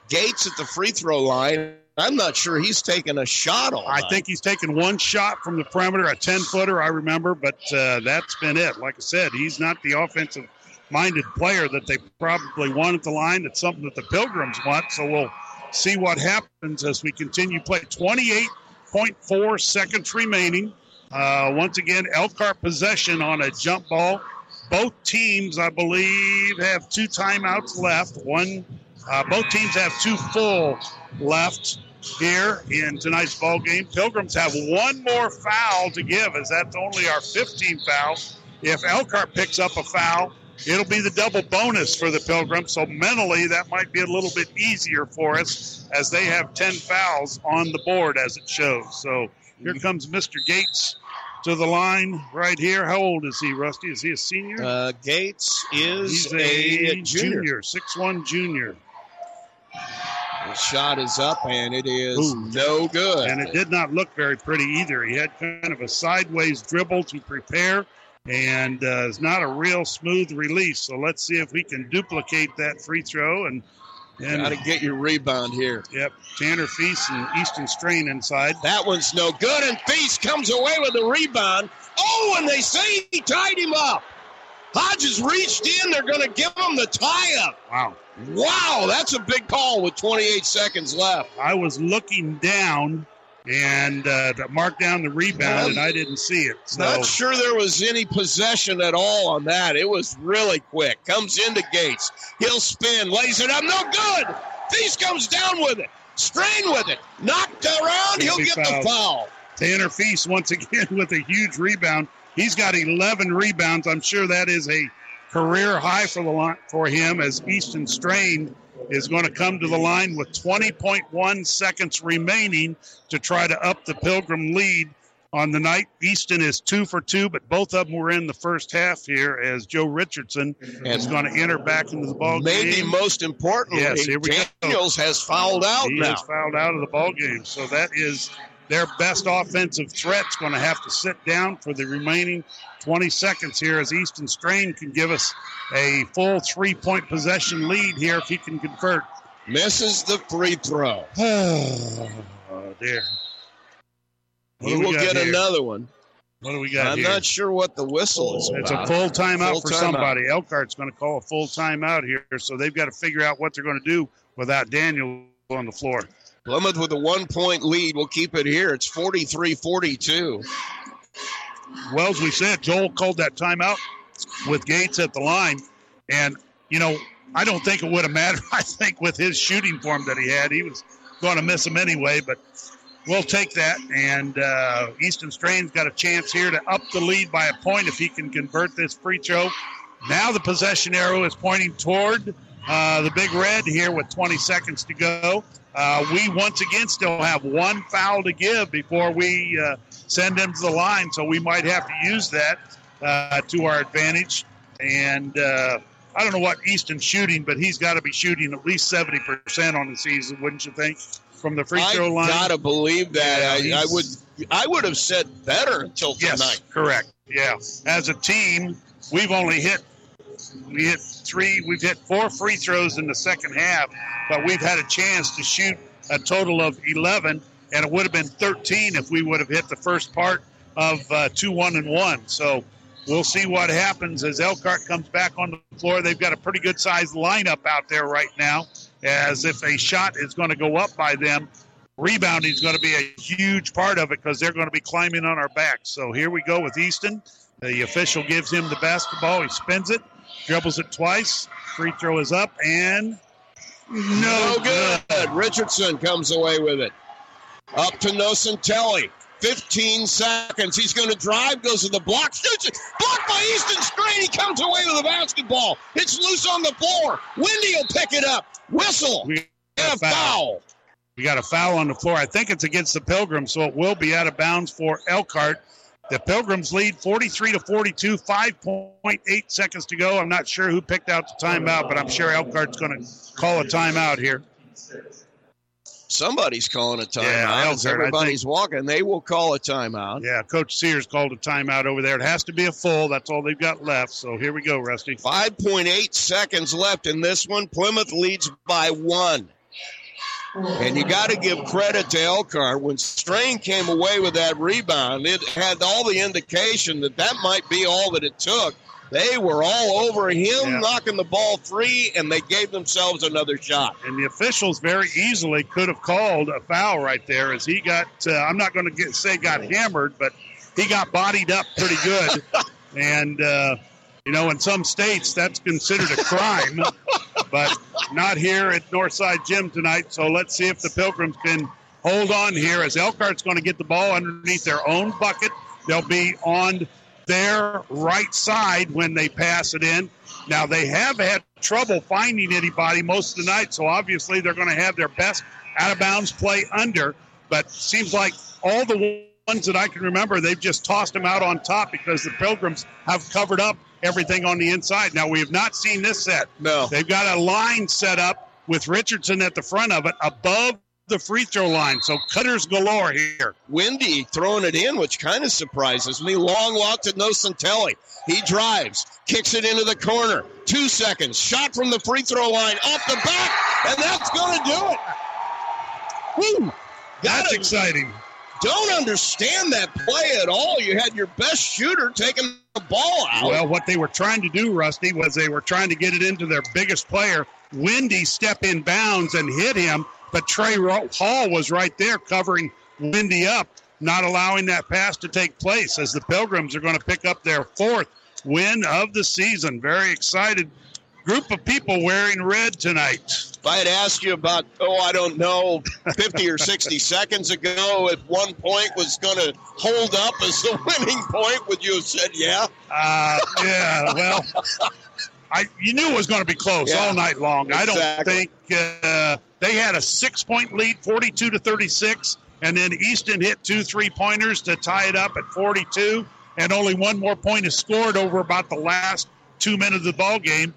[SPEAKER 1] Gates at the free throw line. I'm not sure he's taking a shot all
[SPEAKER 8] I think he's taken one shot from the perimeter, a 10 footer, I remember, but uh, that's been it. Like I said, he's not the offensive minded player that they probably want at the line. It's something that the Pilgrims want. So we'll see what happens as we continue play. 28.4 seconds remaining. Uh, once again, Elkhart possession on a jump ball. Both teams, I believe, have two timeouts left. One, uh, both teams have two full left here in tonight's ball game. Pilgrims have one more foul to give, as that's only our 15th foul. If Elkhart picks up a foul, it'll be the double bonus for the Pilgrims. So mentally, that might be a little bit easier for us, as they have 10 fouls on the board, as it shows. So here comes Mr. Gates to the line right here. How old is he, Rusty? Is he a senior?
[SPEAKER 1] Uh, Gates is
[SPEAKER 8] He's
[SPEAKER 1] a,
[SPEAKER 8] a
[SPEAKER 1] junior.
[SPEAKER 8] junior, six one junior.
[SPEAKER 1] The shot is up and it is
[SPEAKER 8] Ooh.
[SPEAKER 1] no good.
[SPEAKER 8] And it did not look very pretty either. He had kind of a sideways dribble to prepare, and uh, it's not a real smooth release. So let's see if we can duplicate that free throw. And and
[SPEAKER 1] Got to get your rebound here.
[SPEAKER 8] yep, Tanner Feast and Easton Strain inside.
[SPEAKER 1] That one's no good, and Feast comes away with the rebound. Oh, and they say he tied him up. Hodges reached in. They're going to give him the tie up.
[SPEAKER 8] Wow.
[SPEAKER 1] Wow, that's a big call with 28 seconds left.
[SPEAKER 8] I was looking down and uh, to mark down the rebound, and I didn't see it. So
[SPEAKER 1] Not sure there was any possession at all on that. It was really quick. Comes into Gates. He'll spin, lays it up. No good. Feast comes down with it. Strain with it. Knocked around. He'll get the
[SPEAKER 8] fouled.
[SPEAKER 1] foul.
[SPEAKER 8] Tanner Feast once again with a huge rebound. He's got 11 rebounds. I'm sure that is a career high for the for him as Easton Strain is going to come to the line with 20.1 seconds remaining to try to up the Pilgrim lead on the night. Easton is two for two, but both of them were in the first half here as Joe Richardson is going to enter back into the ball
[SPEAKER 1] Maybe
[SPEAKER 8] game.
[SPEAKER 1] most importantly,
[SPEAKER 8] Yes, we go.
[SPEAKER 1] Daniels has fouled out
[SPEAKER 8] he
[SPEAKER 1] now.
[SPEAKER 8] is fouled out of the ball game. So that is their best offensive threat's going to have to sit down for the remaining 20 seconds here as Easton Strain can give us a full three point possession lead here if he can convert.
[SPEAKER 1] Misses the free throw.
[SPEAKER 8] Oh, dear. What
[SPEAKER 1] He
[SPEAKER 8] we
[SPEAKER 1] will get
[SPEAKER 8] here?
[SPEAKER 1] another one.
[SPEAKER 8] What do we got
[SPEAKER 1] I'm
[SPEAKER 8] here?
[SPEAKER 1] not sure what the whistle is
[SPEAKER 8] It's a full timeout
[SPEAKER 1] Full
[SPEAKER 8] for somebody. Elkhart's going to call a full timeout here, so they've got to figure out what they're going to do without Daniel on the floor.
[SPEAKER 1] Plymouth with a one point lead We'll keep it here. It's 43 42.
[SPEAKER 8] Well, as we said, Joel called that timeout with Gates at the line. And, you know, I don't think it would have mattered. I think with his shooting form that he had, he was going to miss him anyway. But we'll take that. And uh, Easton Strain's got a chance here to up the lead by a point if he can convert this free throw. Now the possession arrow is pointing toward uh, the big red here with 20 seconds to go. Uh, we once again still have one foul to give before we uh, send them to the line, so we might have to use that uh, to our advantage. And uh, I don't know what Easton's shooting, but he's got to be shooting at least 70% on the season, wouldn't you think? From the free throw
[SPEAKER 1] I
[SPEAKER 8] line.
[SPEAKER 1] gotta believe that.
[SPEAKER 8] Yeah,
[SPEAKER 1] I, I would I would have said better until
[SPEAKER 8] Yes,
[SPEAKER 1] tonight.
[SPEAKER 8] correct. Yeah. As a team, we've only hit We hit three. We've hit four free throws in the second half, but we've had a chance to shoot a total of 11, and it would have been 13 if we would have hit the first part of uh, two one and one. So we'll see what happens as Elkhart comes back on the floor. They've got a pretty good sized lineup out there right now, as if a shot is going to go up by them. Rebounding is going to be a huge part of it because they're going to be climbing on our backs. So here we go with Easton. The official gives him the basketball. He spins it, dribbles it twice. Free throw is up and no,
[SPEAKER 1] No good. Richardson comes away with it. Up to Nocentelli. 15 seconds. He's going to drive, goes to the block, shoots it. Blocked by Easton Strain. He comes away with the basketball. It's loose on the floor. Wendy will pick it up. Whistle.
[SPEAKER 8] We
[SPEAKER 1] and a foul.
[SPEAKER 8] We got a foul on the floor. I think it's against the Pilgrims, so it will be out of bounds for Elkhart. The Pilgrims lead 43 to 42, 5.8 seconds to go. I'm not sure who picked out the timeout, but I'm sure Elkhart's going to call a timeout here.
[SPEAKER 1] Somebody's calling a timeout.
[SPEAKER 8] Yeah, Elkhart,
[SPEAKER 1] everybody's walking, they will call a timeout.
[SPEAKER 8] Yeah, Coach Sears called a timeout over there. It has to be a full. That's all they've got left. So here we go, Rusty.
[SPEAKER 1] 5.8 seconds left in this one. Plymouth leads by one. And you got to give credit to Elkhart. When Strain came away with that rebound, it had all the indication that that might be all that it took. They were all over him,
[SPEAKER 8] Yeah.
[SPEAKER 1] knocking the ball free, and they gave themselves another shot.
[SPEAKER 8] And the officials very easily could have called a foul right there as he got, uh, I'm not going to say got hammered, but he got bodied up pretty good. and, uh, you know, in some states that's considered a crime, but not here at Northside Gym tonight. So let's see if the Pilgrims can hold on here as Elkhart's going to get the ball underneath their own bucket. They'll be on their right side when they pass it in. Now, they have had trouble finding anybody most of the night, so obviously they're going to have their best out of bounds play under. But seems like all the ones that I can remember, they've just tossed them out on top because the Pilgrims have covered up everything on the inside. Now, we have not seen this set.
[SPEAKER 1] No.
[SPEAKER 8] They've got a line set up with Richardson at the front of it above the free throw line. So cutters galore here.
[SPEAKER 1] Wendy throwing it in, which kind of surprises me. Long walk to Nocentelli. He drives, kicks it into the corner. Two seconds. Shot from the free throw line off the back, and that's going to do it. Woo!
[SPEAKER 8] That's exciting.
[SPEAKER 1] Don't understand that play at all. You had your best shooter taking the ball out.
[SPEAKER 8] Well, what they were trying to do, Rusty, was they were trying to get it into their biggest player. Wendy step in bounds and hit him, but Trey Hall was right there covering Wendy up, not allowing that pass to take place as the Pilgrims are going to pick up their fourth win of the season. Very excited group of people wearing red tonight.
[SPEAKER 1] If I had asked you about, oh, I don't know, 50 or 60 seconds ago, if one point was going to hold up as the winning point, would you have said yeah?
[SPEAKER 8] Uh, yeah, well, I you knew it was going to be close
[SPEAKER 1] Yeah,
[SPEAKER 8] all night long. I don't think uh, they had a six point lead, forty two to thirty six, and then Easton hit two three pointers to tie it up at forty two, and only one more point is scored over about the last two minutes of the ball game.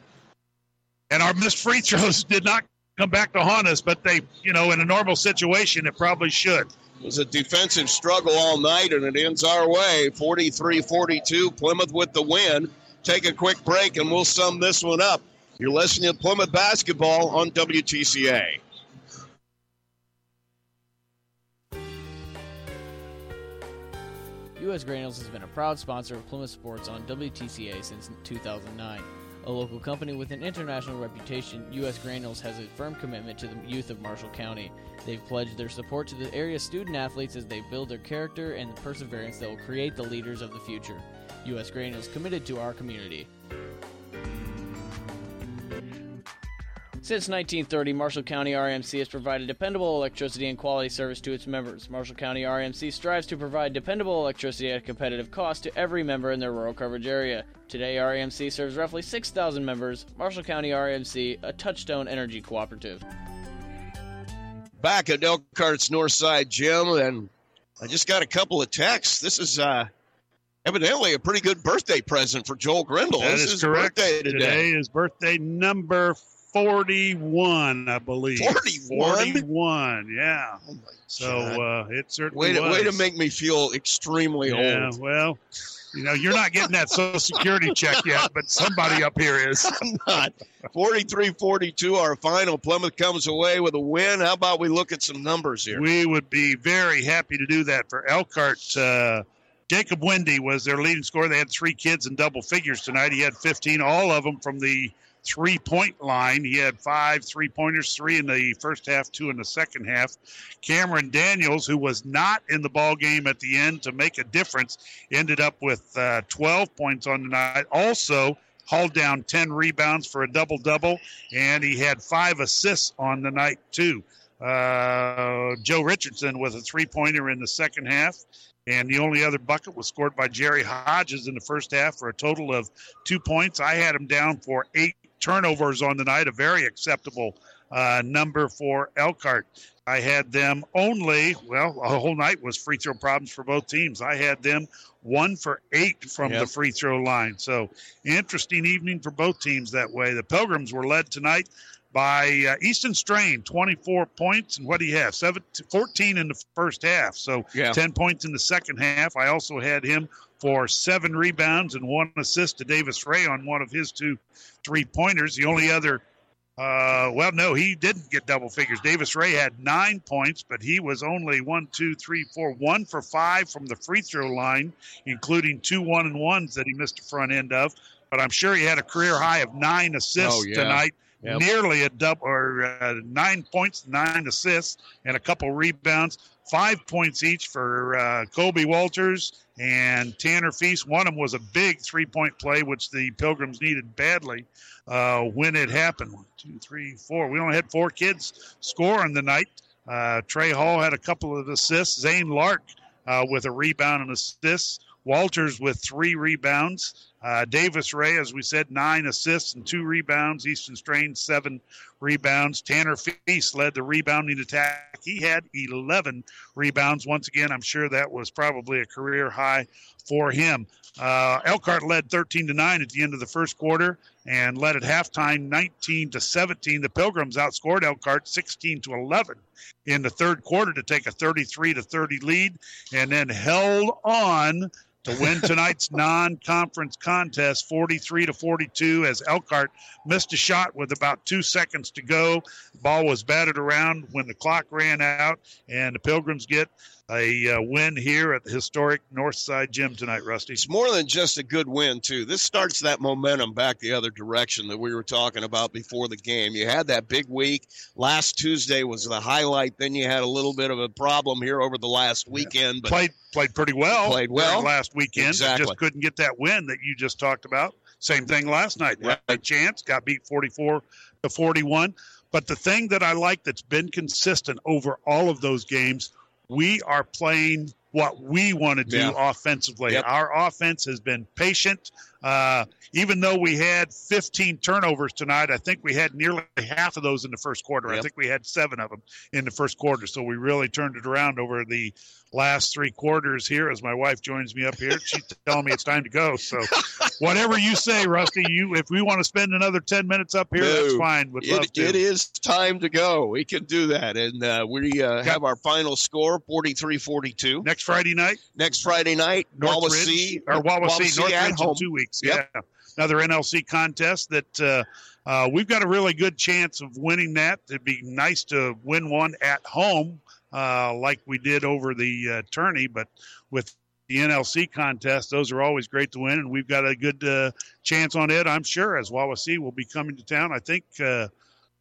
[SPEAKER 8] And our missed free throws did not come back to haunt us, but they, you know, in a normal situation, it probably should.
[SPEAKER 1] It was a defensive struggle all night, and it ends our way 43 42. Plymouth with the win. Take a quick break, and we'll sum this one up. You're listening to Plymouth basketball on WTCA.
[SPEAKER 9] U.S. Granules has been a proud sponsor of Plymouth Sports on WTCA since 2009. A local company with an international reputation, U.S. Granules has a firm commitment to the youth of Marshall County. They've pledged their support to the area student athletes as they build their character and the perseverance that will create the leaders of the future. U.S. Granules committed to our community. Since 1930, Marshall County REMC has provided dependable electricity and quality service to its members. Marshall County REMC strives to provide dependable electricity at a competitive cost to every member in their rural coverage area. Today, REMC serves roughly 6,000 members. Marshall County REMC, a touchstone energy cooperative.
[SPEAKER 1] Back at Elkhart's Northside Gym, and I just got a couple of texts. This is uh, evidently a pretty good birthday present for Joel Grindle.
[SPEAKER 8] That
[SPEAKER 1] this
[SPEAKER 8] is
[SPEAKER 1] his
[SPEAKER 8] correct.
[SPEAKER 1] birthday today.
[SPEAKER 8] Today is birthday number 41, I believe.
[SPEAKER 1] 41?
[SPEAKER 8] 41, yeah. so uh, it certainly
[SPEAKER 1] Way to,
[SPEAKER 8] was.
[SPEAKER 1] way to make me feel extremely old.
[SPEAKER 8] yeah,
[SPEAKER 1] old.
[SPEAKER 8] well, You know, you're not getting that Social Security check yet, but somebody up here is.
[SPEAKER 1] I'm not. 43 42, our final. Plymouth comes away with a win. How about we look at some numbers here?
[SPEAKER 8] We would be very happy to do that for Elkhart. Uh, Jacob Wendy was their leading scorer. They had three kids in double figures tonight. He had 15, all of them from the three point line. He had five three pointers, three in the first half, two in the second half. Cameron Daniels, who was not in the ball game at the end to make a difference, ended up with uh, 12 points on the night. Also, hauled down 10 rebounds for a double double, and he had five assists on the night, too. Uh, Joe Richardson with a three pointer in the second half. And the only other bucket was scored by Jerry Hodges in the first half for a total of two points. I had him down for eight turnovers on the night, a very acceptable uh, number for Elkhart. I had them only, well, a whole night was free throw problems for both teams. I had them one for eight from
[SPEAKER 1] Yep.
[SPEAKER 8] the free throw line. So interesting evening for both teams that way. The Pilgrims were led tonight by uh, Easton Strain, 24 points. And what do you have? Seven, 14 in the first half. So
[SPEAKER 1] Yeah.
[SPEAKER 8] 10 points in the second half. I also had him for seven rebounds and one assist to Davis Ray on one of his two three pointers. The only other, uh, well, no, he didn't get double figures. Davis Ray had nine points, but he was only one, two, three, four, one for five from the free throw line, including two one and ones that he missed the front end of. But I'm sure he had a career high of nine assists
[SPEAKER 1] Oh, yeah.
[SPEAKER 8] tonight
[SPEAKER 1] Yep.
[SPEAKER 8] nearly a double or uh, nine points, nine assists, and a couple rebounds. Five points each for uh, Kobe Walters and Tanner Feast. One of them was a big three point play, which the Pilgrims needed badly uh, when it happened. One, two, three, four. We only had four kids score on the night. Uh, Trey Hall had a couple of assists. Zane Lark uh, with a rebound and assist. Walters with three rebounds. Uh, Davis Ray, as we said, nine assists and two rebounds. Easton Strain, seven rebounds. Tanner Feast led the rebounding attack. He had 11 rebounds. Once again, I'm sure that was probably a career high for him. Uh, Elkhart led 13 to 9 at the end of the first quarter and led at halftime 19 to 17. The Pilgrims outscored Elkhart 16 to 11 in the third quarter to take a 33 to 30 lead and then held on to win tonight's non-conference contest 43 to 42 as Elkhart missed a shot with about 2 seconds to go. Ball was batted around when the clock ran out and the Pilgrims get a uh, win here at the historic Northside Gym tonight, Rusty.
[SPEAKER 1] It's more than just a good win, too. This starts that momentum back the other direction that we were talking about before the game. You had that big week. Last Tuesday was the highlight. Then you had a little bit of a problem here over the last weekend. But
[SPEAKER 8] played played pretty well.
[SPEAKER 1] Played well.
[SPEAKER 8] last weekend.
[SPEAKER 1] Exactly.
[SPEAKER 8] Just couldn't get that win that you just talked about. Same thing last night. Had a chance, got beat 44 to 41. But the thing that I like that's been consistent over all of those games, we are playing what we want to do
[SPEAKER 1] Yeah.
[SPEAKER 8] offensively.
[SPEAKER 1] Yep.
[SPEAKER 8] Our offense has been patient. Uh, even though we had 15 turnovers tonight, I think we had nearly half of those in the first quarter. I think we had seven of them in the first quarter. So we really turned it around over the last three quarters here as my wife joins me up here. She's telling me it's time to go. So whatever you say, Rusty, you if we want to spend another 10 minutes up here, that's fine. Would love
[SPEAKER 1] It, it is time to go. We can do that. And uh, we uh, have our final score 43 42.
[SPEAKER 8] Next Friday night?
[SPEAKER 1] Next Friday night, Wawasee.
[SPEAKER 8] or Wawasee, Northridge
[SPEAKER 1] at
[SPEAKER 8] in
[SPEAKER 1] home.
[SPEAKER 8] two weeks.
[SPEAKER 1] Yep.
[SPEAKER 8] Yeah, another NLC contest that uh, uh, we've got a really good chance of winning that. It'd be nice to win one at home, uh, like we did over the uh, tourney, but with the NLC contest, those are always great to win, and we've got a good uh, chance on it. I'm sure as Wawasee will be coming to town. I think. Uh,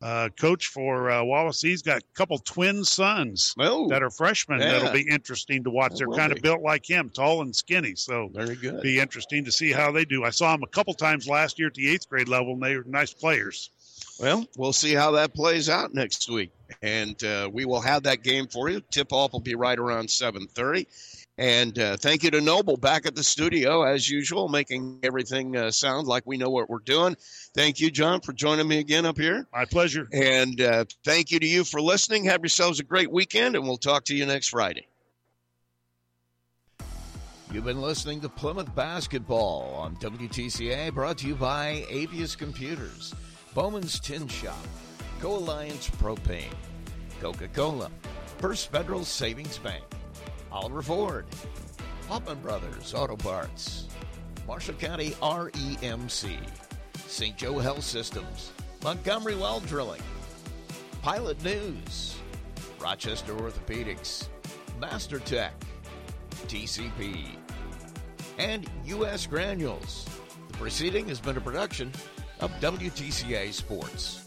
[SPEAKER 8] uh, coach for uh, he's got a couple twin sons that are freshmen.
[SPEAKER 1] Oh, yeah.
[SPEAKER 8] That'll be interesting to watch.
[SPEAKER 1] That
[SPEAKER 8] They're kind
[SPEAKER 1] be.
[SPEAKER 8] of built like him, tall and skinny. So
[SPEAKER 1] very good.
[SPEAKER 8] Be interesting to see how they do. I saw them a couple times last year at the eighth grade level, and they were nice players.
[SPEAKER 1] Well, we'll see how that plays out next week, and uh, we will have that game for you. Tip off will be right around seven thirty. And uh, thank you to Noble back at the studio as usual, making everything uh, sound like we know what we're doing. Thank you, John, for joining me again up here.
[SPEAKER 8] My pleasure.
[SPEAKER 1] And uh, thank you to you for listening. Have yourselves a great weekend, and we'll talk to you next Friday. You've been listening to Plymouth Basketball on WTCA, brought to you by Apheus Computers, Bowman's Tin Shop, Co Alliance Propane, Coca Cola, First Federal Savings Bank, Oliver Ford, Hoffman Brothers Auto Parts, Marshall County REMC, St. Joe Health Systems, Montgomery Well Drilling, Pilot News, Rochester Orthopedics, Master Tech, TCP, and U.S. Granules. The proceeding has been a production of WTCA Sports.